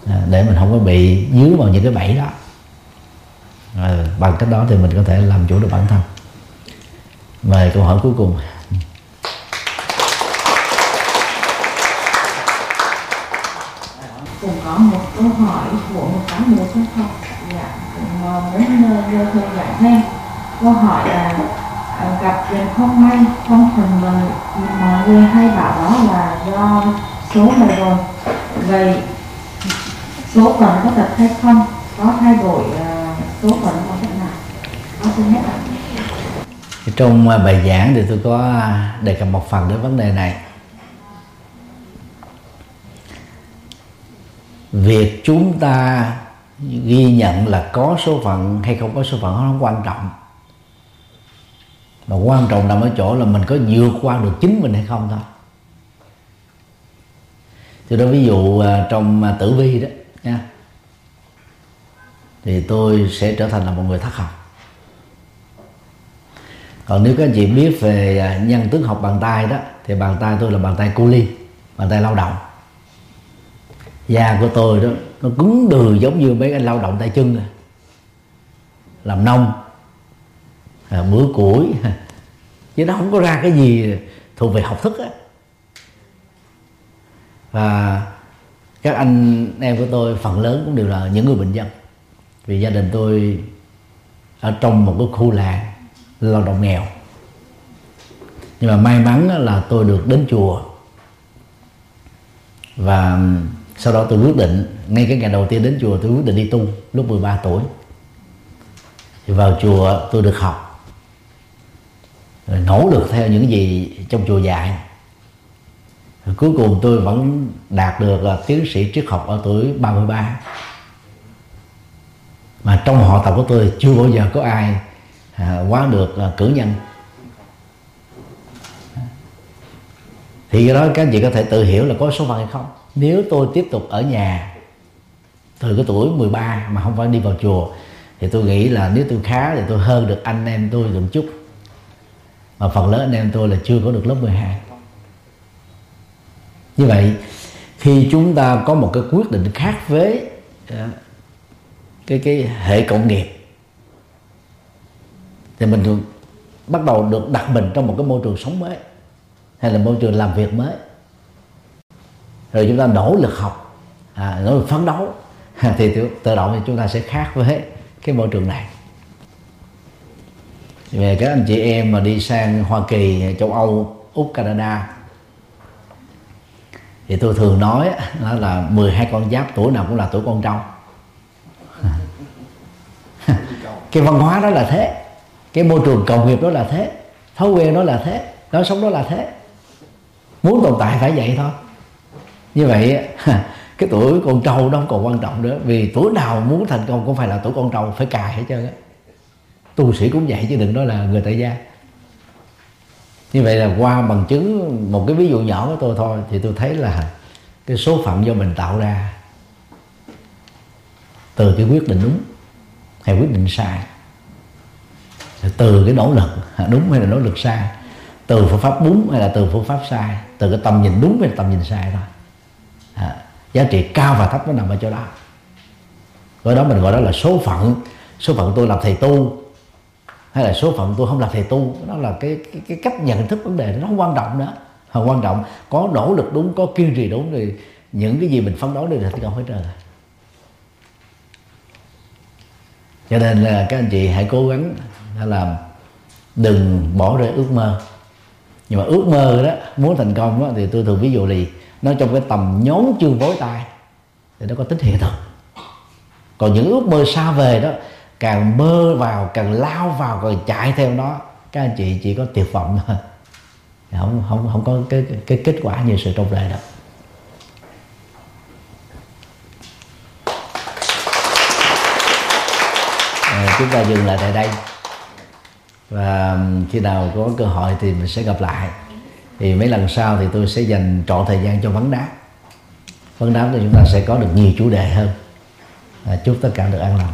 À, để mình không có bị dướng vào những cái bẫy đó. À, bằng cách đó thì mình có thể làm chủ được bản thân. Mời câu hỏi cuối cùng. Cũng có một câu hỏi của một cán bộ xuất học dạ cũng muốn nhờ thầy giải thêm. Câu hỏi là à, gặp chuyện không may không thuận lợi mọi người hay bảo đó là do số mệnh rồi vậy số phận có thật hay không? Có thay đổi ờ, số phận có cách nào? Có xin hết ạ. Trong ờ, bài giảng thì tôi có ờ, đề cập một phần đến vấn đề này. Việc chúng ta ghi nhận là có số phận hay không có số phận nó không quan trọng. Mà quan trọng nằm ở chỗ là mình có vượt qua được chính mình hay không thôi. Thì đó, ví dụ trong tử vi đó nha. Thì tôi sẽ trở thành là một người thất học. Còn nếu các anh chị biết về à, nhân tướng học bàn tay đó thì bàn tay tôi là bàn tay cu ly bàn tay lao động. Da của tôi đó nó cứng đừ giống như mấy anh lao động tay chân này. làm nông à, bữa củi. Chứ nó không có ra cái gì thuộc về học thức á. Và các anh em của tôi, phần lớn cũng đều là những người bệnh dân vì gia đình tôi ở trong một cái khu làng lao động nghèo. Nhưng mà may mắn là tôi được đến chùa. Và sau đó tôi quyết định, ngay cái ngày đầu tiên đến chùa tôi quyết định đi tu, lúc 13 tuổi. Thì vào chùa tôi được học. Rồi nỗ lực theo những gì trong chùa dạy rồi cuối cùng tôi vẫn đạt được là tiến sĩ triết học ở tuổi 33 mà trong họ tộc của tôi chưa bao giờ có ai à, quá được à, cử nhân. Thì cái đó các anh chị có thể tự hiểu là có số phận hay không. Nếu tôi tiếp tục ở nhà từ cái tuổi 13 mà không phải đi vào chùa thì tôi nghĩ là nếu tôi khá thì tôi hơn được anh em tôi một chút. Mà phần lớn anh em tôi là chưa có được lớp 12 như vậy khi chúng ta có một cái quyết định khác với à, cái cái hệ cộng nghiệp thì mình bắt đầu được đặt mình trong một cái môi trường sống mới hay là môi trường làm việc mới. Rồi chúng ta nỗ lực học à, nỗ lực phấn đấu thì tự động thì chúng ta sẽ khác với cái môi trường này. Về các anh chị em mà đi sang Hoa Kỳ, châu Âu, Úc, Canada thì tôi thường nói đó là 12 con giáp, tuổi nào cũng là tuổi con trâu. Cái văn hóa đó là thế. Cái môi trường công nghiệp đó là thế. Thói quen đó là thế. Lối sống đó là thế. Muốn tồn tại phải vậy thôi. Như vậy cái tuổi con trâu đâu không còn quan trọng nữa. Vì tuổi nào muốn thành công cũng phải là tuổi con trâu, phải cài hết trơn á. Tu sĩ cũng vậy chứ đừng nói là người tại gia như vậy là qua bằng chứng một cái ví dụ nhỏ của tôi thôi thì tôi thấy là cái số phận do mình tạo ra từ cái quyết định đúng hay quyết định sai từ cái nỗ lực đúng hay là nỗ lực sai từ phương pháp đúng hay là từ phương pháp sai từ cái tầm nhìn đúng hay là tầm nhìn sai thôi. À, giá trị cao và thấp nó nằm ở chỗ đó. Gọi đó mình gọi đó là số phận. Số phận tôi làm thầy tu hay là số phận tôi không làm thầy tu đó là cái cái, cái cách nhận thức vấn đề nó không quan trọng nữa không quan trọng có nỗ lực đúng có kiên trì đúng thì những cái gì mình phấn đấu được là thành công hết trơn cho nên là các anh chị hãy cố gắng là đừng bỏ rơi ước mơ. Nhưng mà ước mơ đó muốn thành công đó, thì tôi thường ví dụ là nó trong cái tầm nhón chương vối tay thì nó có tính hiện thực. Còn những ước mơ xa về đó càng mơ vào càng lao vào càng chạy theo nó các anh chị chỉ có tuyệt vọng thôi. Không không không có cái cái kết quả như sự trong đợi đâu. À, chúng ta dừng lại tại đây. Và khi nào có cơ hội thì mình sẽ gặp lại. Thì mấy lần sau thì tôi sẽ dành trọn thời gian cho vấn đáp. Vấn đáp thì chúng ta sẽ có được nhiều chủ đề hơn. À, chúc tất cả được an lành.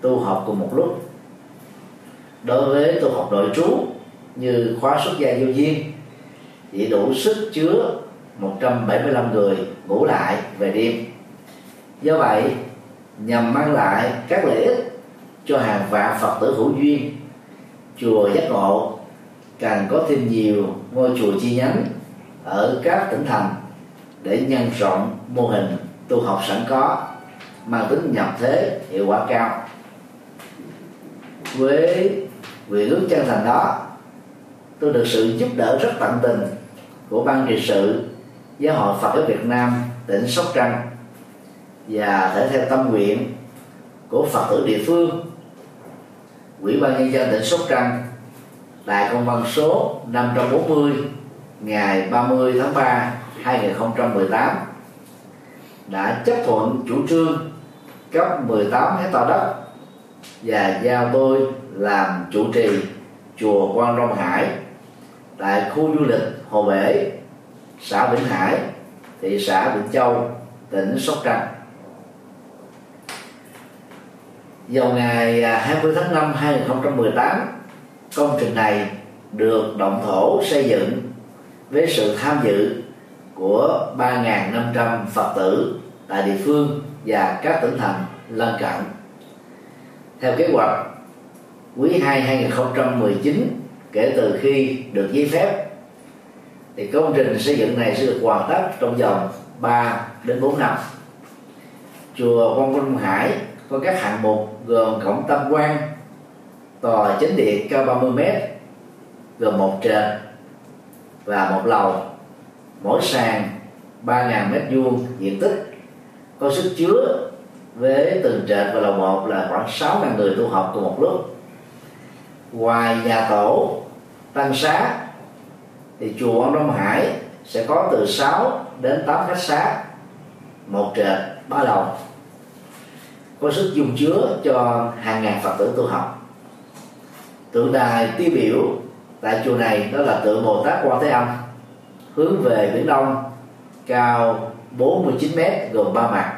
tu học cùng một lúc. Đối với tu học nội trú như khóa xuất gia vô duyên, chỉ đủ sức chứa 175 người ngủ lại về đêm. Do vậy, nhằm mang lại các lợi ích cho hàng vạn phật tử hữu duyên, chùa giác ngộ càng có thêm nhiều ngôi chùa chi nhánh ở các tỉnh thành để nhân rộng mô hình tu học sẵn có, mang tính nhập thế hiệu quả cao với nguyện ước chân thành đó, tôi được sự giúp đỡ rất tận tình của ban trị sự, giáo hội Phật giáo Việt Nam, tỉnh Sóc Trăng và thể theo tâm nguyện của Phật tử địa phương. Ủy ban nhân dân tỉnh Sóc Trăng tại công văn số 540 ngày 30 tháng 3 2018 đã chấp thuận chủ trương cấp 18 hecta đất và giao tôi làm chủ trì chùa Quan Long Hải tại khu du lịch Hồ Bể, xã Vĩnh Hải, thị xã Vĩnh Châu, tỉnh Sóc Trăng. Vào ngày à, 20 tháng 5 2018, công trình này được động thổ xây dựng với sự tham dự của 3.500 Phật tử tại địa phương và các tỉnh thành lân cận theo kế hoạch, quý 2 2019 kể từ khi được giấy phép, thì công trình xây dựng này sẽ được hoàn tất trong vòng 3 đến 4 năm. Chùa Quang Minh Hải có các hạng mục gồm cổng tam quan, tòa chính điện cao 30 m gồm một trệt và một lầu. Mỗi sàn 3.000 mét vuông diện tích, có sức chứa với từng trệt và lầu một là khoảng 6.000 người tu học cùng một lúc. Ngoài nhà tổ, tăng xá, thì chùa ông Đông Hải sẽ có từ 6 đến 8 khách xá, một trệt, ba lầu. Có sức dung chứa cho hàng ngàn phật tử tu học. Tượng đài tiêu biểu tại chùa này đó là tượng Bồ Tát Quan Thế Âm, hướng về biển đông, cao 49 mét gồm ba mặt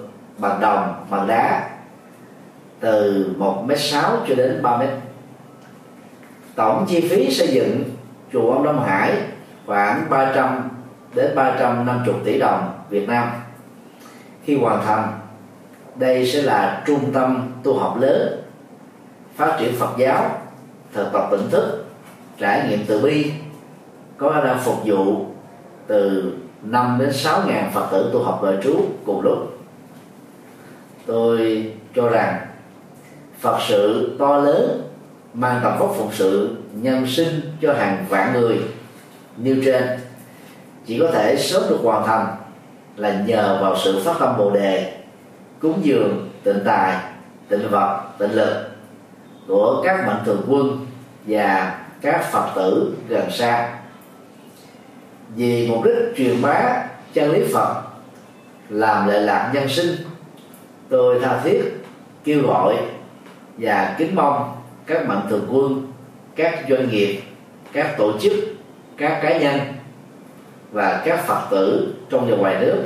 bằng đồng bằng đá từ 1 m sáu cho đến 3 m tổng chi phí xây dựng chùa ông Đông Hải khoảng 300 đến 350 tỷ đồng Việt Nam. Khi hoàn thành, đây sẽ là trung tâm tu học lớn, phát triển Phật giáo, thực tập tỉnh thức, trải nghiệm từ bi, có khả năng phục vụ từ 5 đến 6 ngàn Phật tử tu học đời trú cùng lúc tôi cho rằng Phật sự to lớn mang tầm vóc phụng sự nhân sinh cho hàng vạn người như trên. Chỉ có thể sớm được hoàn thành là nhờ vào sự phát tâm bồ đề, cúng dường, tịnh tài, tịnh vật, tịnh lực của các mạnh thường quân và các phật tử gần xa. Vì mục đích truyền bá chân lý phật, làm lệ lạc nhân sinh tôi tha thiết kêu gọi và kính mong các mạnh thường quân, các doanh nghiệp, các tổ chức, các cá nhân và các phật tử trong và ngoài nước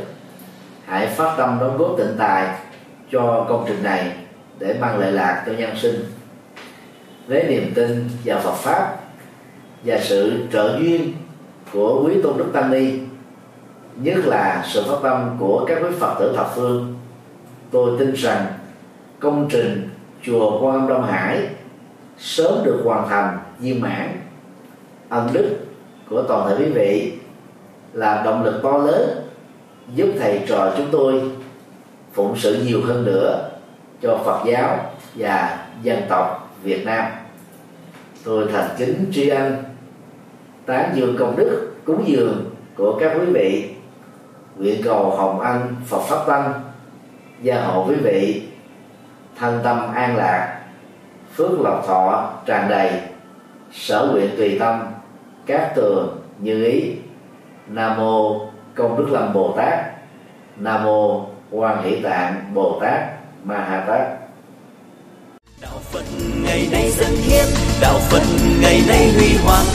hãy phát tâm đóng góp tịnh tài cho công trình này để mang lợi lạc cho nhân sinh. Với niềm tin vào Phật pháp và sự trợ duyên của quý tôn đức tăng ni, nhất là sự phát tâm của các quý phật tử thập phương tôi tin rằng công trình chùa quan âm đông hải sớm được hoàn thành viên mãn. Ân đức của toàn thể quý vị là động lực to lớn giúp thầy trò chúng tôi phụng sự nhiều hơn nữa cho Phật giáo và dân tộc Việt Nam. Tôi thành kính tri ân tán dương công đức cúng dường của các quý vị. Nguyện cầu hồng ân Phật pháp tăng gia hộ quý vị. Thân tâm an lạc. Phước lộc thọ tràn đầy. Sở nguyện tùy tâm. Các tường như ý. Nam mô công đức lâm bồ tát. Nam mô quan hỷ tạng bồ tát ma ha tát. Đạo phật ngày nay dân hiến. Đạo phật ngày nay huy hoàng